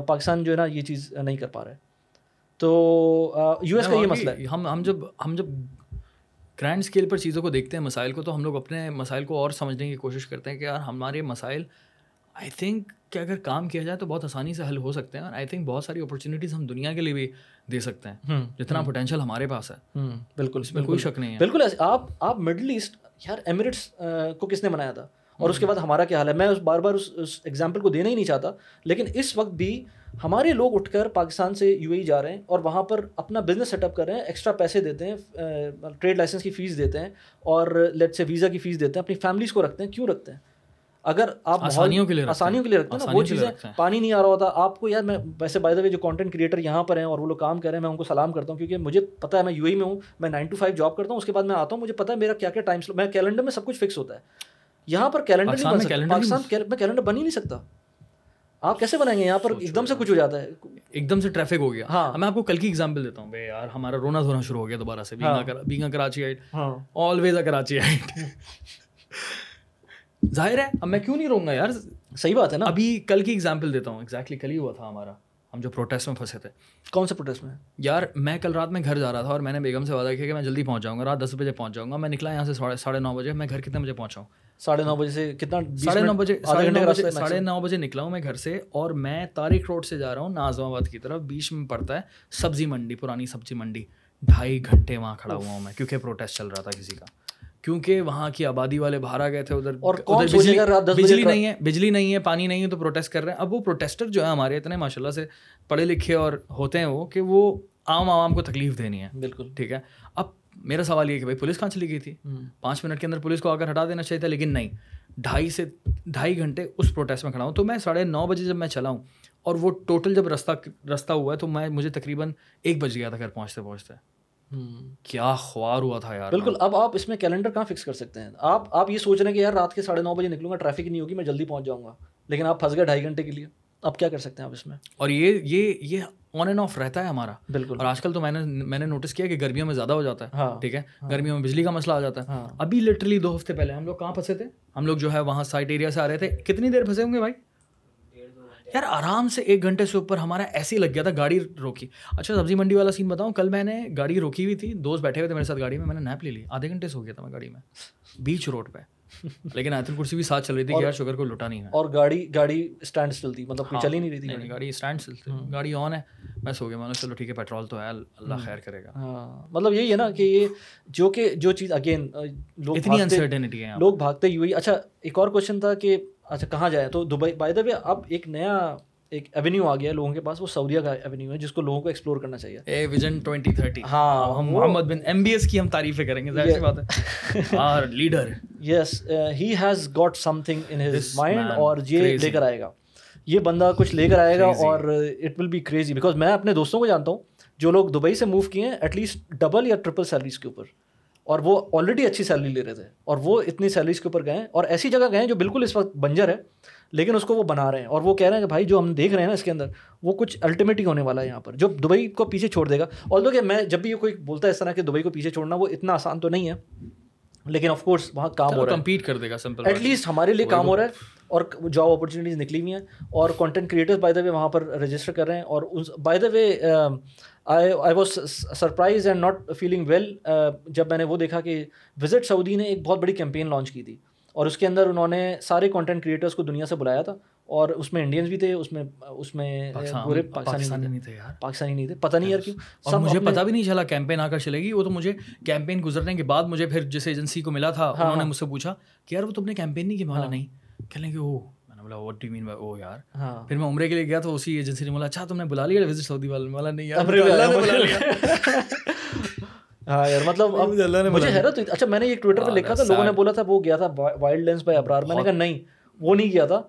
S1: پاکستان جو ہے نا یہ چیز نہیں کر پا رہا ہے۔ تو یو ایس کا یہ مسئلہ ہے۔
S2: ہم ہم جب ہم جب گرینڈ اسکیل پر چیزوں کو دیکھتے ہیں مسائل کو تو ہم لوگ اپنے مسائل کو اور سمجھنے کی کوشش کرتے ہیں کہ یار ہمارے مسائل آئی تھنک کہ اگر کام کیا جائے تو بہت آسانی سے حل ہو سکتے ہیں اور آئی تھنک بہت ساری اپرچونیٹیز ہم دنیا کے لیے بھی دے سکتے ہیں جتنا پوٹینشیل ہمارے پاس ہے۔
S1: بالکل
S2: اس میں کوئی شک نہیں ہے۔
S1: بالکل آپ آپ مڈل ایسٹ یار ایمریٹس کو کس نے بنایا تھا؟ اور اس کے بعد ہمارا کیا حال ہے؟ میں اس بار بار اس ایگزامپل کو دینا ہی نہیں چاہتا لیکن اس وقت بھی ہمارے لوگ اٹھ کر پاکستان سے یو اے جا رہے ہیں اور وہاں پر اپنا بزنس سیٹ اپ کر رہے ہیں ایکسٹرا پیسے دیتے ہیں ٹریڈ لائسنس کی فیس دیتے ہیں اور لیٹ سے ویزا کی فیس دیتے ہیں اپنی فیملیز کو رکھتے ہیں کیوں رکھتے ہیں؟ اگر آپ
S2: آسانیوں کے لیے
S1: آسانیوں کے لیے رکھتے ہیں نا وہ چیزیں پانی نہیں آ رہا ہوتا۔ آپ کو یار میں ویسے بائی دا وے جو کانٹینٹ کریٹر یہاں پر ہیں اور وہ لوگ کام کر رہے ہیں میں ان کو سلام کرتا ہوں کیونکہ مجھے پتا ہے میں یو اے میں ہوں میں نائن ٹو فائیو جاب کرتا ہوں اس کے بعد میں آتا ہوں مجھے پتا ہے میرا کیا کیا ٹائم میں کیلنڈر میں سب کچھ فکس ہوتا ہے۔ یہاں پر کیلنڈر نہیں بن سکتا۔ پاکستان میں کیلنڈر بن ہی نہیں سکتا۔ آپ کیسے بنائیں گے؟ یہاں پر ایک دم سے کچھ ہو جاتا ہے۔
S2: ایک دم سے ٹریفک ہو گیا۔ ہاں۔ میں آپ کو کل کی ایگزامپل دیتا ہوں۔ بھائی یار ہمارا رونا دھونا شروع ہو گیا دوبارہ سے۔ بینگا Karachiite always a Karachi آئٹ <laughs> ظاہر ہے اب میں کیوں نہیں رہوں گا یار؟
S1: صحیح بات ہے نا۔
S2: ابھی کل کی ایگزامپل دیتا ہوں۔ ایگزیکٹلی کل ہی ہوا تھا ہمارا۔ ہم جو پروٹیسٹ میں پھنسے تھے۔
S1: کون سے پروٹیسٹ میں؟
S2: یار میں کل رات میں گھر جا رہا تھا اور میں نے بیگم سے وعدہ کیا کہ میں جلدی پہنچ جاؤں گا رات دس بجے پہنچ جاؤں گا۔ میں نکلا یہاں سے ساڑھے نو بجے میں گھر کتنے بجے پہنچا ہوں؟
S1: ساڑھے نو بجے سے کتنا
S2: ساڑھے نو بجے ساڑھے نو بجے نکلا ہوں میں گھر سے اور میں تاریخ روڈ سے جا رہا ہوں نازم آباد کی طرف بیچ میں پڑتا ہے۔ سبزی منڈی پرانی سبزی منڈی۔ ڈھائی گھنٹے وہاں کھڑا ہوا ہوں میں کیونکہ پروٹیسٹ چل رہا تھا کسی کا۔ کیونکہ وہاں کی آبادی والے باہر آ گئے تھے ادھر
S1: اور
S2: بجلی نہیں ہے بجلی نہیں ہے پانی نہیں ہے تو پروٹیسٹ کر رہے ہیں۔ اب وہ پروٹیسٹر جو ہے ہمارے اتنے ماشاء اللہ سے پڑھے لکھے اور ہوتے ہیں وہ کہ وہ عام عوام کو تکلیف دینی ہے۔
S1: بالکل۔
S2: ٹھیک ہے؟ اب میرا سوال یہ کہ بھائی پولیس کہاں چلی گئی تھی؟ پانچ منٹ کے اندر پولیس کو آ کر ہٹا دینا چاہیے تھا لیکن نہیں۔ ڈھائی سے ڈھائی گھنٹے اس پروٹیسٹ میں کھڑا ہوں۔ تو میں ساڑھے نو بجے جب میں چلا ہوں اور وہ ٹوٹل جب رستہ رستہ ہوا ہے تو میں مجھے تقریباً ایک بج گیا تھا گھر پہنچتے پہنچتے۔ کیا خوار ہوا تھا یار
S1: بالکل اب آپ اس میں کیلنڈر کہاں فکس کر سکتے ہیں؟ آپ آپ یہ سوچ رہے ہیں کہ یار رات کے ساڑھے نو بجے نکلوں گا ٹریفک نہیں ہوگی میں جلدی پہنچ جاؤں گا۔ لیکن آپ پھنس گئے ڈھائی گھنٹے کے لیے۔ اب کیا کر سکتے ہیں آپ اس میں؟
S2: اور یہ یہ یہ آن اینڈ آف رہتا ہے ہمارا۔
S1: بالکل۔
S2: اور آج کل تو میں نے میں نے نوٹس کیا کہ گرمیوں میں زیادہ ہو جاتا ہے
S1: ہاں۔
S2: ٹھیک ہے؟ گرمیوں میں بجلی کا مسئلہ آ جاتا ہے۔
S1: ہاں۔
S2: ابھی لٹرلی دو ہفتے پہلے ہم لوگ کہاں پھنسے تھے؟ ہم لوگ جو ہے وہاں سائٹ ایریا سے آ رہے تھے۔ کتنی دیر پھنسے ہوں گے بھائی؟ یار آرام سے ایک گھنٹے سے اوپر ہمارا ایسے ہی لگ گیا تھا گاڑی روکی۔ اچھا سبزی منڈی والا سین بتاؤں کل میں نے گاڑی روکی ہوئی تھی دوست بیٹھے ہوئے تھے میرے ساتھ گاڑی میں میں نے نیپ لے لی۔ آدھے گھنٹے سے ہو گیا تھا میں گاڑی میں بیچ روڈ پہ۔ لیکن آیت الکرسی بھی ساتھ چل رہی تھی کہ یار شوگر کو لٹا نہیں ہے۔
S1: اور گاڑی گاڑی اسٹینڈ اسٹل تھی مطلب کوئی چل ہی نہیں رہی تھی
S2: گاڑی۔ اسٹینڈ سے گاڑی آن ہے۔ میں سو گیا نے چلو ٹھیک ہے پیٹرول تو ہے اللہ خیر کرے گا۔
S1: ہاں مطلب یہی ہے نا کہ یہ جو کہ جو چیز اگین لوگ
S2: اتنی انسرٹنٹی ہے
S1: لوگ بھاگتے ہی۔ ہوئی اچھا ایک اور کوشچن تھا کہ اچھا کہاں جائیں تو دبئی بائی دا وے اب ایک نیا ایک ایونیو آ گیا ہے لوگوں کے پاس وہ سعودیہ کا ایونیو ہے جس کو لوگوں کو ایکسپلور کرنا چاہیے۔
S2: اے ویژن ٹوینٹی تھرٹی
S1: ہاں
S2: ہم Muhammad bin M B S کی ہم تعریفیں کریں گے ظاہر سی بات ہے۔ اور leader
S1: yes he has got something in his mind اور یہ. لے کر آئے گا۔ یہ بندہ کچھ لے کر آئے گا. اور it will be crazy because میں اپنے دوستوں کو جانتا ہوں جو لوگ دبئی سے موو کیے ہیں ایٹ لیسٹ ڈبل یا ٹرپل سیلریز کے اوپر۔ اور وہ آلریڈی اچھی سیلری لے رہے تھے اور وہ اتنی سیلریز کے اوپر گئے اور ایسی جگہ گئے جو بالکل اس وقت بنجر ہے لیکن اس کو وہ بنا رہے ہیں اور وہ کہہ رہے ہیں کہ بھائی جو ہم دیکھ رہے ہیں نا اس کے اندر وہ کچھ الٹیمیٹ ہی ہونے والا ہے یہاں پر جو دبئی کو پیچھے چھوڑ دے گا۔ اور کہ میں جب بھی کوئی بولتا ہے اس طرح کہ دبئی کو پیچھے چھوڑنا وہ اتنا آسان تو نہیں ہے لیکن آف کورس وہاں کام ہو رہا ہے۔
S2: کمپیٹ کر دے گا سمپل
S1: ایٹ لیسٹ ہمارے لیے کام ہو رہا ہے اور جاب اپرچونیٹیز نکلی ہوئی ہیں اور content creators by the way وہاں پر رجسٹر کر رہے ہیں اور by the way I was surprise and not feeling well جب میں نے وہ دیکھا کہ وزٹ سعودی نے ایک بہت بڑی کیمپین لانچ کی تھی اور اس کے اندر انہوں نے سارے کانٹینٹ کریٹرس کو دنیا سے بلایا تھا اور اس میں انڈینس بھی تھے اس میں اس میں پورے پاکستانی
S2: نہیں تھے۔ یار۔
S1: پاکستانی نہیں تھے۔ پتہ نہیں یار کیوں
S2: اور مجھے پتا بھی نہیں چلا کیمپین آ کر چلے گی۔ وہ تو مجھے کیمپین گزرنے کے بعد مجھے پھر جس ایجنسی کو ملا تھا انہوں نے مجھ سے پوچھا کہ یار وہ تم نے کیمپین نہیں کی؟ مالا نہیں۔ کہنے لیں کہ میں نے بولا واٹ ڈو مین بائی او یار پھر میں عمرے کے لیے گیا تو اسی ایجنسی نے بولا اچھا تم نے بلا لیا وزٹ سعودی والے نے۔ بولا نہیں یار اللہ نے بلا لیا۔ <laughs>
S1: ہاں یار مطلب اب
S2: اللہ نے
S1: مجھے حیرت ہوئی۔ اچھا میں نے ایک ٹویٹر پہ لکھا تھا لوگوں نے بولا تھا وہ گیا تھا وائلڈ لینس بائی ابرار۔ میں نے کہا نہیں وہ نہیں گیا تھا۔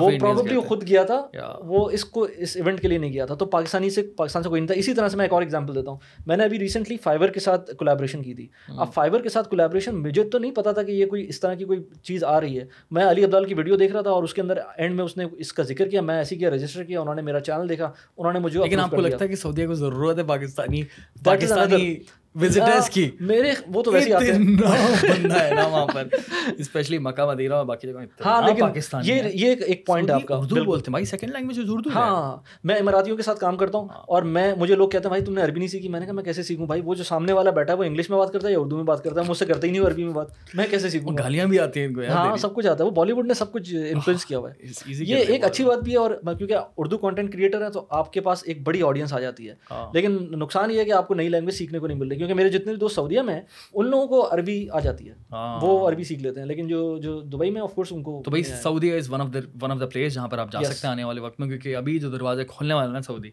S1: وہ پروبیبلی خود گیا تھا وہ اس کو اس ایونٹ کے لیے نہیں گیا تھا تو پاکستانی سے پاکستان سے کوئی نہیں تھا۔ اسی طرح سے میں ایک اور ایگزامپل دیتا ہوں۔ میں نے ابھی ریسنٹلی فائبر کے ساتھ کولیبریشن کی تھی۔ اب فائبر کے ساتھ کولیبریشن مجھے تو نہیں پتا تھا کہ یہ کوئی اس طرح کی کوئی چیز آ رہی ہے۔ میں علی عبدال کی ویڈیو دیکھ رہا تھا اور اس کے اندر اینڈ میں اس نے اس کا ذکر کیا میں ایسی کیا رجسٹر کیا انہوں نے میرا چینل دیکھا انہوں نے مجھے
S2: لیکن آپ کو لگتا ہے کہ سعودیہ کو ضرورت ہے پاکستانی پاکستانی وزٹرس کی
S1: میرے وہ تو ویسے آتے ہیں۔
S2: بندہ ہے نا وہاں پر۔ <laughs> اسپیشلی مکہ مدینہ اور باقی جگہ۔
S1: ہاں لیکن یہ یہ ایک پوائنٹ ہے آپ کا۔
S2: اردو بولتے ہیں۔ بھائی سیکنڈ لینگویج اردو
S1: ہاں میں اماراتیوں کے ساتھ کام کرتا ہوں اور میں مجھے لوگ کہتے ہیں بھائی تم نے عربی نہیں سیکھی۔ میں نے کہا میں کیسے سیکھوں بھائی؟ وہ جو سامنے والا بیٹھا ہے وہ انگلش میں بات کرتا ہے یا اردو میں بات کرتا ہے؟ مجھ سے کرتا ہی نہیں عربی میں بات۔ میں کیسے سیکھوں
S2: گالیاں بھی آتی ہیں ان کو
S1: ہاں سب کچھ آتا ہے۔ وہ بالی ووڈ نے سب کچھ انفلوئنس کیا ہوا ہے۔ یہ ایک اچھی بات بھی ہے اور کیونکہ اردو کانٹینٹ کریٹر ہے تو آپ کے پاس ایک بڑی آڈینس آ جاتی ہے۔ لیکن نقصان یہ ہے کہ آپ کو نئی لینگویج سیکھنے کو نہیں مل رہی۔ کیونکہ میرے جتنے دوست سعودیہ میں ہیں ان لوگوں کو عربی آ جاتی ہے۔ وہ عربی سیکھ لیتے ہیں لیکن جو جو دبئی میں آف کورس ان کو
S2: تو بھائی Saudi is one of the one of the place جہاں پر آپ جا سکتے ہیں آنے والے وقت میں کیونکہ ابھی جو دروازے کھولنے والے نا سعودی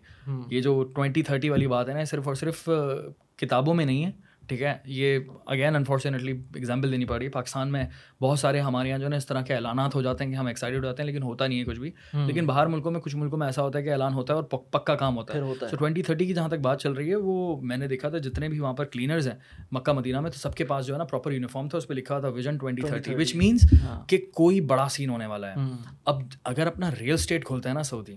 S2: یہ جو ٹوئنٹی تھرٹی والی بات ہے نا صرف اور صرف کتابوں میں نہیں ہے۔ ٹھیک ہے؟ یہ اگین انفارچونیٹلی اگزامپل دینی پڑ رہی ہے۔ پاکستان میں بہت سارے ہمارے یہاں جو ہے اس طرح کے اعلانات ہو جاتے ہیں کہ ہم ایکسائٹیڈ ہو جاتے ہیں لیکن ہوتا نہیں ہے کچھ بھی۔ لیکن باہر ملکوں میں کچھ ملکوں میں ایسا ہوتا ہے کہ اعلان ہوتا ہے اور پکا کام ہوتا ہے۔ سو ٹوئنٹی تھرٹی کی جہاں تک بات چل رہی ہے وہ میں نے دیکھا تھا جتنے بھی وہاں پر کلینرز ہیں مکہ مدینہ میں تو سب کے پاس جو ہے نا پراپر یونیفارم تھا اس پہ لکھا تھا vision twenty thirty which means کہ کوئی بڑا سین ہونے والا ہے۔ اب اگر اپنا ریئل اسٹیٹ کھولتا ہے نا سعودی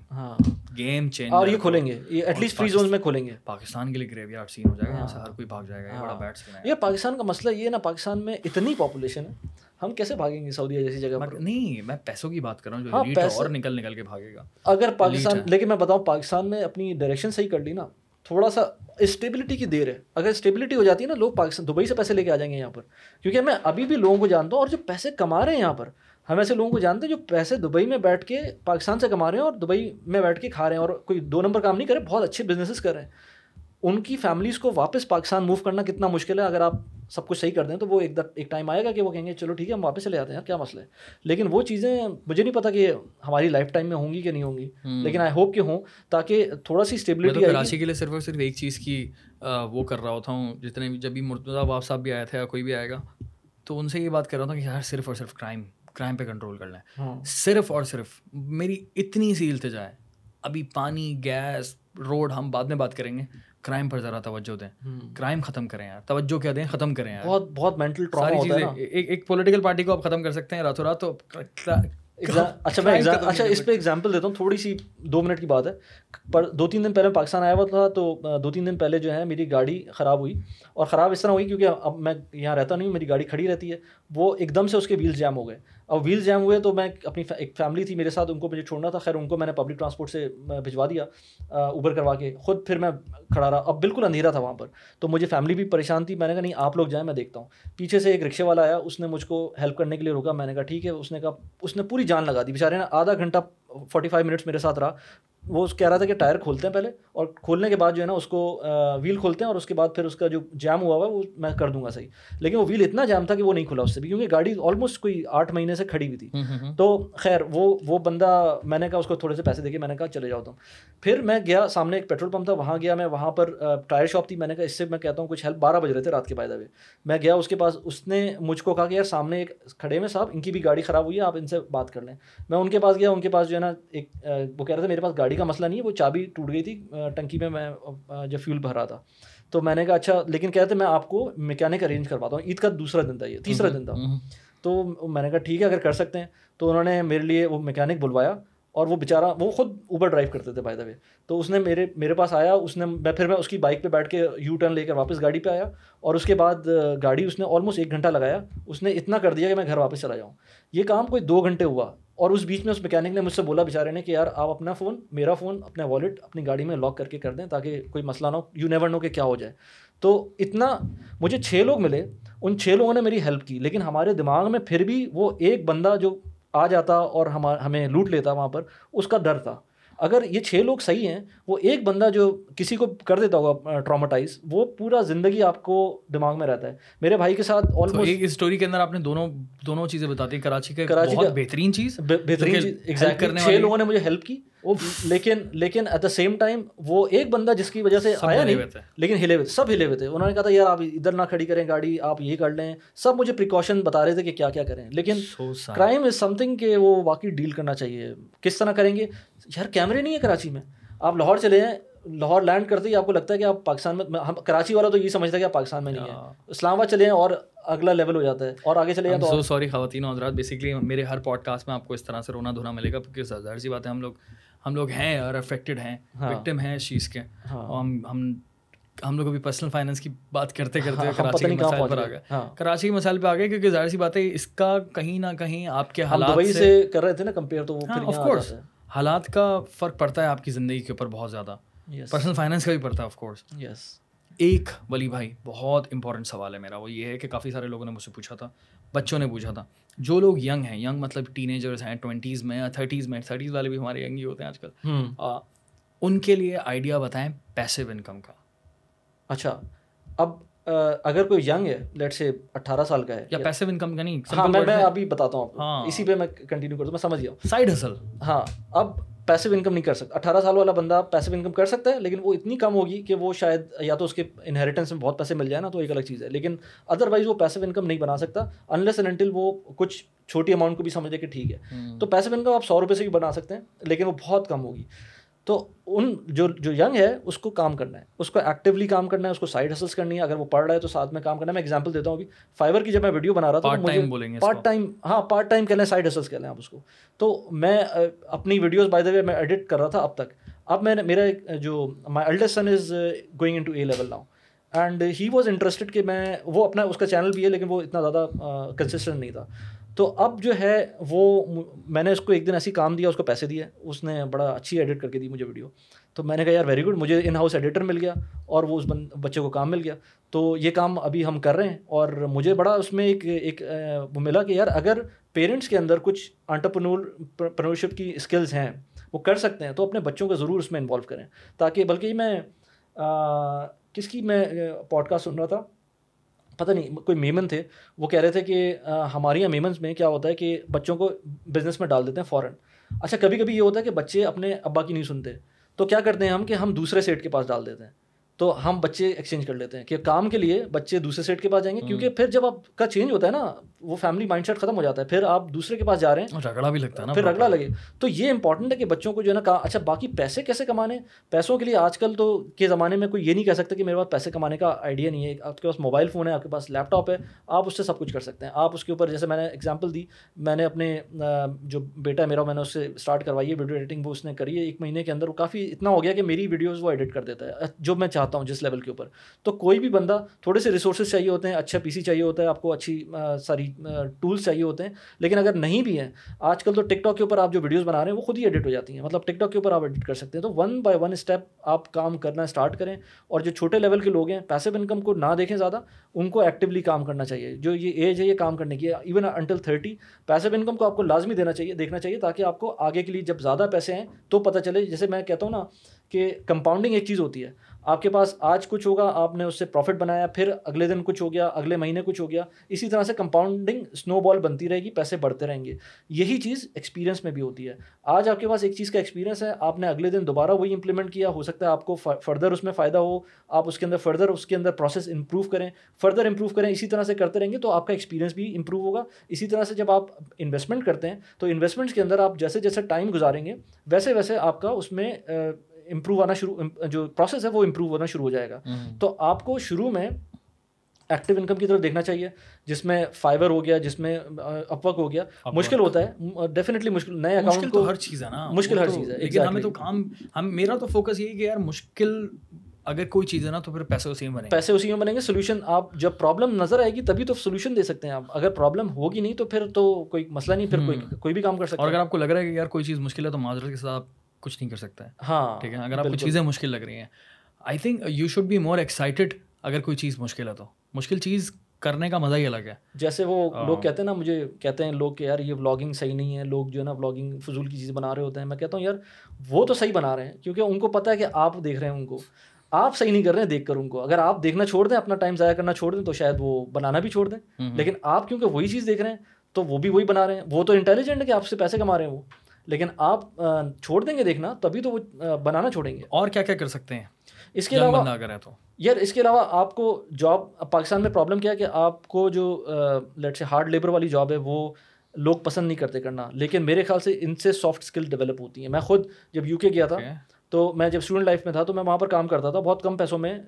S2: گیم چینج
S1: اور یہ کھولیں گے۔ ایٹ لیسٹ فری زون میں کھولیں گے۔
S2: پاکستان کے لیے گریو یارڈ سین ہو جائے گا یہاں سے ہر کوئی بھاگ جائے گا یہ ہے
S1: پاکستان کا مسئلہ یہ نا پاکستان میں اتنی پاپولیشن ہے ہم کیسے بھاگیں گے سعودیہ جیسی جگہ پر؟
S2: نہیں میں پیسوں کی بات کر رہا ہوں جو اور نکل نکل کے بھاگے گا۔
S1: اگر پاکستان لیکن میں بتاؤں پاکستان میں اپنی ڈائریکشن صحیح کر لی نا تھوڑا سا اسٹیبلٹی کی دیر ہے۔ اگر اسٹیبلٹی ہو جاتی ہے نا لوگ پاکستان دبئی سے پیسے لے کے آ جائیں گے یہاں پر۔ کیونکہ میں ابھی بھی لوگوں کو جانتا ہوں اور جو پیسے کما رہے ہیں یہاں پر ہم ایسے لوگوں کو جانتے ہیں جو پیسے دبئی میں بیٹھ کے پاکستان سے کما رہے ہیں اور دبئی میں بیٹھ کے کھا رہے ہیں اور کوئی دو نمبر کام نہیں کرے بہت اچھے بزنسز کر رہے ہیں۔ ان کی فیملیز کو واپس پاکستان موو کرنا کتنا مشکل ہے؟ اگر آپ سب کچھ صحیح کر دیں تو وہ ایک ایک ٹائم آئے گا کہ وہ کہیں گے چلو ٹھیک ہے ہم واپس چلے جاتے ہیں کیا مسئلہ ہے؟ لیکن وہ چیزیں مجھے نہیں پتا کہ ہماری لائف ٹائم میں ہوں گی کہ نہیں ہوں گی لیکن آئی ہوپ کہ ہوں تاکہ تھوڑا سی اسٹیبلٹی
S2: کراچی کے لیے صرف اور صرف ایک چیز کی وہ کر رہا ہوتا ہوں۔ جتنے بھی جب بھی مرتضیٰ باپ صاحب بھی آیا تھا یا کوئی بھی آئے گا تو ان سے یہ بات کر رہا تھا کہ یار صرف اور صرف کرائم کرائم پہ کنٹرول کر لیں صرف اور صرف میری اتنی سی التجا ہے۔ ابھی پانی گیس روڈ ہم بعد میں بات کریں گے۔ کرائم پر ذرا توجہ دیں۔ کرائم ختم کریں یار۔ توجہ کیا دیں؟ ختم کریں یار۔
S1: بہت بہت مینٹل
S2: ساری چیزیں ایک پولیٹیکل پارٹی کو آپ ختم کر سکتے ہیں راتوں رات تو
S1: اچھا میں اچھا اس پہ ایگزامپل دیتا ہوں تھوڑی سی دو منٹ کی بات ہے۔ پر دو تین دن پہلے میں پاکستان آیا ہوا تھا تو دو تین دن پہلے جو ہے میری گاڑی خراب ہوئی۔ اور خراب اس طرح ہوئی کیونکہ اب میں یہاں رہتا نہیں میری گاڑی کھڑی رہتی ہے۔ وہ ایک دم سے اس کے ویل جیم ہو گئے۔ اب ویل جیم ہوئے تو میں اپنی ایک فیملی تھی، میرے ساتھ ان کو مجھے چھوڑنا تھا۔ خیر، ان کو میں نے پبلک ٹرانسپورٹ سے بھجوا دیا اوبر کروا کے۔ خود پھر میں کھڑا رہا۔ اب بالکل اندھیرا تھا وہاں پر۔ تو مجھے فیملی بھی پریشان تھی۔ میں نے کہا، نہیں، آپ لوگ جائیں، میں دیکھتا ہوں۔ پیچھے سے ایک رکشے والا آیا، اس نے مجھ کو ہیلپ کرنے کے لیے روکا۔ میں نے کہا، ٹھیک ہے۔ اس نے کہا، اس نے پوری جان لگا دی۔ بیچارے نے آدھا گھنٹہ فورٹی فائیو منٹس میرے ساتھ رہا۔ وہ کہہ رہا تھا کہ ٹائر کھولتے ہیں پہلے اور کھولنے کے بعد جو ہے نا اس کو ویل کھولتے ہیں اور اس کے بعد پھر اس کا جو جیم ہوا ہوا وہ میں کر دوں گا صحیح۔ لیکن وہ ویل اتنا جام تھا کہ وہ نہیں کھلا اس سے بھی کیونکہ گاڑی آلموسٹ کوئی آٹھ مہینے سے کھڑی ہوئی تھی۔ تو خیر وہ وہ بندہ میں نے کہا اس کو تھوڑے سے پیسے دے کے میں نے کہا چلے جاؤ تم۔ پھر میں گیا سامنے ایک پیٹرول پمپ تھا وہاں گیا میں وہاں پر ٹائر شاپ تھی۔ میں نے کہا اس سے میں کہتا ہوں کچھ ہیلپ بارہ بج رہے تھے رات کے بائدہ میں گیا اس کے پاس اس نے مجھ کو کہا کہ یار سامنے ایک کھڑے میں صاحب ان کی بھی گاڑی خراب ہوئی ہے آپ ان سے بات کر لیں۔ میں ان کے پاس گیا ان کے پاس جو ہے نا ایک وہ کہہ رہے تھے میرے پاس گاڑی کا مسئلہ نہیں ہے وہ چابی ٹوٹ گئی تھی ٹنکی میں میں جب فیول بھر رہا تھا۔ تو میں نے کہا اچھا لیکن کہتے میں آپ کو میکینک ارینج کرواتا ہوں عید کا دوسرا دن تھا یہ تیسرا دن تھا۔ تو میں نے کہا ٹھیک ہے اگر کر سکتے ہیں۔ تو انہوں نے میرے لیے وہ میکینک بلوایا۔ اور وہ بیچارہ، وہ خود اوبر ڈرائیو کرتے تھے بائی دا وے تو اس نے میرے میرے پاس آیا، اس نے میں پھر میں اس کی بائک پہ بیٹھ کے یو ٹرن لے کر واپس گاڑی پہ آیا اور اس کے بعد گاڑی اس نے آلموسٹ ایک گھنٹہ لگایا۔ اس نے اتنا کر دیا کہ میں گھر واپس چلا جاؤں۔ یہ کام کوئی دو گھنٹے ہوا اور اس بیچ میں اس میکینک نے مجھ سے بولا بیچارے نے کہ یار آپ اپنا فون میرا فون اپنا والیٹ اپنی گاڑی میں لاک کر کے کر دیں تاکہ کوئی مسئلہ نہ ہو۔ یو نیور نو کہ کیا ہو جائے۔ تو اتنا مجھے چھ لوگ ملے۔ ان چھ لوگوں نے میری ہیلپ کی، لیکن ہمارے دماغ میں پھر بھی وہ ایک بندہ جو آ جاتا اور ہمیں لوٹ لیتا وہاں پر اس کا ڈر تھا۔ اگر یہ چھ لوگ صحیح ہیں وہ ایک بندہ جو کسی کو کر دیتا ہوگا ٹراماٹائز وہ پورا زندگی آپ کو دماغ میں رہتا ہے۔ میرے بھائی کے ساتھ
S2: آلموسٹ اسٹوری کے اندر آپ نے دونوں دونوں چیزیں بتا کراچی کے کراچی کا بہترین چیز
S1: بہترین چیز چھ لوگوں نے مجھے ہیلپ کی۔ لیکن لیکن ایٹ دا سیم ٹائم وہ ایک بندہ جس کی وجہ سے آیا نہیں لیکن ہلے ہوئے سب ہلے ہوئے تھے۔ انہوں نے کہا تھا یار آپ ادھر نہ کھڑی کریں گاڑی آپ یہ کر لیں۔ سب مجھے پریکاشن بتا رہے تھے کہ کیا کیا کریں۔ لیکن کرائم از سم تھنگ کہ وہ واقعی ڈیل کرنا چاہیے۔ کس طرح کریں گے؟ یار کیمرے نہیں ہے کراچی میں۔ آپ لاہور چلے ہیں لاہور لینڈ کرتے ہی آپ کو لگتا ہے کہ آپ پاکستان میں ہم کراچی والا تو یہ سمجھتا ہے کہ آپ پاکستان میں نہیں ہے اسلام آباد چلے ہیں اور اگلا لیول ہو جاتا ہے۔ اور آگے چلے جائیں
S2: تو سوری خواتین حضرات بیسکلی میرے ہر پوڈ کاسٹ میں آپ کو اس طرح سے رونا دھونا ملے گا کیونکہ ظاہر سی بات ہے ہم لوگ ہم لوگ ہیں اور افیکٹڈ ہیں وکٹم ہاں۔ ہیں اس چیز کے۔ ہاں۔ ہم ہم ہم لوگ ابھی پرسنل فائنینس کی بات کرتے کرتے کراچی کے مسائل پر آ گئے۔ ہاں۔ کراچی کے مسائل پہ آ گئے کیونکہ ظاہر سی بات ہے اس کا کہیں نہ کہیں آپ کے حالات
S1: سے کر رہے تھے نا کمپیئر تو
S2: آف کورس حالات کا فرق پڑتا ہے آپ کی زندگی کے اوپر بہت زیادہ۔ پرسنل فائنینس کا بھی پڑتا ہے آف کورس یس ایک ولی بھائی بہت امپورٹنٹ سوال ہے میرا۔ وہ یہ ہے کہ کافی سارے لوگوں نے مجھ سے پوچھا تھا بچوں نے پوچھا تھا۔ جو لوگ ینگ ہیں ینگ مطلب ٹین ایجرس ہیں ٹوینٹیز میں تھرٹیز میں تھرٹیز والے بھی ہمارے ینگ ہی ہوتے ہیں آج کل۔ ان کے لیے آئیڈیا بتائیں پیسو انکم کا۔
S1: اچھا اب اگر کوئی ینگ ہے لیٹ سے اٹھارہ سال کا ہے۔
S2: یا پیسو انکم کا نہیں
S1: ہاں میں ابھی بتاتا ہوں ہاں۔ اسی پہ میں کنٹینیو کرتا ہوں میں سمجھ گیا
S2: سائڈ ہسل
S1: ہاں اب پیسو انکم نہیں کر سکتا۔ اٹھارہ سال والا بندہ پیسو انکم کر سکتا ہے لیکن وہ اتنی کم ہوگی کہ وہ شاید یا تو اس کے انہیریٹنس میں بہت پیسے مل جائے نا تو ایک الگ چیز ہے۔ لیکن ادر وائز وہ پیسو انکم نہیں بنا سکتا انلیس اینڈ انٹل وہ کچھ چھوٹی اماؤنٹ کو بھی سمجھ لے کہ ٹھیک ہے۔ تو پیسو انکم آپ سو روپئے سے بھی بنا سکتے ہیں لیکن وہ بہت کم ہوگی۔ تو ان جو جو ینگ ہے اس کو کام کرنا ہے۔ اس کو ایکٹیولی کام کرنا ہے اس کو سائڈ ہسلس کرنی ہے۔ اگر وہ پڑھ رہا ہے تو ساتھ میں کام کرنا ہے۔ میں ایگزامپل دیتا ہوں ابھی۔ فائبر کی جب میں ویڈیو بنا رہا تھا پارٹ ٹائم ہاں پارٹ ٹائم کہہ لیں سائڈ ہسلس کہہ لیں آپ اس کو۔ تو میں اپنی ویڈیوز بائی دا وے میں ایڈٹ کر رہا تھا اب تک۔ اب میں نے میرا جو my eldest son is going into A level now and he was interested کہ میں وہ اپنا اس کا چینل بھی ہے لیکن وہ اتنا زیادہ کنسسٹنٹ نہیں تھا۔ تو اب جو ہے وہ میں نے اس کو ایک دن ایسی کام دیا، اس کو پیسے دیے، اس نے بڑا اچھی ایڈٹ کر کے دی مجھے ویڈیو تو میں نے کہا، یار ویری گڈ مجھے ان ہاؤس ایڈیٹر مل گیا اور وہ اس بچے کو کام مل گیا. تو یہ کام ابھی ہم کر رہے ہیں اور مجھے بڑا اس میں ایک ایک وہ ملا کہ یار، اگر پیرنٹس کے اندر کچھ آنٹرپرنور پرنورشپ کی اسکلز ہیں، وہ کر سکتے ہیں، تو اپنے بچوں کو ضرور اس میں انوالو کریں۔ تاکہ بلکہ میں کس کی میں پوڈ کاسٹ سن رہا تھا؟ پتہ نہیں، کوئی میمن تھے۔ وہ کہہ رہے تھے کہ ہمارے یہاں میمنس میں کیا ہوتا ہے کہ بچوں کو بزنس میں ڈال دیتے ہیں فوراً۔ اچھا کبھی کبھی یہ ہوتا ہے کہ بچے اپنے ابا کی نہیں سنتے۔ تو کیا کرتے ہیں ہم کہ ہم دوسرے سیٹ کے پاس ڈال دیتے ہیں۔ تو ہم بچے ایکسچینج کر لیتے ہیں کہ کام کے لیے بچے دوسرے سیٹ کے پاس جائیں گے کیونکہ پھر جب آپ کا چینج ہوتا ہے نا وہ فیملی مائنڈ سیٹ ختم ہو جاتا ہے۔ پھر آپ دوسرے کے پاس جا رہے ہیں۔
S2: رگڑا بھی لگتا ہے نا
S1: پھر رگڑا لگے۔ تو یہ امپورٹنٹ ہے کہ بچوں کو جو ہے نا کہا اچھا باقی پیسے کیسے کمانے؟ پیسوں کے لیے آج کل تو کے زمانے میں کوئی یہ نہیں کہہ سکتا کہ میرے پاس پیسے کمانے کا آئیڈیا نہیں ہے۔ آپ کے پاس موبائل فون ہے آپ کے پاس لیپ ٹاپ ہے آپ اس سے سب کچھ کر سکتے ہیں۔ آپ اس کے اوپر جیسے میں نے ایگزامپل دی میں نے اپنے جو بیٹا ہے میرا میں نے اس سے اسٹارٹ کروائی ہے ویڈیو ایڈیٹنگ وہ اس نے کری ہے۔ ایک مہینے کے اندر وہ کافی اتنا ہو گیا کہ میری ویڈیوز وہ ایڈٹ کر دیتا ہے۔ جو میں چاہتا ہوں جس لیول کے اوپر۔ تو کوئی بھی بندہ تھوڑے سے ریسورسز چاہیے ہوتے ہیں اچھا پی سی چاہیے ہوتا ہے، آپ کو اچھی ساری ٹولس چاہیے ہوتے ہیں، لیکن اگر نہیں بھی ہیں، آج کل تو ٹک ٹاک کے اوپر آپ جو ویڈیوز بنا رہے ہیں، وہ خود ہی ایڈٹ ہو جاتی ہیں۔ مطلب ٹک ٹاک کے اوپر آپ ایڈٹ کر سکتے ہیں۔ تو ون بائی ون اسٹیپ آپ کام کرنا اسٹارٹ کریں۔ اور جو چھوٹے لیول کے لوگ ہیں پیسو انکم کو نہ دیکھیں زیادہ، ان کو ایکٹیولی کام کرنا چاہیے۔ جو یہ ایج ہے، یہ کام کرنے کی even until thirty passive income کو آپ کو لازمی دینا چاہیے، دیکھنا چاہیے، تاکہ آپ کو آگے کے لیے جب زیادہ پیسے ہیں، تو پتہ چلے۔ جیسے میں کہتا ہوں نا کہ کمپاؤنڈنگ ایک چیز ہوتی ہے۔ آپ کے پاس آج کچھ ہوگا، آپ نے اس سے پروفٹ بنایا، پھر اگلے دن کچھ ہو گیا، اگلے مہینے کچھ ہو گیا، اسی طرح سے کمپاؤنڈنگ اسنو بال بنتی رہے گی، پیسے بڑھتے رہیں گے۔ یہی چیز ایکسپیرینس میں بھی ہوتی ہے۔ آج آپ کے پاس ایک چیز کا ایکسپیرینس ہے، آپ نے اگلے دن دوبارہ وہی امپلیمنٹ کیا، ہو سکتا ہے آپ کو فردر اس میں فائدہ ہو، آپ اس کے اندر فردر اس کے اندر پروسیس امپروو کریں۔ فردر امپروو کریں، اسی طرح سے کرتے رہیں گے تو آپ کا ایکسپیرینس بھی امپروو ہوگا۔ اسی طرح سے جب آپ انویسٹمنٹ کرتے ہیں، تو انویسٹمنٹس کے اندر آپ جیسے جیسے ٹائم گزاریں گے، ویسے ویسے آپ کا اس میں امپروو آنا شروع جو پروسیس ہے وہ امپروو ہونا شروع ہو جائے گا تو آپ کو شروع میں ایکٹیو انکم کی طرف دیکھنا چاہیے جس میں فائبر ہو گیا جس میں اپورک ہو گیا مشکل ہوتا ہے ڈیفینیٹلی مشکل نئے
S2: اکاؤنٹ کو ہر چیز ہے نا
S1: مشکل ہر چیز ہے
S2: لیکن ہمیں تو کام ہم میرا تو فوکس یہ ہے کہ یار مشکل اگر کوئی چیز ہے نا تو پھر پیسے اسی میں بنے
S1: پیسے اسی میں بنیں گے سولوشن آپ جب پرابلم نظر آئے گی تبھی تو سولوشن دے سکتے ہیں آپ اگر پرابلم ہوگی نہیں تو پھر تو کوئی مسئلہ نہیں پھر کوئی کوئی بھی کام کر سکتے
S2: اور اگر آپ کو لگ رہا ہے کہ یار کوئی چیز مشکل ہے تو معذرت کے ساتھ کچھ نہیں کر سکتا ہے۔ ہاں ٹھیک ہے اگر آپ کو چیزیں مشکل لگ رہی ہیں۔ I think you should be more excited اگر کوئی چیز مشکل ہے تو۔ مشکل چیز کرنے کا مزہ ہی الگ ہے۔
S1: جیسے وہ لوگ کہتے ہیں نا مجھے کہتے ہیں لوگ کہ یار یہ ولاگنگ صحیح نہیں ہے۔ لوگ جو ہے نا ولاگنگ فضول کی چیز بنا رہے ہوتے ہیں۔ میں کہتا ہوں یار وہ تو صحیح بنا رہے ہیں۔ کیونکہ ان کو پتہ ہے کہ آپ دیکھ رہے ہیں ان کو۔ آپ صحیح نہیں کر رہے ہیں دیکھ کر ان کو۔ اگر آپ دیکھنا چھوڑ دیں اپنا ٹائم ضائع کرنا چھوڑ دیں تو شاید وہ بنانا بھی چھوڑ دیں۔ لیکن آپ کیونکہ وہی چیز دیکھ رہے ہیں تو وہ بھی وہی بنا رہے ہیں۔ وہ تو انٹیلیجنٹ ہے کہ آپ سے پیسے کما رہے ہیں وہ۔ لیکن آپ چھوڑ دیں گے دیکھنا تبھی تو وہ بنانا چھوڑیں گے۔
S2: اور کیا کیا کر سکتے ہیں؟
S1: اس کے علاوہ تو۔ یار اس کے علاوہ آپ کو جاب پاکستان میں پرابلم کیا ہے کہ آپ کو جو لیٹ سے ہارڈ لیبر والی جاب ہے وہ لوگ پسند نہیں کرتے کرنا۔ لیکن میرے خیال سے ان سے سافٹ اسکل ڈیولپ ہوتی ہیں۔ میں خود جب یو کے گیا تھا تو میں جب اسٹوڈنٹ لائف میں تھا تو میں وہاں پر کام کرتا تھا۔ بہت کم پیسوں میں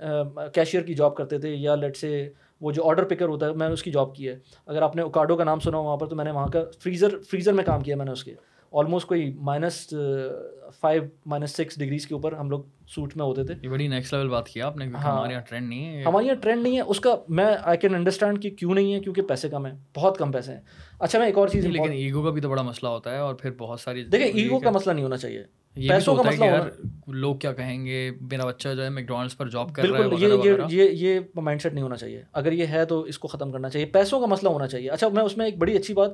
S1: کیشیئر کی جاب کرتے تھے یا لیٹ سے وہ جو آرڈر پکر ہوتا ہے میں نے اس کی جاب کی ہے۔ اگر آپ نے اوکاڈو کا نام سنا وہاں پر تو میں نے وہاں کا فریزر فریزر میں کام کیا میں نے اس کے۔ آلموسٹ کوئی minus five minus six degrees کے اوپر ہم لوگ سوٹ میں ہوتے تھے۔
S2: یہ بڑی نیکسٹ لیول بات کیا آپ نے
S1: ہمارے یہاں ٹرینڈ نہیں ہے۔ ہمارے یہاں ٹرینڈ نہیں ہے۔ اس کا میں آئی کین انڈرسٹینڈ کہ کیوں نہیں ہے کیونکہ پیسے کم ہیں بہت کم پیسے ہیں۔ اچھا میں ایک اور چیز
S2: لیکن ایگو کا بھی تو بڑا مسئلہ ہوتا ہے اور پھر بہت ساری
S1: دیکھیں ایگو کا مسئلہ نہیں ہونا چاہیے۔
S2: پیسوں کا مسئلہ یار لوگ کیا کہیں گے؟ میرا بچہ جو ہے میکڈونلڈس پر جاب کر رہا ہے
S1: بالکل یہ یہ یہ مائنڈ سیٹ نہیں ہونا چاہیے۔ اگر یہ ہے تو اس کو ختم کرنا چاہیے۔ پیسوں کا مسئلہ ہونا چاہیے۔ اچھا میں اس میں ایک بڑی اچھی بات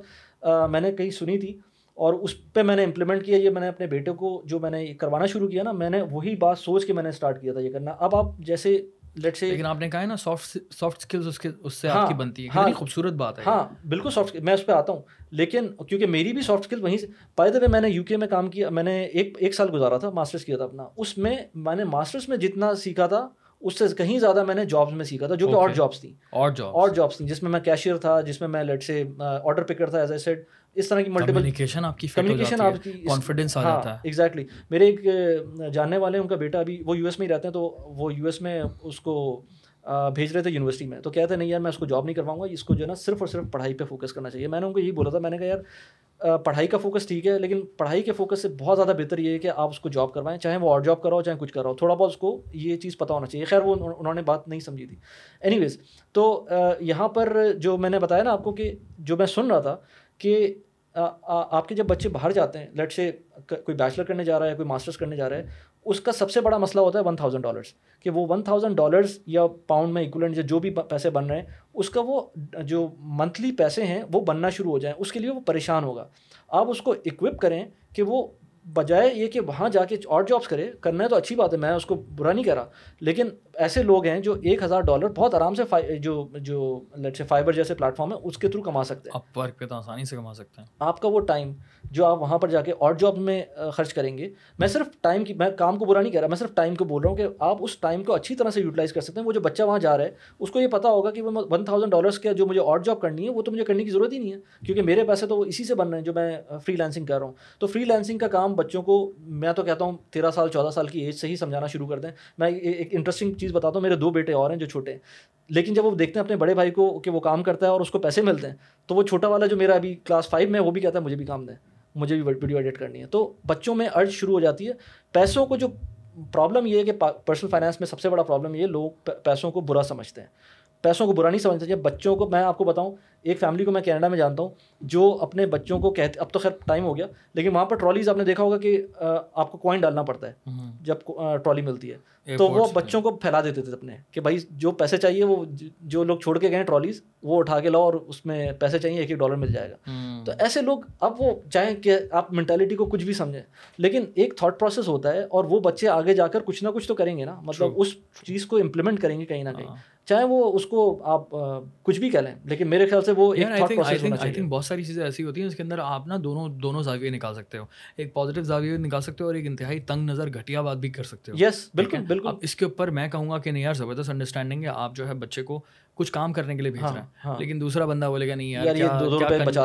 S1: میں نے کہیں سنی تھی۔ اور اس پہ میں نے امپلیمنٹ کیا یہ میں نے اپنے بیٹے کو جو میں نے کروانا شروع کیا نا میں نے وہی بات سوچ کے میں نے اسٹارٹ کیا تھا یہ کرنا۔ اب آپ جیسے لیٹ سے
S2: لیکن آپ نے کہا ہے نا سافٹ سافٹ اسکلز اس کے اس سے آپ کی بنتی ہے۔ ہاں۔ خوبصورت بات ہے۔
S1: ہاں بالکل سافٹ میں اس پہ آتا ہوں۔ لیکن کیونکہ میری بھی سافٹ اسکل وہیں سے پائے دفعہ میں نے یو کے میں کام کیا میں نے ایک ایک سال گزارا تھا ماسٹرس کیا تھا اپنا۔ اس میں میں نے ماسٹرس میں جتنا سیکھا تھا اس سے کہیں زیادہ میں نے جابس میں سیکھا تھا جو کہ اور جابس تھیں۔
S2: اور جاب
S1: اور جابس تھیں جس میں میں کیشیئر تھا جس میں میں لیٹ سے آرڈر پکر تھا ایز اے سیٹ اس طرح کی ملٹیپل
S2: کمیونیکیشن آپ کی
S1: کمیونیکیشن آپ کی
S2: کانفیڈینس آ جاتا ہے۔
S1: ایگزیکٹلی میرے ایک جاننے والے ان کا بیٹا ابھی وہ یو ایس میں ہی رہتے ہیں تو وہ یو ایس میں اس کو بھیج رہے تھے یونیورسٹی میں۔ تو کہتے نہیں یار میں اس کو جاب نہیں کرواؤں گا اس کو جو ہے نا صرف اور صرف پڑھائی پہ فوکس کرنا چاہیے۔ میں نے ان کو یہی بولا تھا میں نے کہا یار پڑھائی کا فوکس ٹھیک ہے، لیکن پڑھائی کے فوکس سے بہت زیادہ بہتر یہ ہے کہ آپ اس کو جاب کروائیں، چاہے وہ اور جاب کراؤ، چاہے کچھ کراؤ، تھوڑا بہت اس کو یہ چیز پتہ ہونا چاہیے۔ خیر، وہ انہوں نے بات نہیں سمجھی تھی۔ اینی ویز تو یہاں پر جو میں نے بتایا نا آپ کو کہ جو میں سن رہا تھا کہ آپ کے جب بچے باہر جاتے ہیں لیٹ سے کوئی بیچلر کرنے جا رہا ہے، کوئی ماسٹرس کرنے جا رہا ہے اس کا سب سے بڑا مسئلہ ہوتا ہے ون تھاؤزینڈ ڈالرس کہ وہ ون تھاؤزینڈ ڈالرس یا پاؤنڈ میں اکولنٹ یا جو بھی پیسے بن رہے ہیں اس کا وہ جو منتھلی پیسے ہیں وہ بننا شروع ہو جائیں اس کے لیے وہ پریشان ہوگا۔ آپ اس کو اکوپ کریں کہ وہ بجائے یہ کہ وہاں جا کے اور جابس کرے کرنا ہے تو اچھی بات ہے میں اس کو برا نہیں کہہ رہا۔ لیکن ایسے لوگ ہیں جو ایک ہزار ڈالر بہت آرام سے جو جو لیٹ سے فائبر جیسے پلیٹ فارم ہے اس کے تھرو کما سکتے ہیں۔
S2: آپ ورک پہ تو آسانی سے کما سکتے ہیں۔
S1: آپ کا وہ ٹائم جو آپ وہاں پر جا کے اور جاب میں خرچ کریں گے۔ میں صرف ٹائم کی میں کام کو برا نہیں کہہ رہا میں صرف ٹائم کو بول رہا ہوں کہ آپ اس ٹائم کو اچھی طرح سے یوٹیلائز کر سکتے ہیں۔ وہ جو بچہ وہاں جا رہا ہے اس کو یہ پتا ہوگا کہ وہ ون تھاؤزینڈ ڈالرس کا جو مجھے اور جاب کرنی ہے وہ تو مجھے کرنے کی ضرورت ہی نہیں ہے۔ کیونکہ میرے پیسے تو اسی سے بن رہے ہیں جو میں فری لینسنگ کر رہا ہوں۔ تو فری لینسنگ کا کام بچوں کو میں تو کہتا ہوں تیرہ سال چودہ سال کی ایج سے ہی سمجھانا شروع کر دیں۔ میں ایک انٹرسٹنگ چیز بتاتا ہوں میرے دو بیٹے اور ہیں جو چھوٹے ہیں۔ لیکن جب وہ دیکھتے ہیں اپنے بڑے بھائی کو کہ وہ کام کرتا ہے اور اس کو پیسے ملتے ہیں تو وہ چھوٹا والا جو میرا ابھی کلاس فائیو میں وہ بھی کہتا ہے مجھے بھی کام دیں۔ مجھے بھی ویڈیو ایڈٹ کرنی ہے۔ تو بچوں میں ارج شروع ہو جاتی ہے۔ پیسوں کو جو پرابلم یہ ہے کہ پرسنل فائنانس میں سب سے بڑا پرابلم یہ لوگ پیسوں کو برا سمجھتے ہیں۔ پیسوں کو برا نہیں سمجھتے، جب بچوں کو میں آپ کو بتاؤں ایک فیملی کو میں کینیڈا میں جانتا ہوں جو اپنے بچوں کو کہتے اب تو خیر ٹائم ہو گیا لیکن وہاں پر ٹرالیز آپ نے دیکھا ہوگا کہ آپ کو کوائن ڈالنا پڑتا ہے جب ٹرالی ملتی ہے۔ تو وہ بچوں کو پھیلا دیتے تھے اپنے کہ بھائی جو پیسے چاہیے وہ جو لوگ چھوڑ کے گئے ٹرالیز وہ اٹھا کے لاؤ اور اس میں پیسے چاہیے ایک ایک ڈالر مل جائے گا۔ تو ایسے لوگ اب وہ چاہیں کہ آپ مینٹیلٹی کو کچھ بھی سمجھیں لیکن ایک تھاٹ پروسیس ہوتا ہے اور وہ بچے آگے جا کر کچھ نہ کچھ تو کریں گے نا۔ مطلب اس چیز کو امپلیمنٹ کریں گے کہیں نہ کہیں۔ چاہے وہ اس کو آپ کچھ بھی کہہ لیں لیکن میرے خیال سے وہ
S2: بہت ساری چیزیں ایسی ہوتی ہیں اس کے اندر آپ نا دونوں دونوں زاویے نکال سکتے ہو۔ ایک پازیٹیو زاویہ نکال سکتے ہو اور ایک انتہائی تنگ نظر گھٹیا بات بھی کر سکتے ہو۔
S1: یس بالکل بالکل۔
S2: اب اس کے اوپر میں کہوں گا کہ نہیں یار زبردست انڈرسٹینڈنگ ہے آپ جو ہے بچے کو کچھ کام کرنے کے لیے بھیج رہے ہیں۔ ہاں، ہاں۔ لیکن دوسرا بندہ بولے گا نہیں یار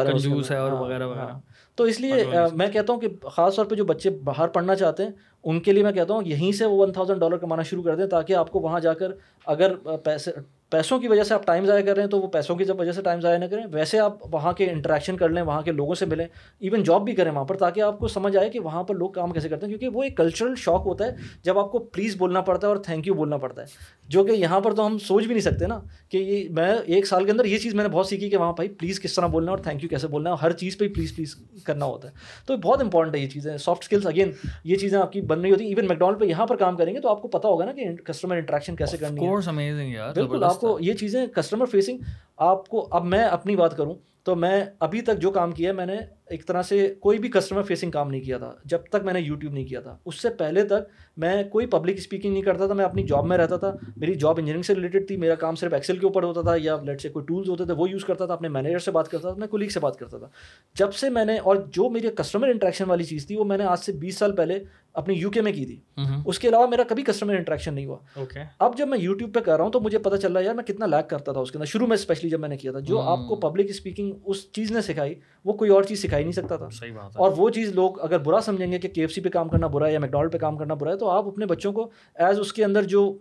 S2: کنجوس ہے اور
S1: ہاں، وغیرہ وغیرہ۔ تو اس لیے میں کہتا ہوں کہ خاص طور پہ جو بچے باہر پڑھنا چاہتے ہیں ان کے لیے میں کہتا ہوں یہیں سے وہ ون تھاؤزینڈ ڈالر کمانا شروع کر دیں تاکہ آپ کو وہاں جا کر اگر پیسے پیسوں کی وجہ سے آپ ٹائم ضائع کر رہے ہیں تو وہ پیسوں کی وجہ سے ٹائم ضائع نہ کریں ویسے آپ وہاں کے انٹریکشن کر لیں وہاں کے لوگوں سے ملیں ایون جاب بھی کریں وہاں پر تاکہ آپ کو سمجھ آئے کہ وہاں پر لوگ کام کیسے کرتے ہیں کیونکہ وہ ایک کلچرل شوق ہوتا ہے جب آپ کو پلیز بولنا پڑتا ہے اور تھینک یو بولنا پڑتا ہے۔ جو کہ یہاں پر تو ہم سوچ بھی نہیں سکتے نا کہ یہ میں ایک سال کے اندر یہ چیز میں نے بہت سیکھی کہ وہاں بھائی پلیز کس طرح بولنا اور تھینک یو کیسے بولنا ہے ہر چیز پہ پلیز پلیز کرنا ہوتا ہے۔ تو بہت امپورٹنٹ ہے یہ چیزیں سافٹ اسکلس اگین یہ چیزیں آپ کی بن رہی ہوتی ہیں۔ ایون میکڈونلڈ پہ یہاں پر کام کریں گے تو آپ کو پتا ہوگا نا کہ کسٹمر انٹریکشن کیسے کرنی ہے۔ بالکل آپ کو یہ چیزیں کسٹمر فیسنگ آپ کو اب میں اپنی بات کروں تو میں ابھی تک جو کام کیا ہے، میں نے ایک طرح سے کوئی بھی کسٹمر فیسنگ کام نہیں کیا تھا، جب تک میں نے یوٹیوب نہیں کیا تھا۔ اس سے پہلے تک میں کوئی پبلک اسپیکنگ نہیں کرتا تھا، میں اپنی جاب میں رہتا تھا۔ میری جاب انجینئرنگ سے ریلیٹڈ تھی، میرا کام صرف ایکسل کے اوپر ہوتا تھا یا لیٹ سے کوئی ٹولز ہوتے تھے، وہ یوز کرتا تھا، اپنے مینیجر سے بات کرتا تھا میں کولیگ سے بات کرتا تھا۔ جب سے میں نے اور جو میری کسٹمر انٹریکشن والی چیز تھی، وہ میں نے آج سے بیس سال پہلے اپنی یو کے میں کی تھی۔ اس کے علاوہ میرا کبھی کسٹمر انٹریکشن نہیں ہوا۔ اب جب میں یوٹیوب پہ کر رہا ہوں تو مجھے پتا چل رہا ہے یار میں کتنا لیک کرتا تھا اس کے اندر۔ شروع میں اسپیشلی جب میں نے کیا تھا جو آپ کو پبلک اسپیکنگ اس چیز نے سکھائی وہ کوئی اور چیز سکھائی نہیں سکتا تھا۔ اور وہ چیز لوگ اگر برا سمجھیں گے کہ کے ایف سی پہ کام کرنا برا ہے یا میکڈونلڈ پہ کام کرنا برا ہے تو آپ اپنے بچوں کو ایز اس کے اندر جو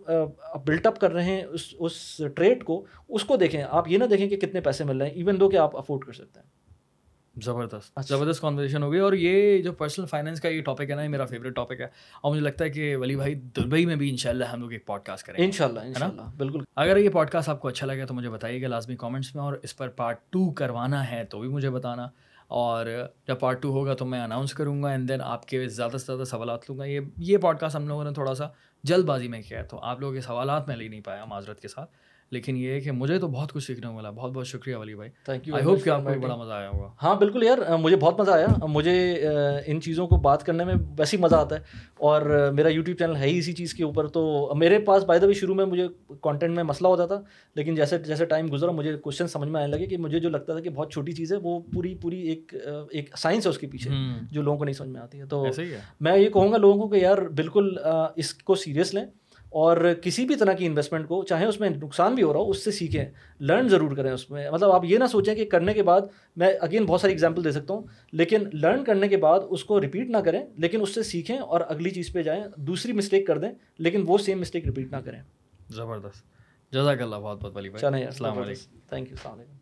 S1: بلٹ اپ کر رہے ہیں اس اس ٹریڈ کو اس کو دیکھیں۔ آپ یہ نہ دیکھیں کہ کتنے پیسے مل رہے ہیں ایون دو کہ آپ افورڈ کر سکتے ہیں۔
S2: زبردست اچھا۔ زبردست کانورزیشن ہوگی اور یہ جو پرسنل فائنینس کا یہ ٹاپک ہے نا یہ میرا فیوریٹ ٹاپک ہے۔ اور مجھے لگتا ہے کہ ولی بھائی دبئی میں بھی ان شاء اللہ ہم لوگ ایک پوڈ کاسٹ کریں
S1: ان شاء اللہ بالکل۔
S2: اگر یہ پوڈ کاسٹ آپ کو اچھا لگے تو مجھے بتائیے گا لازمی کامنٹس میں اور اس پر پارٹ ٹو کروانا ہے تو بھی مجھے بتانا۔ اور جب پارٹ ٹو ہوگا تو میں اناؤنس کروں گا اینڈ دین آپ کے زیادہ سے زیادہ سوالات لوں گا۔ یہ یہ پوڈ کاسٹ ہم لوگوں نے تھوڑا سا جلد بازی میں کیا ہے تو آپ لوگوں کے سوالات میں لے نہیں پایا معذرت کے ساتھ۔ لیکن یہ ہے کہ مجھے تو بہت کچھ سیکھنے کو ملا بہت بہت شکریہ ولی بھائی۔ تھینک یو آئی ہوپ کہ آپ کو بڑا مزہ آیا ہوگا۔
S1: ہاں بالکل یار مجھے بہت مزہ آیا۔ مجھے ان چیزوں کو بات کرنے میں ویسے ہی مزہ آتا ہے۔ اور میرا یوٹیوب چینل ہے ہی اسی چیز کے اوپر تو میرے پاس بائی دا بھی شروع میں مجھے کانٹینٹ میں مسئلہ ہوتا تھا لیکن جیسے جیسے ٹائم گزرا مجھے کوشچن سمجھ میں آنے لگے کہ مجھے جو لگتا تھا کہ بہت چھوٹی چیز ہے وہ پوری پوری ایک ایک سائنس ہے اس کے پیچھے جو لوگوں کو نہیں سمجھ میں آتی ہے۔ تو میں یہ کہوں گا لوگوں کو کہ یار بالکل اس کو سیریس لیں۔ اور کسی بھی طرح کی انویسٹمنٹ کو چاہے اس میں نقصان بھی ہو رہا ہو اس سے سیکھیں لرن ضرور کریں اس میں۔ مطلب آپ یہ نہ سوچیں کہ کرنے کے بعد میں اگین بہت ساری ایگزامپل دے سکتا ہوں لیکن لرن کرنے کے بعد اس کو ریپیٹ نہ کریں لیکن اس سے سیکھیں اور اگلی چیز پہ جائیں دوسری مسٹیک کر دیں لیکن وہ سیم مسٹیک ریپیٹ نہ کریں۔
S2: زبردست۔ جزاک اللہ بہت بہت
S1: السلام علیکم۔ تھینک یو السلام علیکم۔